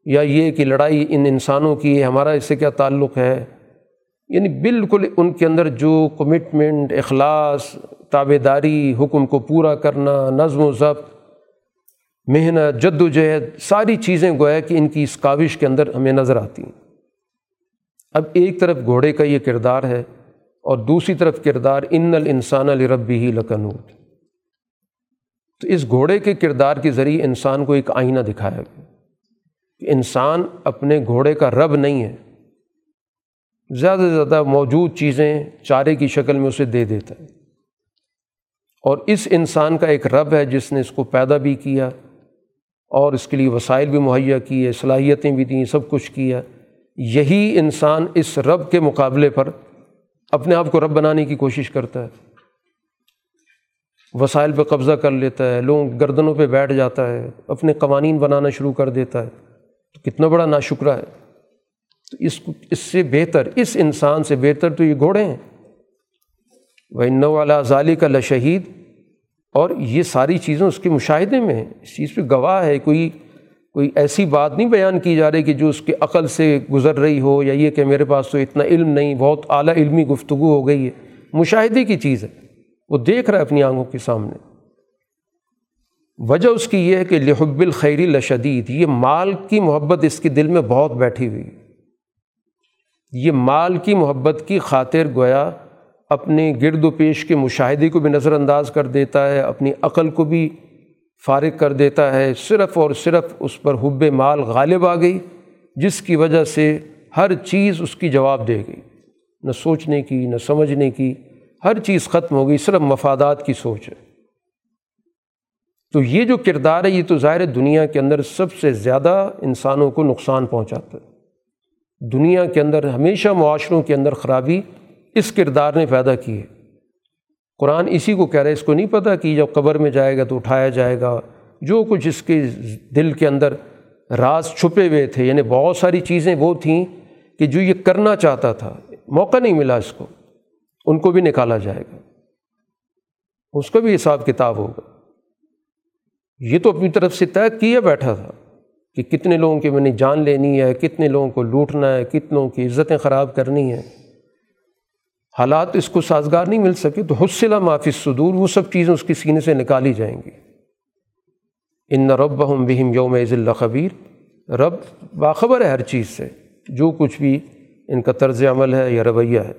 یا یہ کہ لڑائی ان انسانوں کی ہے، ہمارا اس سے کیا تعلق ہے؟ یعنی بالکل ان کے اندر جو کمٹمنٹ اخلاص تابے داری حکم کو پورا کرنا، نظم و ضبط محنت جد و جہد ساری چیزیں گویا کہ ان کی اس کاوش کے اندر ہمیں نظر آتی ہیں۔ اب ایک طرف گھوڑے کا یہ کردار ہے اور دوسری طرف کردار ان الانسان الربی ہی لکنود۔ تو اس گھوڑے کے کردار کے ذریعے انسان کو ایک آئینہ دکھایا گیا کہ انسان اپنے گھوڑے کا رب نہیں ہے۔ زیادہ سے زیادہ موجود چیزیں چارے کی شکل میں اسے دے دیتا ہے۔ اور اس انسان کا ایک رب ہے جس نے اس کو پیدا بھی کیا اور اس کے لیے وسائل بھی مہیا کیے، صلاحیتیں بھی دیں، سب کچھ کیا۔ یہی انسان اس رب کے مقابلے پر اپنے آپ کو رب بنانے کی کوشش کرتا ہے۔ وسائل پہ قبضہ کر لیتا ہے لوگوں گردنوں پہ بیٹھ جاتا ہے، اپنے قوانین بنانا شروع کر دیتا ہے۔ تو کتنا بڑا ناشکرہ ہے۔ تو اس اس سے بہتر، اس انسان سے بہتر تو یہ گھوڑے ہیں۔ وہ نو والا ظالی کا لشہید اور یہ ساری چیزیں اس کے مشاہدے میں ہیں۔ اس چیز پہ گواہ ہے، کوئی کوئی ایسی بات نہیں بیان کی جا رہی کہ جو اس کے عقل سے گزر رہی ہو یا یہ کہ میرے پاس تو اتنا علم نہیں، بہت اعلیٰ علمی گفتگو ہو گئی ہے۔ مشاہدے کی چیز ہے، وہ دیکھ رہا ہے اپنی آنکھوں کے سامنے۔ وجہ اس کی یہ ہے کہ لحب الخیری لشدید، یہ مال کی محبت اس کے دل میں بہت بیٹھی ہوئی۔ یہ مال کی محبت کی خاطر گویا اپنے گرد و پیش کے مشاہدے کو بھی نظر انداز کر دیتا ہے، اپنی عقل کو بھی فارغ کر دیتا ہے۔ صرف اور صرف اس پر حب مال غالب آ گئی، جس کی وجہ سے ہر چیز اس کی جواب دے گئی۔ نہ سوچنے کی، نہ سمجھنے کی، ہر چیز ختم ہو گئی، صرف مفادات کی سوچ ہے۔ تو یہ جو کردار ہے، یہ تو ظاہر دنیا کے اندر سب سے زیادہ انسانوں کو نقصان پہنچاتا ہے۔ دنیا کے اندر ہمیشہ معاشروں کے اندر خرابی اس کردار نے پیدا کی ہے۔ قرآن اسی کو کہہ رہے اس کو نہیں پتہ کہ جب قبر میں جائے گا تو اٹھایا جائے گا۔ جو کچھ اس کے دل کے اندر راز چھپے ہوئے تھے یعنی بہت ساری چیزیں وہ تھیں کہ جو یہ کرنا چاہتا تھا، موقع نہیں ملا اس کو، ان کو بھی نکالا جائے گا۔ اس کا بھی حساب کتاب ہوگا۔ یہ تو اپنی طرف سے طے کیا بیٹھا تھا کہ کتنے لوگوں کی میں نے جان لینی ہے، کتنے لوگوں کو لوٹنا ہے کتنوں کی عزتیں خراب کرنی ہیں۔ حالات اس کو سازگار نہیں مل سکے تو حسلہ معافی صدور وہ سب چیزیں اس کے سینے سے نکالی جائیں گی۔ ان رب ہم بہم یوم عز اللہ خبیر رب باخبر ہے ہر چیز سے۔ جو کچھ بھی ان کا طرز عمل ہے یا رویہ ہے۔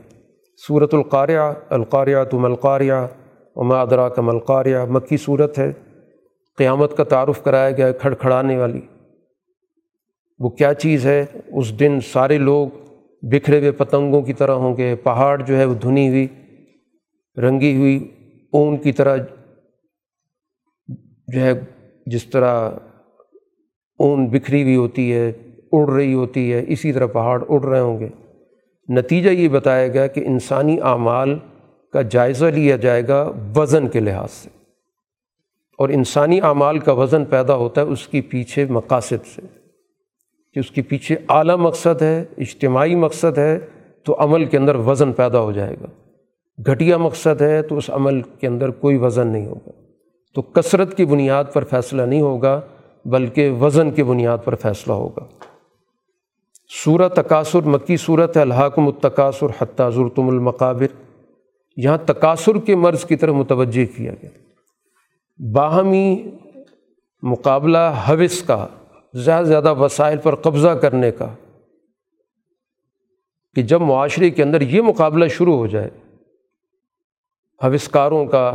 صورت القاریہ القاریہ تم القاریہ وما ادرا کم القاریہ مکی صورت ہے۔ قیامت کا تعارف کرایا گیا ہے کھڑکھڑانے والی۔ وہ کیا چیز ہے؟ اس دن سارے لوگ بکھرے ہوئے پتنگوں کی طرح ہوں گے، پہاڑ جو ہے وہ دھنی ہوئی، رنگی ہوئی، اون کی طرح جو ہے جس طرح اون بکھری ہوئی ہوتی ہے، اڑ رہی ہوتی ہے، اسی طرح پہاڑ اڑ رہے ہوں گے۔ نتیجہ یہ بتایا گیا کہ انسانی اعمال کا جائزہ لیا جائے گا وزن کے لحاظ سے۔ اور انسانی اعمال کا وزن پیدا ہوتا ہے اس کی پیچھے مقاصد سے۔ کہ اس کے پیچھے اعلیٰ مقصد ہے، اجتماعی مقصد ہے، تو عمل کے اندر وزن پیدا ہو جائے گا۔ گھٹیا مقصد ہے تو اس عمل کے اندر کوئی وزن نہیں ہوگا۔ تو کثرت کی بنیاد پر فیصلہ نہیں ہوگا، بلکہ وزن کی بنیاد پر فیصلہ ہوگا۔ سورہ تقاصر مکی صورت ہے، الحاکم التقاصر حتیٰ ضرتم المقابر۔ یہاں تقاصر کے مرض کی طرف متوجہ کیا گیا۔ باہمی مقابلہ حوث کا زیادہ سے زیادہ وسائل پر قبضہ کرنے کا، کہ جب معاشرے کے اندر یہ مقابلہ شروع ہو جائے حوثکاروں کا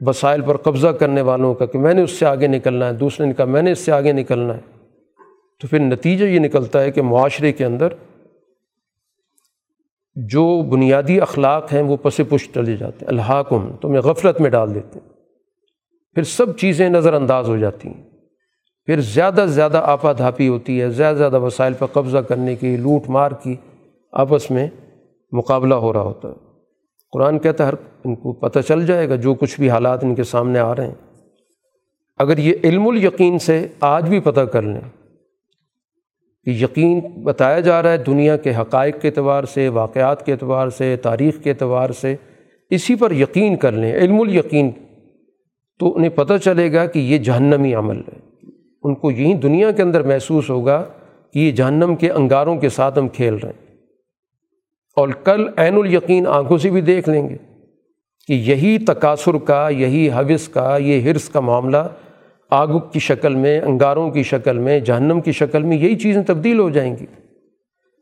وسائل پر قبضہ کرنے والوں کا، کہ میں نے اس سے آگے نکلنا ہے، دوسرے نے کہا میں نے اس سے آگے نکلنا ہے، تو پھر نتیجہ یہ نکلتا ہے کہ معاشرے کے اندر جو بنیادی اخلاق ہیں وہ پس پش چلے جاتے ہیں الحاکم تو میں غفلت میں ڈال دیتے ہیں، پھر سب چیزیں نظر انداز ہو جاتی ہیں۔ پھر زیادہ سے زیادہ آپا دھاپی ہوتی ہے، زیادہ سے زیادہ وسائل پر قبضہ کرنے کی، لوٹ مار کی آپس میں مقابلہ ہو رہا ہوتا ہے۔ قرآن کہتا ہے ہر ان کو پتہ چل جائے گا جو کچھ بھی حالات ان کے سامنے آ رہے ہیں۔ اگر یہ علم الیقین سے آج بھی پتہ کر لیں کہ یقین بتایا جا رہا ہے دنیا کے حقائق کے اعتبار سے، واقعات کے اعتبار سے، تاریخ کے اعتبار سے، اسی پر یقین کر لیں، علم الیقین، تو انہیں پتہ چلے گا کہ یہ جہنمی عمل ہے۔ ان کو یہیں دنیا کے اندر محسوس ہوگا کہ یہ جہنم کے انگاروں کے ساتھ ہم کھیل رہے ہیں۔ اور کل عین الیقین آنکھوں سے بھی دیکھ لیں گے کہ یہی تقاصر کا، یہی حوث کا، یہ حرص کا معاملہ آگ کی شکل میں، انگاروں کی شکل میں، جہنم کی شکل میں یہی چیزیں تبدیل ہو جائیں گی۔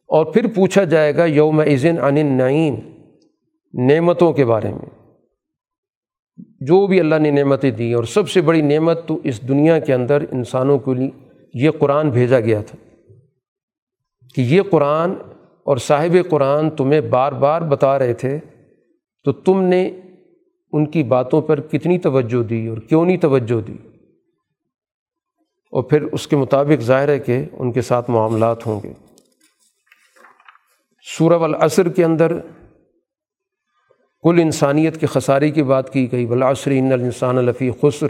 اور پھر پوچھا جائے گا یوم عزن عن النعیم، نعمتوں کے بارے میں۔ جو بھی اللہ نے نعمتیں دی اور سب سے بڑی نعمت تو اس دنیا کے اندر انسانوں کے لیے یہ قرآن بھیجا گیا تھا کہ یہ قرآن اور صاحب قرآن تمہیں بار بار بتا رہے تھے تو تم نے ان کی باتوں پر کتنی توجہ دی اور کیوں نہیں توجہ دی؟ اور پھر اس کے مطابق ظاہر ہے کہ ان کے ساتھ معاملات ہوں گے۔ سورہ والعصر کے اندر کل انسانیت کے خسارے کی بات کی گئی۔ بالعصر ان الانسان الفی خسر۔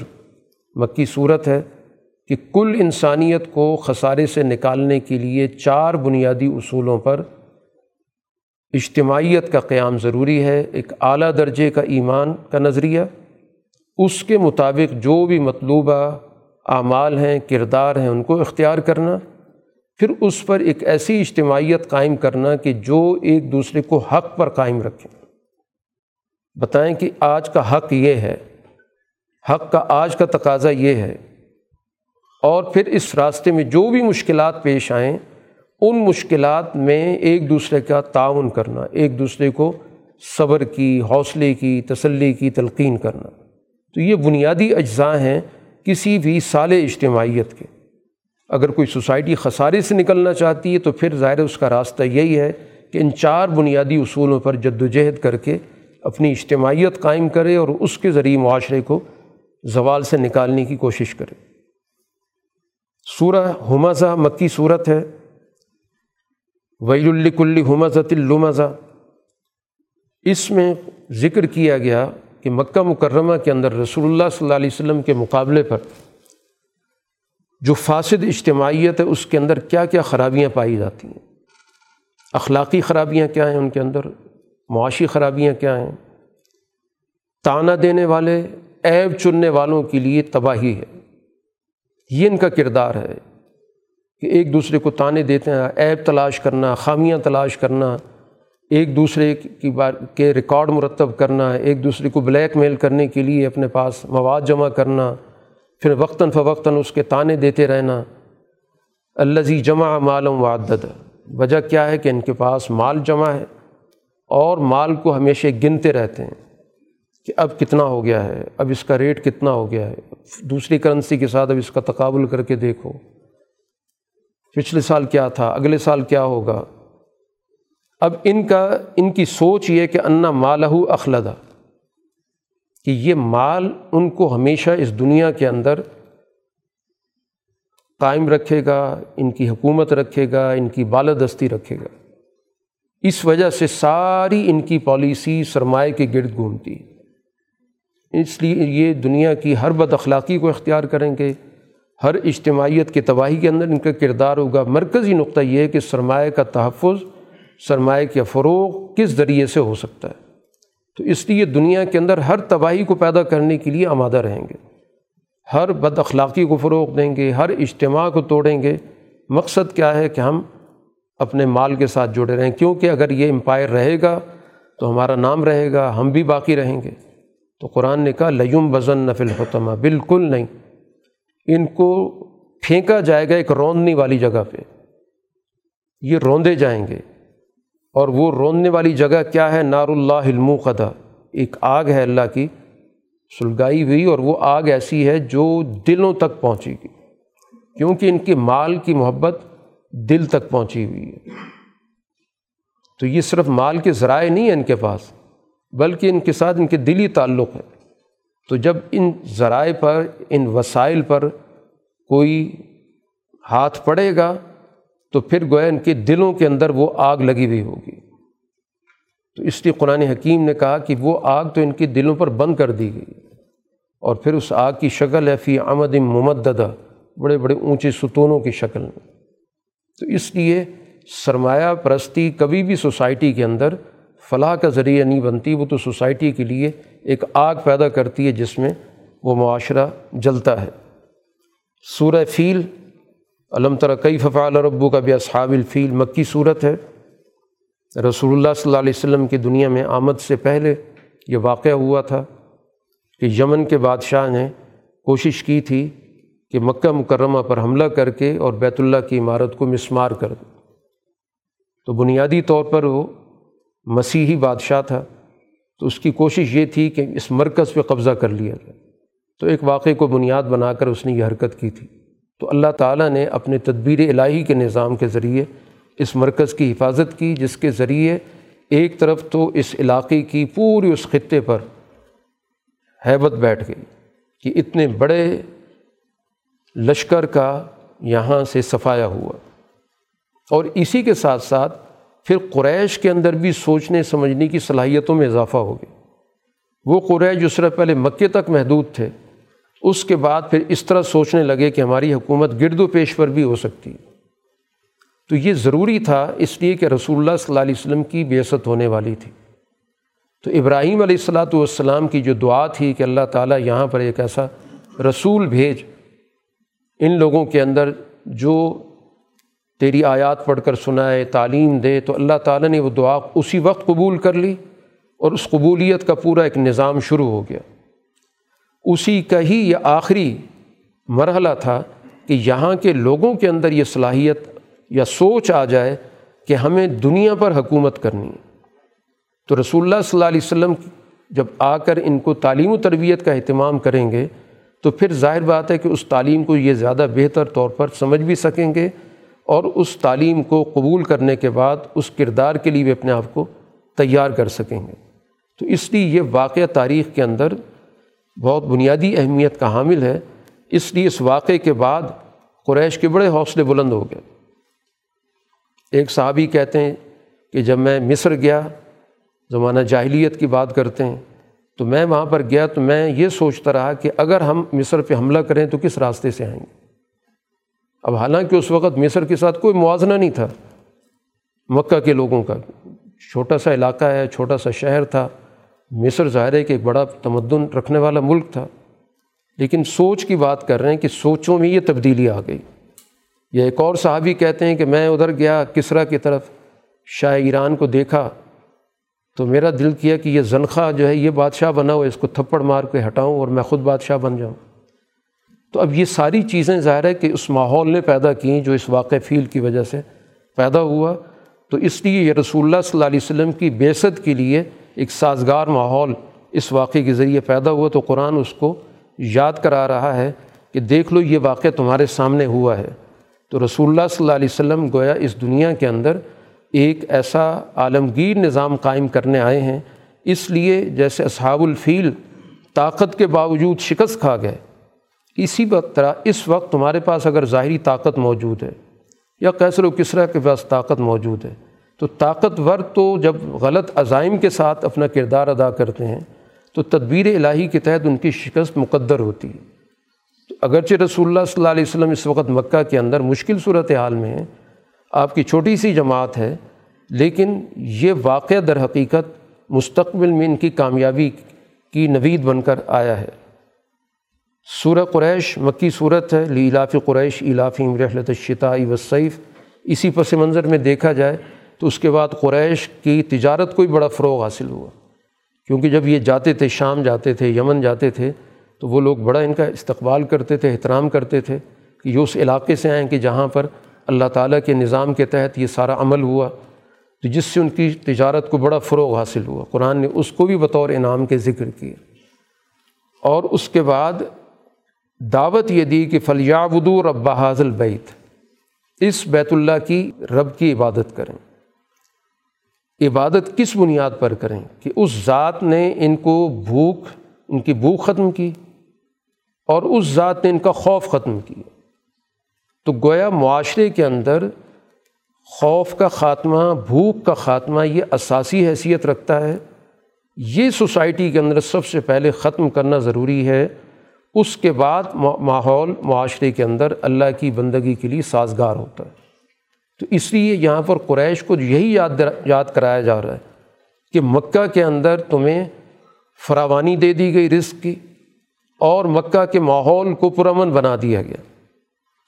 مکی صورت ہے کہ کل انسانیت کو خسارے سے نکالنے کے لیے چار بنیادی اصولوں پر اجتماعیت کا قیام ضروری ہے۔ ایک اعلیٰ درجے کا ایمان کا نظریہ۔ اس کے مطابق جو بھی مطلوبہ اعمال ہیں، کردار ہیں، ان کو اختیار کرنا۔ پھر اس پر ایک ایسی اجتماعیت قائم کرنا کہ جو ایک دوسرے کو حق پر قائم رکھیں بتائیں کہ آج کا حق یہ ہے، حق کا آج کا تقاضا یہ ہے۔ اور پھر اس راستے میں جو بھی مشکلات پیش آئیں، ان مشکلات میں ایک دوسرے کا تعاون کرنا، ایک دوسرے کو صبر کی، حوصلے کی، تسلی کی، تلقین کرنا۔ تو یہ بنیادی اجزاء ہیں کسی بھی سال اجتماعیت کے۔ اگر کوئی سوسائٹی خسارے سے نکلنا چاہتی ہے، تو پھر ظاہر اس کا راستہ یہی ہے کہ ان چار بنیادی اصولوں پر جد و جہد کر کے اپنی اجتماعیت قائم کرے اور اس کے ذریعے معاشرے کو زوال سے نکالنے کی کوشش کرے۔ سورہ حمزہ مکی صورت ہے۔ ویل الکل حمزت المزہ اس میں ذکر کیا گیا کہ مکہ مکرمہ کے اندر رسول اللہ صلی اللہ علیہ وسلم کے مقابلے پر جو فاسد اجتماعیت ہے، اس کے اندر کیا کیا خرابیاں پائی جاتی ہیں۔ اخلاقی خرابیاں کیا ہیں ان کے اندر؟ معاشی خرابیاں کیا ہیں؟ تانا دینے والے، عیب چننے والوں کے لیے تباہی ہے۔ یہ ان کا کردار ہے کہ ایک دوسرے کو تانے دیتے ہیں، عیب تلاش کرنا، خامیاں تلاش کرنا، ایک دوسرے کی بار کے ریکارڈ مرتب کرنا، ایک دوسرے کو بلیک میل کرنے کے لیے اپنے پاس مواد جمع کرنا، پھر وقتاً فوقتاً اس کے تانے دیتے رہنا۔ الزی جمع مالم وعدد۔ وجہ کیا ہے کہ ان کے پاس مال جمع ہے؟ اور مال کو ہمیشہ گنتے رہتے ہیں کہ اب کتنا ہو گیا ہے، اب اس کا ریٹ کتنا ہو گیا ہے، دوسری کرنسی کے ساتھ اب اس کا تقابل کر کے دیکھو۔ پچھلے سال کیا تھا، اگلے سال کیا ہوگا؟ اب ان کا، ان کی سوچ یہ کہ انا مالہ اخلدہ، کہ یہ مال ان کو ہمیشہ اس دنیا کے اندر قائم رکھے گا، ان کی حکومت رکھے گا، ان کی بالادستی رکھے گا۔ اس وجہ سے ساری ان کی پالیسی سرمایہ کے گرد گھومتی اس لیے یہ دنیا کی ہر بد اخلاقی کو اختیار کریں گے۔ ہر اجتماعیت کے تباہی کے اندر ان کا کردار ہوگا۔ مرکزی نقطہ یہ ہے کہ سرمایہ کا تحفظ، سرمایہ کے فروغ کس ذریعے سے ہو سکتا ہے۔ تو اس لیے دنیا کے اندر ہر تباہی کو پیدا کرنے کے لیے آمادہ رہیں گے۔ ہر بد اخلاقی کو فروغ دیں گے، ہر اجتماع کو توڑیں گے۔ مقصد کیا ہے کہ ہم اپنے مال کے ساتھ جڑے رہیں، کیونکہ اگر یہ امپائر رہے گا تو ہمارا نام رہے گا، ہم بھی باقی رہیں گے۔ تو قرآن نے کہا لیم وزن نفل حتمہ بالکل نہیں۔ ان کو پھینکا جائے گا ایک روندنی والی جگہ پہ۔ یہ روندے جائیں گے۔ اور وہ روننے والی جگہ کیا ہے؟ نار اللہ علم قدا ایک آگ ہے اللہ کی، سلگائی ہوئی، اور وہ آگ ایسی ہے جو دلوں تک پہنچے گی۔ کیونکہ ان کے مال کی محبت دل تک پہنچی ہوئی ہے۔ تو یہ صرف مال کے ذرائع نہیں ہیں ان کے پاس، بلکہ ان کے ساتھ ان کے دلی تعلق ہے۔ تو جب ان ذرائع پر، ان وسائل پر کوئی ہاتھ پڑے گا، تو پھر گویا ان کے دلوں کے اندر وہ آگ لگی ہوئی ہوگی۔ تو اس لیے قرآن حکیم نے کہا کہ وہ آگ تو ان کے دلوں پر بند کر دی گئی۔ اور پھر اس آگ کی شکل ہے فی آمد ممددہ، بڑے بڑے اونچے ستونوں کی شکل میں۔ تو اس لیے سرمایہ پرستی کبھی بھی سوسائٹی کے اندر فلاح کا ذریعہ نہیں بنتی، وہ تو سوسائٹی کے لیے ایک آگ پیدا کرتی ہے جس میں وہ معاشرہ جلتا ہے۔ سورہ فیل علم ترقی ففال ربو کا بھی اصحاب الفیل؟ مکی صورت ہے۔ رسول اللہ صلی اللہ علیہ وسلم کی دنیا میں آمد سے پہلے یہ واقعہ ہوا تھا کہ یمن کے بادشاہ نے کوشش کی تھی کہ مکہ مکرمہ پر حملہ کر کے اور بیت اللہ کی عمارت کو مسمار کر دیں تو بنیادی طور پر وہ مسیحی بادشاہ تھا۔ تو اس کی کوشش یہ تھی کہ اس مرکز پہ قبضہ کر لیا جائے۔ تو ایک واقعے کو بنیاد بنا کر اس نے یہ حرکت کی تھی۔ تو اللہ تعالیٰ نے اپنے تدبیر الہی کے نظام کے ذریعے اس مرکز کی حفاظت کی، جس کے ذریعے ایک طرف تو اس علاقے کی پوری اس خطے پر حیبت بیٹھ گئی کہ اتنے بڑے لشکر کا یہاں سے صفایا ہوا۔ اور اسی کے ساتھ ساتھ پھر قریش کے اندر بھی سوچنے سمجھنے کی صلاحیتوں میں اضافہ ہو گیا۔ وہ قریش جو صرف پہلے مکے تک محدود تھے، اس کے بعد پھر اس طرح سوچنے لگے کہ ہماری حکومت گرد و پیش پر بھی ہو سکتی۔ ہے تو یہ ضروری تھا اس لیے کہ رسول اللہ صلی اللہ علیہ وسلم کی بیست ہونے والی تھی۔ تو ابراہیم علیہ السلاۃ والسلام کی جو دعا تھی کہ اللہ تعالیٰ یہاں پر ایک ایسا رسول بھیج ان لوگوں کے اندر جو تیری آیات پڑھ کر سنائے، تعلیم دے، تو اللہ تعالیٰ نے وہ دعا اسی وقت قبول کر لی اور اس قبولیت کا پورا ایک نظام شروع ہو گیا۔ اسی کا ہی یہ آخری مرحلہ تھا کہ یہاں کے لوگوں کے اندر یہ صلاحیت یا سوچ آ جائے کہ ہمیں دنیا پر حکومت کرنی ہے۔ تو رسول اللہ صلی اللہ علیہ وسلم جب آ کر ان کو تعلیم و تربیت کا اہتمام کریں گے تو پھر ظاہر بات ہے کہ اس تعلیم کو یہ زیادہ بہتر طور پر سمجھ بھی سکیں گے اور اس تعلیم کو قبول کرنے کے بعد اس کردار کے لیے بھی اپنے آپ کو تیار کر سکیں گے۔ تو اس لیے یہ واقعہ تاریخ کے اندر بہت بنیادی اہمیت کا حامل ہے۔ اس لیے اس واقعے کے بعد قریش کے بڑے حوصلے بلند ہو گئے۔ ایک صحابی کہتے ہیں کہ جب میں مصر گیا، زمانہ جاہلیت کی بات کرتے ہیں تو میں وہاں پر گیا تو میں یہ سوچتا رہا کہ اگر ہم مصر پہ حملہ کریں تو کس راستے سے آئیں گے؟ اب حالانکہ اس وقت مصر کے ساتھ کوئی موازنہ نہیں تھا۔ مکہ کے لوگوں کا چھوٹا سا علاقہ ہے، چھوٹا سا شہر تھا۔ مصر ظاہر ہے کہ ایک بڑا تمدن رکھنے والا ملک تھا۔ لیکن سوچ کی بات کر رہے ہیں کہ سوچوں میں یہ تبدیلی آ گئی۔ یا ایک اور صحابی کہتے ہیں کہ میں ادھر گیا کسرا کی طرف، شاہ ایران کو دیکھا۔ تو میرا دل کیا کہ یہ زنخہ جو ہے، یہ بادشاہ بنا ہوا اس کو تھپڑ مار کے ہٹاؤں اور میں خود بادشاہ بن جاؤں۔ تو اب یہ ساری چیزیں ظاہر ہے کہ اس ماحول نے پیدا کیں جو اس واقع فیل کی وجہ سے پیدا ہوا۔ تو اس لیے یہ رسول اللہ صلی اللہ علیہ وسلم کی بیست کے لیے ایک سازگار ماحول اس واقعے کے ذریعے پیدا ہوا۔ تو قرآن اس کو یاد کرا رہا ہے کہ دیکھ لو، یہ واقعہ تمہارے سامنے ہوا ہے۔ تو رسول اللہ صلی اللہ علیہ وسلم گویا اس دنیا کے اندر ایک ایسا عالمگیر نظام قائم کرنے آئے ہیں۔ اس لیے جیسے اصحاب الفیل طاقت کے باوجود شکست کھا گئے۔ اسی طرح اس وقت تمہارے پاس اگر ظاہری طاقت موجود ہے یا کیسر و کسرا کے پاس طاقت موجود ہے، تو طاقتور تو جب غلط عزائم کے ساتھ اپنا کردار ادا کرتے ہیں، تو تدبیر الہی کے تحت ان کی شکست مقدر ہوتی ہے۔ تو اگرچہ رسول اللہ صلی اللہ علیہ وسلم اس وقت مکہ کے اندر مشکل صورت حال میں ہیں آپ کی چھوٹی سی جماعت ہے، لیکن یہ واقعہ در حقیقت مستقبل میں ان کی کامیابی کی نوید بن کر آیا ہے۔ سورہ قریش، مکی صورت ہے لیلاف قریش الافیم رحلت الشتائی وصیف اسی پس منظر میں دیکھا جائے تو اس کے بعد قریش کی تجارت کو بھی بڑا فروغ حاصل ہوا۔ کیونکہ جب یہ جاتے تھے، شام جاتے تھے، یمن جاتے تھے، تو وہ لوگ بڑا ان کا استقبال کرتے تھے، احترام کرتے تھے کہ یہ اس علاقے سے آئیں کہ جہاں پر اللہ تعالیٰ کے نظام کے تحت یہ سارا عمل ہوا تو جس سے ان کی تجارت کو بڑا فروغ حاصل ہوا۔ قرآن نے اس کو بھی بطور انعام کے ذکر کیا۔ اور اس کے بعد دعوت یہ دی کہ فلیابدو رب حاضل بیت اس بیت اللہ کی رب کی عبادت کریں۔ عبادت کس بنیاد پر کریں؟ کہ اس ذات نے ان کو بھوک، ان کی بھوک ختم کی اور اس ذات نے ان کا خوف ختم کیا۔ تو گویا معاشرے کے اندر خوف کا خاتمہ، بھوک کا خاتمہ، یہ اساسی حیثیت رکھتا ہے۔ یہ سوسائٹی کے اندر سب سے پہلے ختم کرنا ضروری ہے۔ اس کے بعد ماحول، معاشرے کے اندر اللہ کی بندگی کے لیے سازگار ہوتا ہے۔ تو اس لیے یہاں پر قریش کو یہی یاد یاد کرایا جا رہا ہے کہ مکہ کے اندر تمہیں فراوانی دے دی گئی رزق کی اور مکہ کے ماحول کو پرامن بنا دیا گیا۔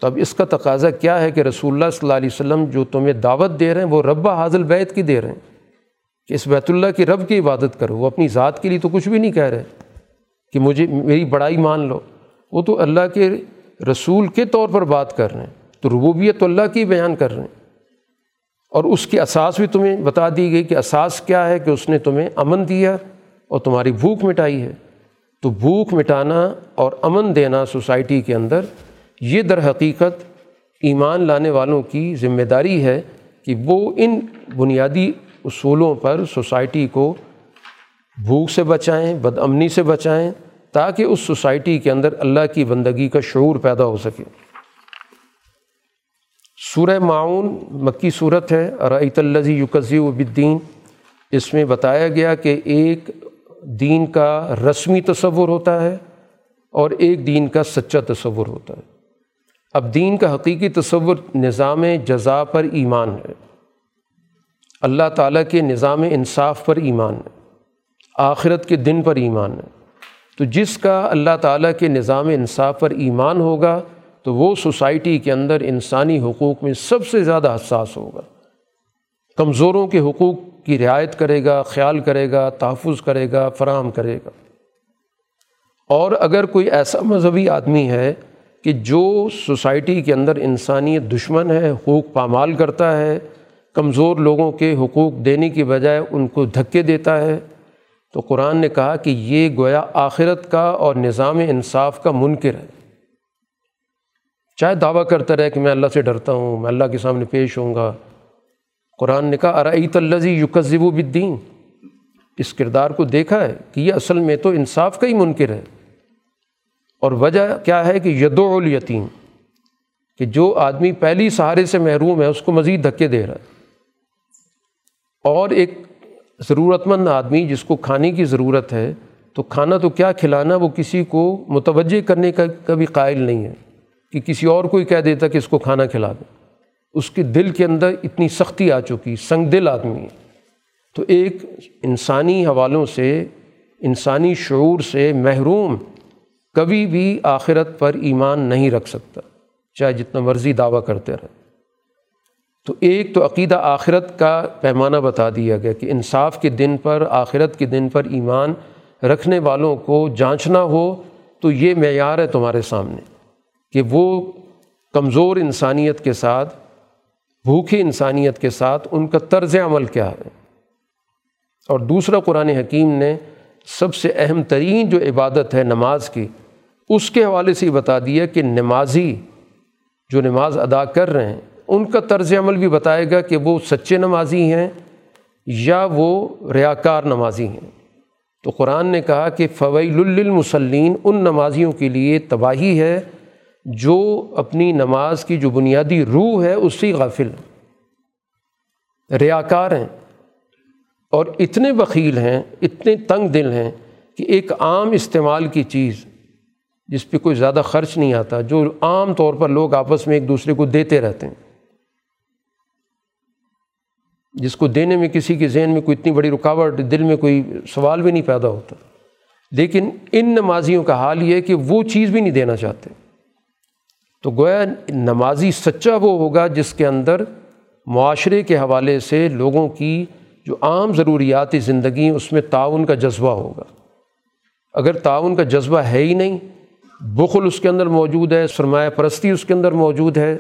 تو اب اس کا تقاضا کیا ہے کہ رسول اللہ صلی اللہ علیہ وسلم جو تمہیں دعوت دے رہے ہیں، وہ رب حاضل بیت کی دے رہے ہیں۔ کہ اس بیت اللہ کی رب کی عبادت کرو، وہ اپنی ذات کے لیے تو کچھ بھی نہیں کہہ رہے۔ کہ مجھے، میری بڑائی مان لو۔ وہ تو اللہ کے رسول کے طور پر بات کر رہے ہیں۔ تو ربوبیت تو اللہ کی بیان کر رہے ہیں۔ اور اس کی اساس بھی تمہیں بتا دی گئی کہ اساس کیا ہے کہ اس نے تمہیں امن دیا اور تمہاری بھوک مٹائی ہے۔ تو بھوک مٹانا اور امن دینا سوسائٹی کے اندر یہ در حقیقت ایمان لانے والوں کی ذمہ داری ہے کہ وہ ان بنیادی اصولوں پر سوسائٹی کو بھوک سے بچائیں، بد امنی سے بچائیں تاکہ اس سوسائٹی کے اندر اللہ کی بندگی کا شعور پیدا ہو سکے۔ سورہ معاون مکی صورت ہے۔ رعیت الزی یوکزی وبدین اس میں بتایا گیا کہ ایک دین کا رسمی تصور ہوتا ہے اور ایک دین کا سچا تصور ہوتا ہے۔ اب دین کا حقیقی تصور نظام جزا پر ایمان ہے۔ اللہ تعالیٰ کے نظام انصاف پر ایمان ہے۔ آخرت کے دن پر ایمان ہے۔ تو جس کا اللہ تعالیٰ کے نظام انصاف پر ایمان ہوگا، تو وہ سوسائٹی کے اندر انسانی حقوق میں سب سے زیادہ حساس ہوگا۔ کمزوروں کے حقوق کی رعایت کرے گا، خیال کرے گا، تحفظ کرے گا، فراہم کرے گا۔ اور اگر کوئی ایسا مذہبی آدمی ہے کہ جو سوسائٹی کے اندر انسانیت دشمن ہے، حقوق پامال کرتا ہے، کمزور لوگوں کے حقوق دینے کی بجائے ان کو دھکے دیتا ہے۔ تو قرآن نے کہا کہ یہ گویا آخرت کا اور نظام انصاف کا منکر ہے۔ چاہے دعویٰ کرتا رہے کہ میں اللہ سے ڈرتا ہوں، میں اللہ کے سامنے پیش ہوں گا۔ قرآن نے کہا ارعیت الزی یوکذب و بدین اس کردار کو دیکھا ہے کہ یہ اصل میں تو انصاف کا ہی منکر ہے۔ اور وجہ کیا ہے کہ ید الیتیم، کہ جو آدمی پہلی سہارے سے محروم ہے، اس کو مزید دھکے دے رہا ہے۔ اور ایک ضرورت مند آدمی جس کو کھانے کی ضرورت ہے، تو کھانا تو کیا کھلانا، وہ کسی کو متوجہ کرنے کا کبھی قائل نہیں ہے کہ کسی اور کو ہی کہہ دیتا کہ اس کو کھانا کھلا دیں اس کے دل کے اندر اتنی سختی آ چکی سنگ دل آدمی ہے۔ تو ایک انسانی حوالوں سے، انسانی شعور سے محروم کبھی بھی آخرت پر ایمان نہیں رکھ سکتا، چاہے جتنا مرضی دعویٰ کرتے رہے۔ تو ایک تو عقیدہ آخرت کا پیمانہ بتا دیا گیا کہ انصاف کے دن پر، آخرت کے دن پر ایمان رکھنے والوں کو جانچنا ہو، تو یہ معیار ہے تمہارے سامنے کہ وہ کمزور انسانیت کے ساتھ بھوکھی انسانیت کے ساتھ ان کا طرز عمل کیا ہے۔ اور دوسرا قرآن حکیم نے سب سے اہم ترین جو عبادت ہے نماز کی اس کے حوالے سے یہ بتا دیا کہ نمازی جو نماز ادا کر رہے ہیں، ان کا طرز عمل بھی بتائے گا کہ وہ سچے نمازی ہیں یا وہ ریاکار نمازی ہیں۔ تو قرآن نے کہا کہ فویل للمسلین ان نمازیوں کے لیے تباہی ہے، جو اپنی نماز کی جو بنیادی روح ہے، اس سے غافل ریاکار ہیں۔ اور اتنے بخیل ہیں، اتنے تنگ دل ہیں کہ ایک عام استعمال کی چیز جس پہ کوئی زیادہ خرچ نہیں آتا، جو عام طور پر لوگ آپس میں ایک دوسرے کو دیتے رہتے ہیں۔ جس کو دینے میں کسی کے ذہن میں کوئی اتنی بڑی رکاوٹ، دل میں کوئی سوال بھی نہیں پیدا ہوتا۔ لیکن ان نمازیوں کا حال یہ ہے کہ وہ چیز بھی نہیں دینا چاہتے۔ تو گویا نمازی سچا وہ ہوگا جس کے اندر معاشرے کے حوالے سے لوگوں کی جو عام ضروریاتی زندگی اس میں تعاون کا جذبہ ہوگا۔ اگر تعاون کا جذبہ ہے ہی نہیں بخل اس کے اندر موجود ہے، سرمایہ پرستی اس کے اندر موجود ہے،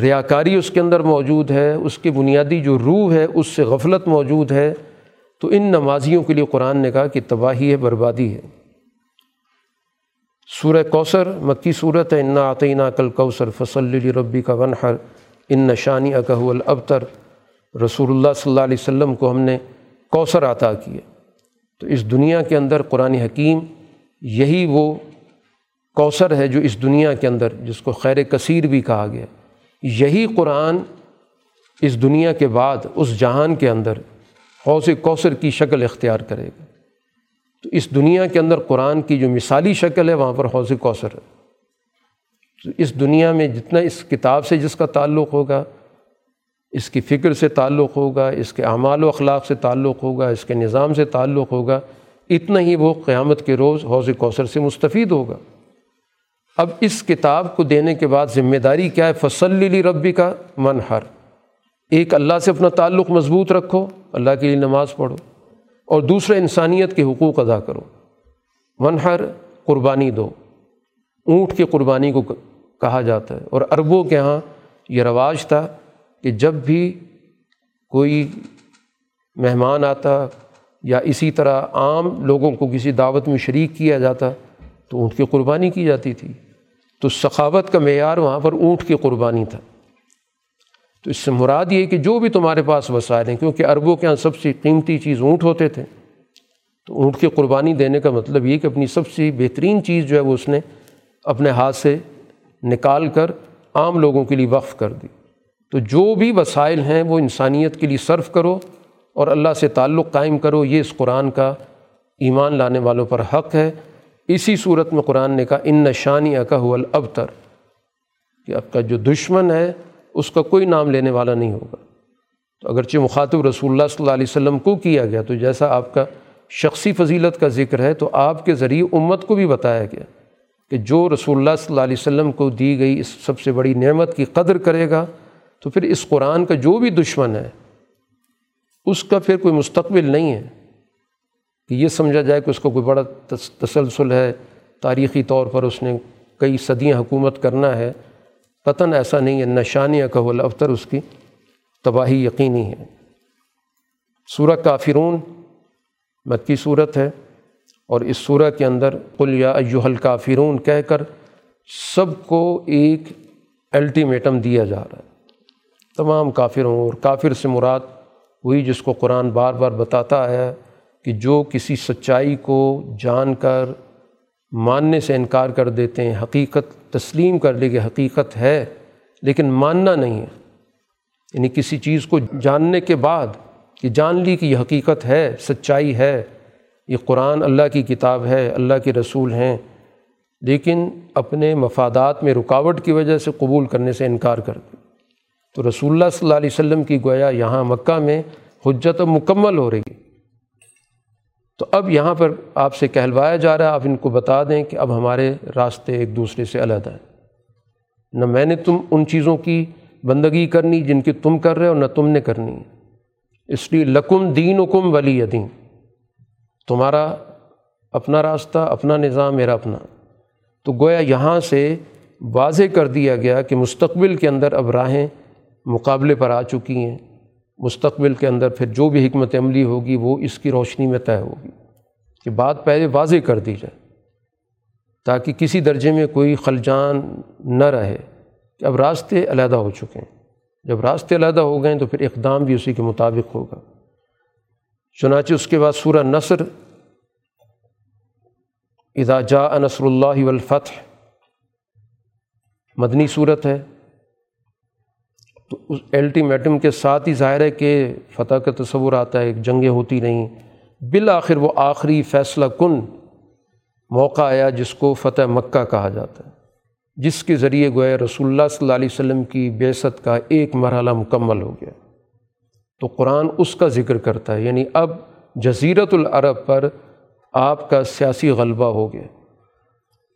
ریاکاری اس کے اندر موجود ہے، اس کی بنیادی جو روح ہے، اس سے غفلت موجود ہے۔ تو ان نمازیوں کے لیے قرآن نے کہا کہ تباہی ہے، بربادی ہے۔ سورہ کوثر، مکی صورت ہے، انا عطینہ کل کوثر فصل ربی کا ونحر ان نشانی اکہ الابتر۔ رسول اللہ صلی اللہ علیہ وسلم کو ہم نے کوثر عطا کیا۔ تو اس دنیا کے اندر قرآن حکیم یہی وہ کوثر ہے جو اس دنیا کے اندر، جس کو خیر کثیر بھی کہا گیا۔ یہی قرآن اس دنیا کے بعد، اس جہان کے اندر حوض کوثر کی شکل اختیار کرے گا۔ تو اس دنیا کے اندر قرآن کی جو مثالی شکل ہے، وہاں پر حوض کوثر ہے۔ تو اس دنیا میں جتنا اس کتاب سے جس کا تعلق ہوگا، اس کی فکر سے تعلق ہوگا، اس کے اعمال و اخلاق سے تعلق ہوگا، اس کے نظام سے تعلق ہوگا، اتنا ہی وہ قیامت کے روز حوض کوثر سے مستفید ہوگا۔ اب اس کتاب کو دینے کے بعد ذمہ داری کیا ہے؟ فصلی ربی کا منحر ایک اللہ سے اپنا تعلق مضبوط رکھو، اللہ کے لیے نماز پڑھو، اور دوسرا انسانیت کے حقوق ادا کرو۔ منحر قربانی دو۔ اونٹ کی قربانی کو کہا جاتا ہے۔ اور عربوں کے ہاں یہ رواج تھا کہ جب بھی کوئی مہمان آتا یا اسی طرح عام لوگوں کو کسی دعوت میں شریک کیا جاتا تو اونٹ کی قربانی کی جاتی تھی۔ تو سخاوت کا معیار وہاں پر اونٹ کی قربانی تھا۔ تو اس سے مراد یہ کہ جو بھی تمہارے پاس وسائل ہیں، کیونکہ عربوں کے یہاں سب سے قیمتی چیز اونٹ ہوتے تھے۔ تو اونٹ کی قربانی دینے کا مطلب یہ کہ اپنی سب سے بہترین چیز جو ہے وہ اس نے اپنے ہاتھ سے نکال کر عام لوگوں کے لیے وقف کر دی۔ تو جو بھی وسائل ہیں، وہ انسانیت کے لیے صرف کرو اور اللہ سے تعلق قائم کرو۔ یہ اس قرآن کا ایمان لانے والوں پر حق ہے۔ اسی صورت میں قرآن نے کہا، ان نشانی اکہ الابتر. کہ اب کا جو دشمن ہے، اس کا کوئی نام لینے والا نہیں ہوگا۔ تو اگرچہ مخاطب رسول اللہ صلی اللہ علیہ وسلم کو کیا گیا، تو جیسا آپ کا شخصی فضیلت کا ذکر ہے، تو آپ کے ذریعے امت کو بھی بتایا گیا کہ جو رسول اللہ صلی اللہ علیہ وسلم کو دی گئی اس سب سے بڑی نعمت کی قدر کرے گا، تو پھر اس قرآن کا جو بھی دشمن ہے، اس کا پھر کوئی مستقبل نہیں ہے۔ کہ یہ سمجھا جائے کہ اس کو کوئی بڑا تسلسل ہے، تاریخی طور پر اس نے کئی صدیاں حکومت کرنا ہے۔ قطن ایسا نہیں ہے نشانیہ کہ افطر اس کی تباہی یقینی ہے۔ سورہ کافرون مکی صورت ہے اور اس سورہ کے اندر قل یا ایوہ الکافرون کہہ کر سب کو ایک الٹیمیٹم دیا جا رہا ہے۔ تمام کافروں اور کافر سے مراد وہی جس کو قرآن بار بار بتاتا ہے۔ کہ جو کسی سچائی کو جان کر ماننے سے انکار کر دیتے ہیں، حقیقت تسلیم کر لے کہ حقیقت ہے، لیکن ماننا نہیں ہے۔ یعنی کسی چیز کو جاننے کے بعد کہ جان لی کہ یہ حقیقت ہے، سچائی ہے، یہ قرآن اللہ کی کتاب ہے، اللہ کے رسول ہیں، لیکن اپنے مفادات میں رکاوٹ کی وجہ سے قبول کرنے سے انکار کر دی تو رسول اللہ صلی اللہ علیہ وسلم کی گویا یہاں مکہ میں حجت مکمل ہو رہی ہے۔ تو اب یہاں پر آپ سے کہلوایا جا رہا ہے، آپ ان کو بتا دیں کہ اب ہمارے راستے ایک دوسرے سے علیحدہ ہیں۔ نہ میں نے تم ان چیزوں کی بندگی کرنی جن کی تم کر رہے ہو، نہ تم نے کرنی اس لیے لکم دین کم ولی دین تمہارا اپنا راستہ، اپنا نظام، میرا اپنا۔ تو گویا یہاں سے واضح کر دیا گیا کہ مستقبل کے اندر اب راہیں مقابلے پر آ چکی ہیں۔ مستقبل کے اندر پھر جو بھی حکمت عملی ہوگی وہ اس کی روشنی میں طے ہوگی کہ بات پہلے واضح کر دی جائے تاکہ کسی درجے میں کوئی خلجان نہ رہے کہ اب راستے علیحدہ ہو چکے ہیں۔ جب راستے علیحدہ ہو گئے تو پھر اقدام بھی اسی کے مطابق ہوگا۔ چنانچہ اس کے بعد سورہ نصر، اذا جا نصر اللہ والفتح، مدنی صورت ہے۔ تو اس الٹیمیٹم کے ساتھ ہی ظاہر ہے کہ فتح کا تصور آتا ہے جنگیں ہوتی نہیں بالآخر وہ آخری فیصلہ کن موقع آیا جس کو فتح مکہ کہا جاتا ہے، جس کے ذریعے گویا رسول اللہ صلی اللہ علیہ وسلم کی بیست کا ایک مرحلہ مکمل ہو گیا۔ تو قرآن اس کا ذکر کرتا ہے یعنی اب جزیرت العرب پر آپ کا سیاسی غلبہ ہو گیا،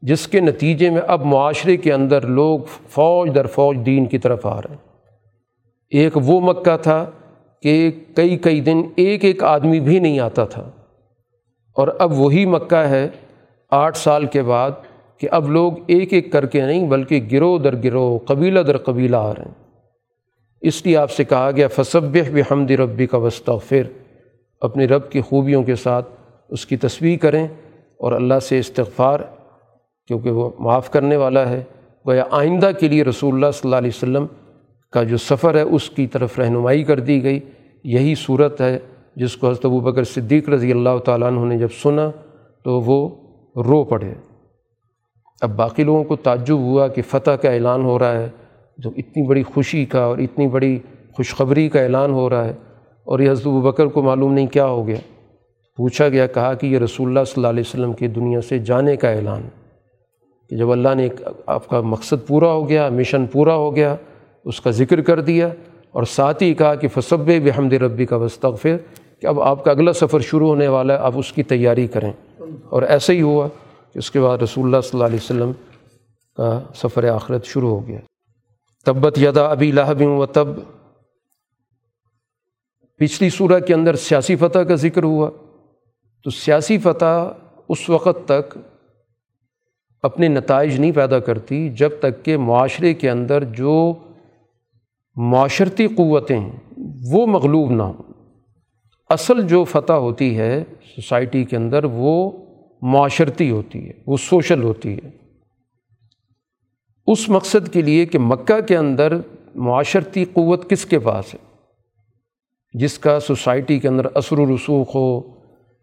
جس کے نتیجے میں اب معاشرے کے اندر لوگ فوج در فوج دین کی طرف آ رہے ہیں۔ ایک وہ مکہ تھا کہ کئی کئی دن ایک ایک آدمی بھی نہیں آتا تھا۔ اور اب وہی مکہ ہے آٹھ سال کے بعد کہ اب لوگ ایک ایک کر کے نہیں بلکہ گروہ در گروہ، قبیلہ در قبیلہ آ رہے ہیں۔ اس لیے آپ سے کہا گیا فصب بھی حمد ربی کا وسطہ پھر اپنے رب کی خوبیوں کے ساتھ اس کی تصویر کریں اور اللہ سے استغفار، کیونکہ وہ معاف کرنے والا ہے۔ گویا آئندہ کے لیے رسول اللہ صلی اللہ علیہ وسلم کا جو سفر ہے، اس کی طرف رہنمائی کر دی گئی۔ یہی صورت ہے جس کو حضرت ابو بکر صدیق رضی اللہ تعالیٰ عنہ نے جب سنا تو وہ رو پڑے۔ اب باقی لوگوں کو تعجب ہوا کہ فتح کا اعلان ہو رہا ہے۔ جو اتنی بڑی خوشی کا اور اتنی بڑی خوشخبری کا اعلان ہو رہا ہے اور یہ حضرت بکر کو معلوم نہیں کیا ہو گیا۔ پوچھا گیا، کہا کہ یہ رسول اللہ صلی اللہ علیہ وسلم کی دنیا سے جانے کا اعلان۔ کہ جب اللہ نے آپ کا مقصد پورا ہو گیا، مشن پورا ہو گیا اس کا ذکر کر دیا اور ساتھ ہی کہا کہ فصب بحمد ربی کا وسطر کہ اب آپ کا اگلا سفر شروع ہونے والا ہے، آپ اس کی تیاری کریں۔ اور ایسا ہی ہوا کہ اس کے بعد رسول اللہ صلی اللہ علیہ وسلم کا سفر آخرت شروع ہو گیا۔ تبت یدا ابی لہب و تب۔ پچھلی صورح کے اندر سیاسی فتح کا ذکر ہوا۔ تو سیاسی فتح اس وقت تک اپنے نتائج نہیں پیدا کرتی جب تک کہ معاشرے کے اندر جو معاشرتی قوتیں وہ مغلوب نہ ہوں۔ اصل جو فتح ہوتی ہے سوسائٹی کے اندر وہ معاشرتی ہوتی ہے، وہ سوشل ہوتی ہے۔ اس مقصد کے لیے کہ مکہ کے اندر معاشرتی قوت کس کے پاس ہے؟ جس کا سوسائٹی کے اندر اثر و رسوخ ہو،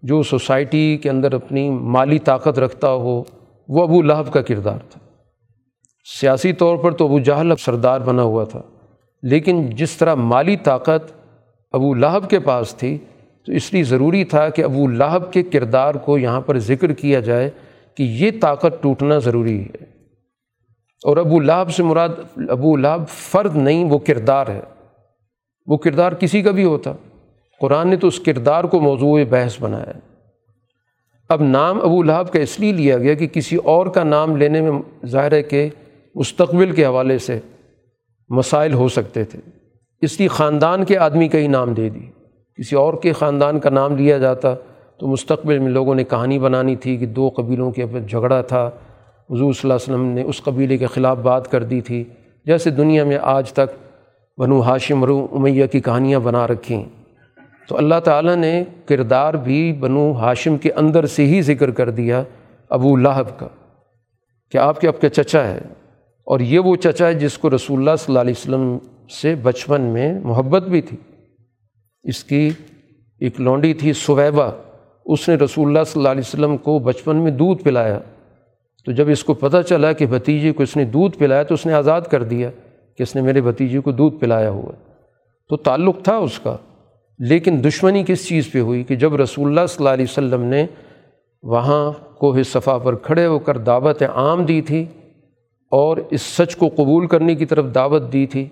جو سوسائٹی کے اندر اپنی مالی طاقت رکھتا ہو، وہ ابو لہب کا کردار تھا۔ سیاسی طور پر تو ابو جہل سردار بنا ہوا تھا۔ لیکن جس طرح مالی طاقت ابو لہب کے پاس تھی، تو اس لیے ضروری تھا کہ ابو لہب کے کردار کو یہاں پر ذکر کیا جائے کہ یہ طاقت ٹوٹنا ضروری ہے۔ اور ابو لہب سے مراد ابو لہب فرد نہیں، وہ کردار ہے۔ وہ کردار کسی کا بھی ہوتا۔ قرآن نے تو اس کردار کو موضوع بحث بنایا۔ اب نام ابو لہب کا اس لیے لیا گیا کہ کسی اور کا نام لینے میں ظاہر ہے کہ مستقبل کے حوالے سے مسائل ہو سکتے تھے۔ اس لیے خاندان کے آدمی کا ہی نام دے دی۔ کسی اور کے خاندان کا نام لیا جاتا تو مستقبل میں لوگوں نے کہانی بنانی تھی کہ دو قبیلوں کے جھگڑا تھا۔ حضور صلی اللہ علیہ وسلم نے اس قبیلے کے خلاف بات کر دی تھی۔ جیسے دنیا میں آج تک بنو ہاشم رو امیہ کی کہانیاں بنا رکھیں تو اللہ تعالیٰ نے کردار بھی بنو ہاشم کے اندر سے ہی ذکر کر دیا ابو لہب کا۔ کہ آپ کے اب کے چچا ہے۔ اور یہ وہ چچا ہے جس کو رسول اللہ صلی اللہ علیہ وسلم سے بچپن میں محبت بھی تھی۔ اس کی ایک لونڈی تھی سویبہ۔ اس نے رسول اللہ صلی اللہ علیہ وسلم کو بچپن میں دودھ پلایا۔ تو جب اس کو پتہ چلا کہ بھتیجے کو اس نے دودھ پلایا تو اس نے آزاد کر دیا کہ اس نے میرے بھتیجے کو دودھ پلایا ہوا۔ تو تعلق تھا اس کا۔ لیکن دشمنی کس چیز پہ ہوئی کہ جب رسول اللہ صلی اللہ علیہ وسلم نے وہاں کوہ صفا پر کھڑے ہو کر دعوت عام دی تھی اور اس سچ کو قبول کرنے کی طرف دعوت دی تھی۔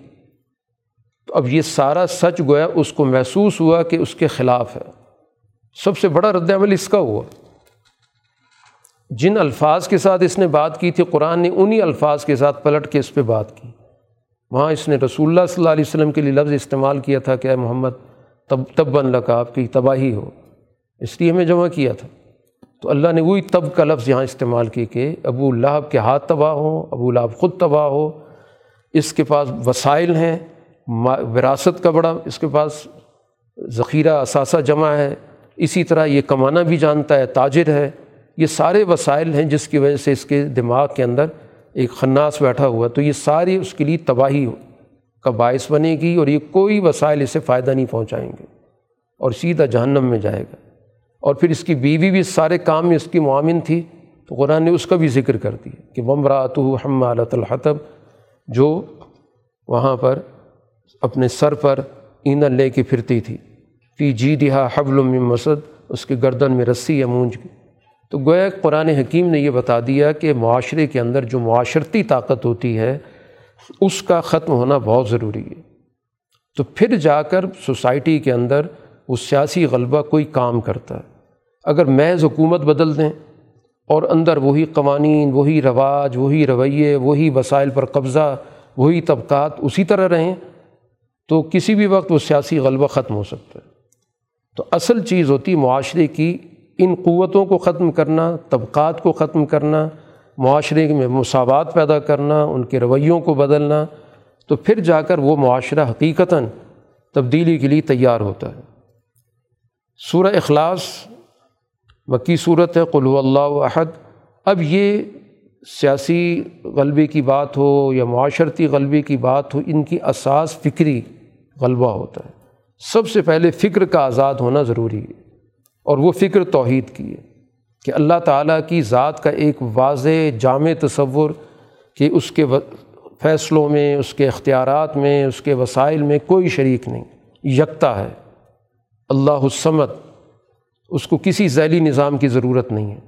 تو اب یہ سارا سچ گویا اس کو محسوس ہوا کہ اس کے خلاف ہے۔ سب سے بڑا رد عمل اس کا ہوا۔ جن الفاظ کے ساتھ اس نے بات کی تھی، قرآن نے انہی الفاظ کے ساتھ پلٹ کے اس پہ بات کی۔ وہاں اس نے رسول اللہ صلی اللہ علیہ وسلم کے لیے لفظ استعمال کیا تھا کہ اے محمد، تب تب بن لگا آپ کی تباہی ہو۔ اس لیے ہمیں جمع کیا تھا۔ تو اللہ نے وہی تب کا لفظ یہاں استعمال کی کہ ابو لہب کے ہاتھ تباہ ہوں، ابو لہب خود تباہ ہو، اس کے پاس وسائل ہیں وراثت کا بڑا، اس کے پاس ذخیرہ اثاثہ جمع ہے، اسی طرح یہ کمانا بھی جانتا ہے، تاجر ہے، یہ سارے وسائل ہیں جس کی وجہ سے اس کے دماغ کے اندر ایک خناس بیٹھا ہوا تو یہ ساری اس کے لیے تباہی کا باعث بنے گی اور یہ کوئی وسائل اسے فائدہ نہیں پہنچائیں گے اور سیدھا جہنم میں جائے گا۔ اور پھر اس کی بیوی بھی سارے کام میں اس کی معامن تھی، تو قرآن نے اس کا بھی ذکر کر دیا کہ ومرات ہم الحطب، جو وہاں پر اپنے سر پر ایندھن لے کے پھرتی تھی۔ فی جی دہا حبل مسد، اس کے گردن میں رسی یا مونج۔ کی تو گویا قرآن حکیم نے یہ بتا دیا کہ معاشرے کے اندر جو معاشرتی طاقت ہوتی ہے، اس کا ختم ہونا بہت ضروری ہے۔ تو پھر جا کر سوسائٹی کے اندر وہ سیاسی غلبہ کوئی کام کرتا ہے۔ اگر محض حکومت بدل دیں اور اندر وہی قوانین، وہی رواج، وہی رویے، وہی وسائل پر قبضہ، وہی طبقات اسی طرح رہیں، تو کسی بھی وقت وہ سیاسی غلبہ ختم ہو سکتا ہے۔ تو اصل چیز ہوتی معاشرے کی ان قوتوں کو ختم کرنا، طبقات کو ختم کرنا، معاشرے میں مساوات پیدا کرنا، ان کے رویوں کو بدلنا، تو پھر جا کر وہ معاشرہ حقیقتاً تبدیلی کے لیے تیار ہوتا ہے۔ سورہ اخلاص مکی صورت ہے قلو اللہ احد۔ اب یہ سیاسی غلبے کی بات ہو یا معاشرتی غلبے کی بات ہو، ان کی اساس فکری غلبہ ہوتا ہے۔ سب سے پہلے فکر کا آزاد ہونا ضروری ہے، اور وہ فکر توحید کی ہے کہ اللہ تعالیٰ کی ذات کا ایک واضح جامع تصور کہ اس کے فیصلوں میں، اس کے اختیارات میں، اس کے وسائل میں کوئی شریک نہیں، یکتا ہے۔ اللہ السمت اس کو کسی ذیلی نظام کی ضرورت نہیں ہے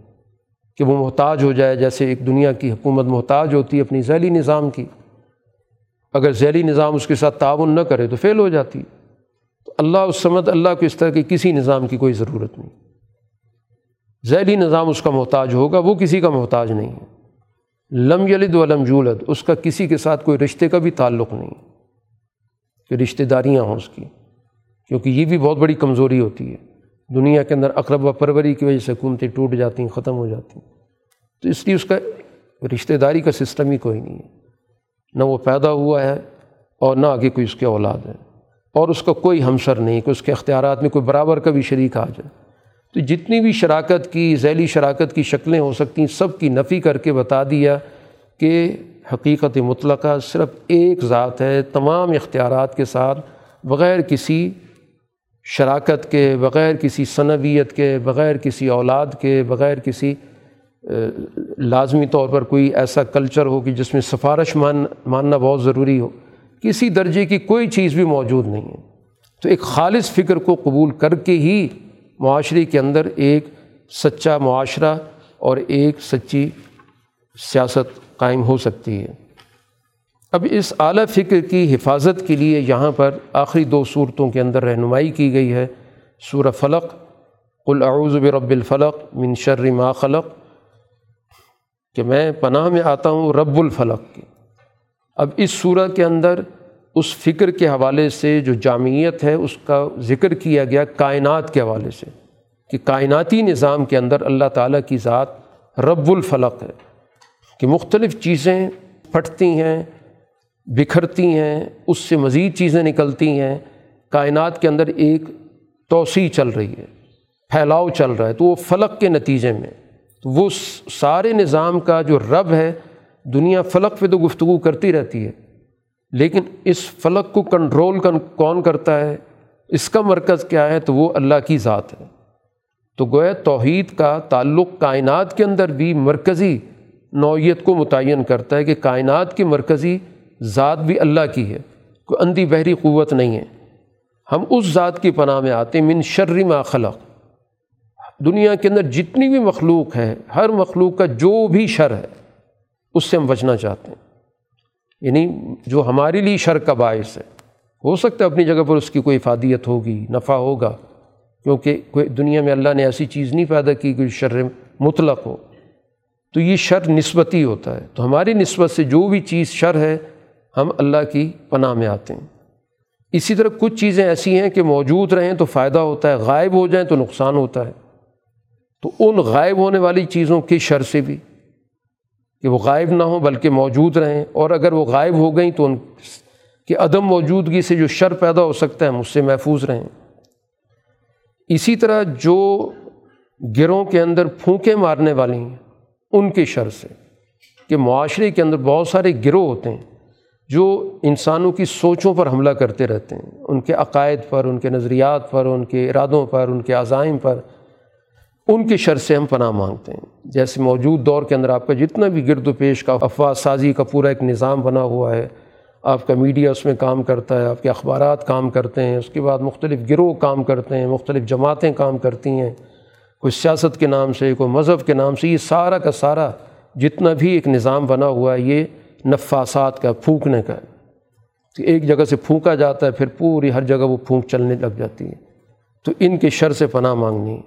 کہ وہ محتاج ہو جائے، جیسے ایک دنیا کی حکومت محتاج ہوتی ہے اپنی ذیلی نظام کی۔ اگر ذیلی نظام اس کے ساتھ تعاون نہ کرے تو فیل ہو جاتی۔ تو اللہ السمت اللہ کو اس طرح کی کسی نظام کی کوئی ضرورت نہیں۔ ذیلی نظام اس کا محتاج ہوگا، وہ کسی کا محتاج نہیں ہے۔ لم یلد و لم جولد اس کا کسی کے ساتھ کوئی رشتے کا بھی تعلق نہیں کہ رشتہ داریاں ہوں اس کی۔ کیونکہ یہ بھی بہت بڑی کمزوری ہوتی ہے۔ دنیا کے اندر اقرب و پروری کی وجہ سے حکومتیں ٹوٹ جاتی ہیں، ختم ہو جاتی ہیں۔ تو اس لیے اس کا رشتہ داری کا سسٹم ہی کوئی نہیں ہے۔ نہ وہ پیدا ہوا ہے اور نہ آگے کوئی اس کے اولاد ہے۔ اور اس کا کوئی ہمسر نہیں کہ اس کے اختیارات میں کوئی برابر کا بھی شریک آ جائے تو جتنی بھی شراکت کی، ذیلی شراکت کی شکلیں ہو سکتی ہیں، سب کی نفی کر کے بتا دیا کہ حقیقت مطلقہ صرف ایک ذات ہے، تمام اختیارات کے ساتھ بغیر کسی شراکت کے بغیر کسی صنویت کے بغیر کسی اولاد کے بغیر کسی لازمی طور پر کوئی ایسا کلچر ہو کہ جس میں سفارش مان، ماننا بہت ضروری ہو۔ کسی درجے کی کوئی چیز بھی موجود نہیں ہے۔ تو ایک خالص فکر کو قبول کر کے ہی معاشرے کے اندر ایک سچا معاشرہ اور ایک سچی سیاست قائم ہو سکتی ہے۔ اب اس اعلیٰ فکر کی حفاظت کے لیے یہاں پر آخری دو صورتوں کے اندر رہنمائی کی گئی ہے۔ سورہ فلق، قل اعوذ برب الفلق من شر ما خلق، کہ میں پناہ میں آتا ہوں رب الفلق کی۔ اب اس سورہ کے اندر اس فکر کے حوالے سے جو جامعیت ہے، اس کا ذکر کیا گیا کائنات کے حوالے سے، کہ کائناتی نظام کے اندر اللہ تعالیٰ کی ذات رب الفلق ہے، کہ مختلف چیزیں پھٹتی ہیں بکھرتی ہیں، اس سے مزید چیزیں نکلتی ہیں۔ کائنات کے اندر ایک توسیع چل رہی ہے، پھیلاؤ چل رہا ہے۔ تو وہ فلق کے نتیجے میں، تو وہ سارے نظام کا جو رب ہے، دنیا فلق پہ تو گفتگو کرتی رہتی ہے۔ لیکن اس فلک کو کنٹرول کون کرتا ہے؟ اس کا مرکز کیا ہے؟ تو وہ اللہ کی ذات ہے۔ تو گویا توحید کا تعلق کائنات کے اندر بھی مرکزی نوعیت کو متعین کرتا ہے کہ کائنات کی مرکزی ذات بھی اللہ کی ہے، کوئی اندھی بحری قوت نہیں ہے۔ ہم اس ذات کی پناہ میں آتے ہیں، من شر ما خلق۔ دنیا کے اندر جتنی بھی مخلوق ہے ہر مخلوق کا جو بھی شر ہے، اس سے ہم بچنا چاہتے ہیں۔ یعنی جو ہمارے لیے شر کا باعث ہے، ہو سکتا ہے اپنی جگہ پر اس کی کوئی افادیت ہوگی، نفع ہوگا، کیونکہ کوئی دنیا میں اللہ نے ایسی چیز نہیں پیدا کی کہ شر مطلق ہو۔ تو یہ شر نسبتی ہوتا ہے۔ تو ہماری نسبت سے جو بھی چیز شر ہے ہم اللہ کی پناہ میں آتے ہیں۔ اسی طرح کچھ چیزیں ایسی ہیں کہ موجود رہیں تو فائدہ ہوتا ہے، غائب ہو جائیں تو نقصان ہوتا ہے۔ تو ان غائب ہونے والی چیزوں کی شر سے بھی کہ وہ غائب نہ ہوں بلکہ موجود رہیں۔ اور اگر وہ غائب ہو گئیں تو ان کی عدم موجودگی سے جو شر پیدا ہو سکتا ہے ہم اس سے محفوظ رہیں۔ اسی طرح جو گروہ کے اندر پھونکے مارنے والی ہیں، ان کے شر سے کہ معاشرے کے اندر بہت سارے گروہ ہوتے ہیں۔ جو انسانوں کی سوچوں پر حملہ کرتے رہتے ہیں، ان کے عقائد پر، ان کے نظریات پر، ان کے ارادوں پر، ان کے عزائم پر، ان کے شر سے ہم پناہ مانگتے ہیں۔ جیسے موجود دور کے اندر آپ کا جتنا بھی گرد و پیش کا افواہ سازی کا پورا ایک نظام بنا ہوا ہے، آپ کا میڈیا اس میں کام کرتا ہے، آپ کے اخبارات کام کرتے ہیں، اس کے بعد مختلف گروہ کام کرتے ہیں، مختلف جماعتیں کام کرتی ہیں۔ کوئی سیاست کے نام سے، کوئی مذہب کے نام سے، یہ سارا کا سارا جتنا بھی ایک نظام بنا ہوا ہے، یہ نفاسات کا، پھونکنے کا۔ ہے ایک جگہ سے پھونکا جاتا ہے، پھر پوری ہر جگہ وہ پھونک چلنے لگ جاتی ہے۔ تو ان کے شر سے پناہ مانگنی۔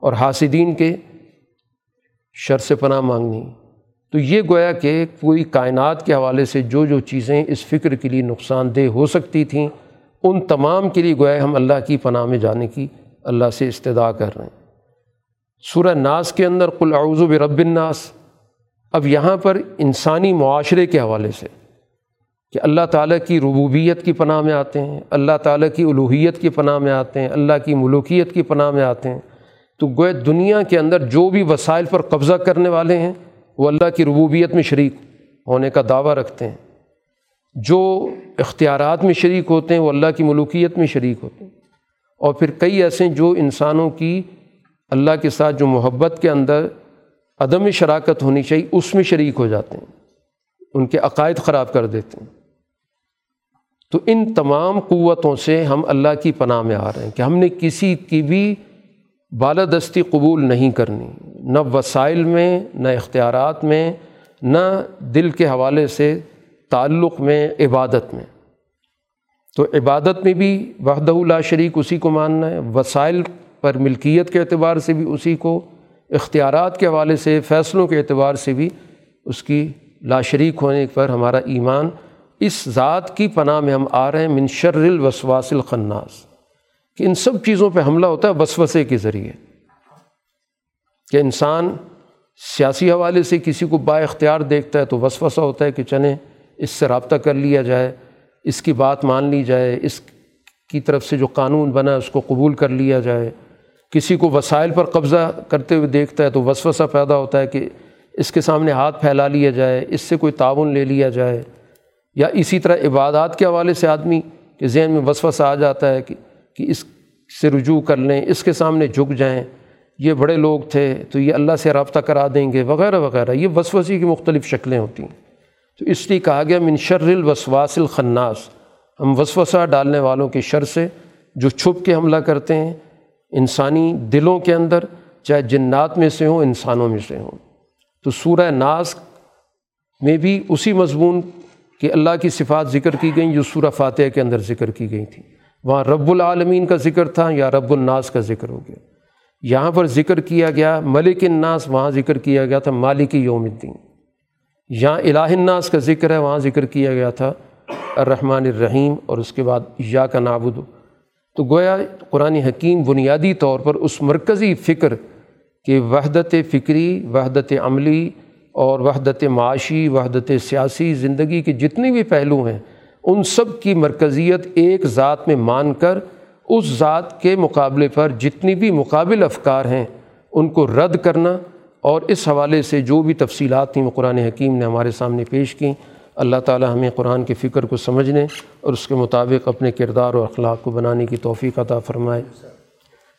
اور حاسدین کے شر سے پناہ مانگنی۔ تو یہ گویا کہ پوری کائنات کے حوالے سے جو جو چیزیں اس فکر کے لیے نقصان دہ ہو سکتی تھیں، ان تمام کے لیے گویا ہم اللہ کی پناہ میں جانے کی اللہ سے استدا کر رہے ہیں۔ سورہ ناس کے اندر قل اعوذ برب الناس۔ اب یہاں پر انسانی معاشرے کے حوالے سے کہ اللہ تعالیٰ کی ربوبیت کی پناہ میں آتے ہیں، اللہ تعالیٰ کی الوحیت کی پناہ میں آتے ہیں، اللہ کی ملوکیت کی پناہ میں آتے ہیں، تو گوئے دنیا کے اندر جو بھی وسائل پر قبضہ کرنے والے ہیں، وہ اللہ کی ربوبیت میں شریک ہونے کا دعویٰ رکھتے ہیں۔ جو اختیارات میں شریک ہوتے ہیں، وہ اللہ کی ملوکیت میں شریک ہوتے ہیں۔ اور پھر کئی ایسے جو انسانوں کی اللہ کے ساتھ جو محبت کے اندر عدم شراکت ہونی چاہیے، اس میں شریک ہو جاتے ہیں، ان کے عقائد خراب کر دیتے ہیں۔ تو ان تمام قوتوں سے ہم اللہ کی پناہ میں آ رہے ہیں کہ ہم نے کسی کی بھی بالادستی قبول نہیں کرنی، نہ وسائل میں، نہ اختیارات میں، نہ دل کے حوالے سے تعلق میں، عبادت میں۔ تو عبادت میں بھی وحدہ اللہ شریک اسی کو ماننا ہے، وسائل پر ملکیت کے اعتبار سے بھی اسی کو اختیارات کے حوالے سے، فیصلوں کے اعتبار سے بھی اس کی لا شریک ہونے پر ہمارا ایمان اس ذات کی پناہ میں ہم آ رہے ہیں، من شر الوسواس الخناس۔ کہ ان سب چیزوں پہ حملہ ہوتا ہے وسوسے کے ذریعے۔ کہ انسان سیاسی حوالے سے کسی کو با اختیار دیکھتا ہے تو وسوسہ ہوتا ہے کہ چلیں اس سے رابطہ کر لیا جائے، اس کی بات مان لی جائے، اس کی طرف سے جو قانون بنا ہے اس کو قبول کر لیا جائے۔ کسی کو وسائل پر قبضہ کرتے ہوئے دیکھتا ہے تو وسوسہ پیدا ہوتا ہے کہ اس کے سامنے ہاتھ پھیلا لیا جائے، اس سے کوئی تعاون لے لیا جائے۔ یا اسی طرح عبادات کے حوالے سے آدمی کے ذہن میں وسوسہ آ جاتا ہے کہ کہ اس سے رجوع کر لیں، اس کے سامنے جھک جائیں۔ یہ بڑے لوگ تھے تو یہ اللہ سے رابطہ کرا دیں گے، وغیرہ وغیرہ۔ یہ وسوسی کی مختلف شکلیں ہوتی ہیں۔ تو اس لیے کہا گیا منشر الوسواس الخناس۔ ہم وسوسہ ڈالنے والوں کے شر سے جو چھپ کے حملہ کرتے ہیں انسانی دلوں کے اندر، چاہے جنات میں سے ہوں، انسانوں میں سے ہوں۔ تو سورہ ناس میں بھی اسی مضمون کہ اللہ کی صفات ذکر کی گئیں، جو سورہ فاتحہ کے اندر ذکر کی گئی تھیں۔ وہاں رب العالمین کا ذکر تھا، یا رب الناس کا ذکر ہو گیا۔ یہاں پر ذکر کیا گیا، ملک الناس، وہاں ذکر کیا گیا تھا، مالک یوم الدین۔ یہاں الہ الناس کا ذکر ہے، وہاں ذکر کیا گیا تھا، الرحمن الرحیم، اور اس کے بعد یا کا نابود تو گویا قرآن حکیم بنیادی طور پر اس مرکزی فکر کہ وحدت فکری، وحدت عملی اور وحدت معاشی، وحدت سیاسی زندگی کے جتنے بھی پہلو ہیں، ان سب کی مرکزیت ایک ذات میں مان کر اس ذات کے مقابلے پر جتنی بھی مقابل افکار ہیں، ان کو رد کرنا اور اس حوالے سے جو بھی تفصیلات تھیں وہ قرآن حکیم نے ہمارے سامنے پیش کیں۔ اللہ تعالی ہمیں قرآن کے فکر کو سمجھنے اور اس کے مطابق اپنے کردار و اخلاق کو بنانے کی توفیق عطا فرمائے۔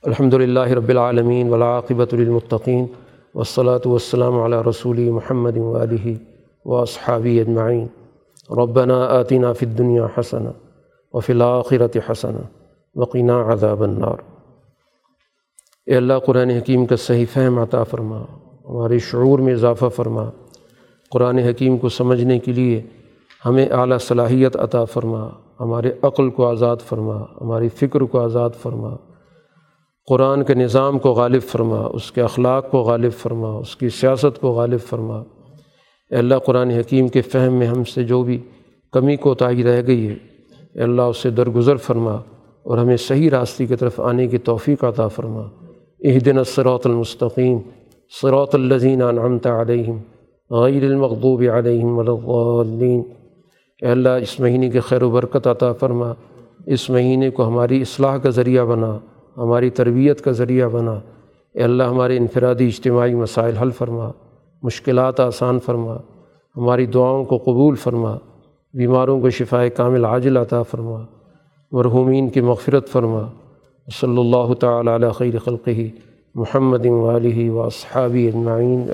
الحمد للہ رب العالمین ولاقبۃ المطقین وصلاۃ والسلام علی رسول محمد علیہ و اصحابی اجمعین۔ ربنا آتنا فی الدنیا حسن وفی الآخرت حسن وقینا عذاب النار۔ اے اللہ قرآن حکیم کا صحیح فہم عطا فرما، ہمارے شعور میں اضافہ فرما۔ قرآن حکیم کو سمجھنے کے لیے ہمیں اعلیٰ صلاحیت عطا فرما، ہمارے عقل کو آزاد فرما، ہماری فکر کو آزاد فرما۔ قرآن کے نظام کو غالب فرما، اس کے اخلاق کو غالب فرما، اس کی سیاست کو غالب فرما۔ اے اللہ، قرآن حکیم کے فہم میں ہم سے جو بھی کمی کو تائی رہ گئی ہے، اے اللہ اس سے درگزر فرما اور ہمیں صحیح راستے کی طرف آنے کی توفیق عطا فرما۔ دن الصراط المستقیم، صراط الزین انعمت علیہم۔ غیر المغضوب علیہم الضالین۔ اے اللہ، اس مہینے کے خیر و برکت عطا فرما۔ اس مہینے کو ہماری اصلاح کا ذریعہ بنا، ہماری تربیت کا ذریعہ بنا۔ اے اللہ، ہمارے انفرادی اجتماعی مسائل حل فرما، مشکلات آسان فرما۔ ہماری دعاؤں کو قبول فرما، بیماروں کو شفائے کامل عاجل عطا فرما۔ مرحومین کی مغفرت فرما۔ صلی اللہ تعالیٰ علیہ خیر خلقہ محمد والی و اصحابی اجمعین۔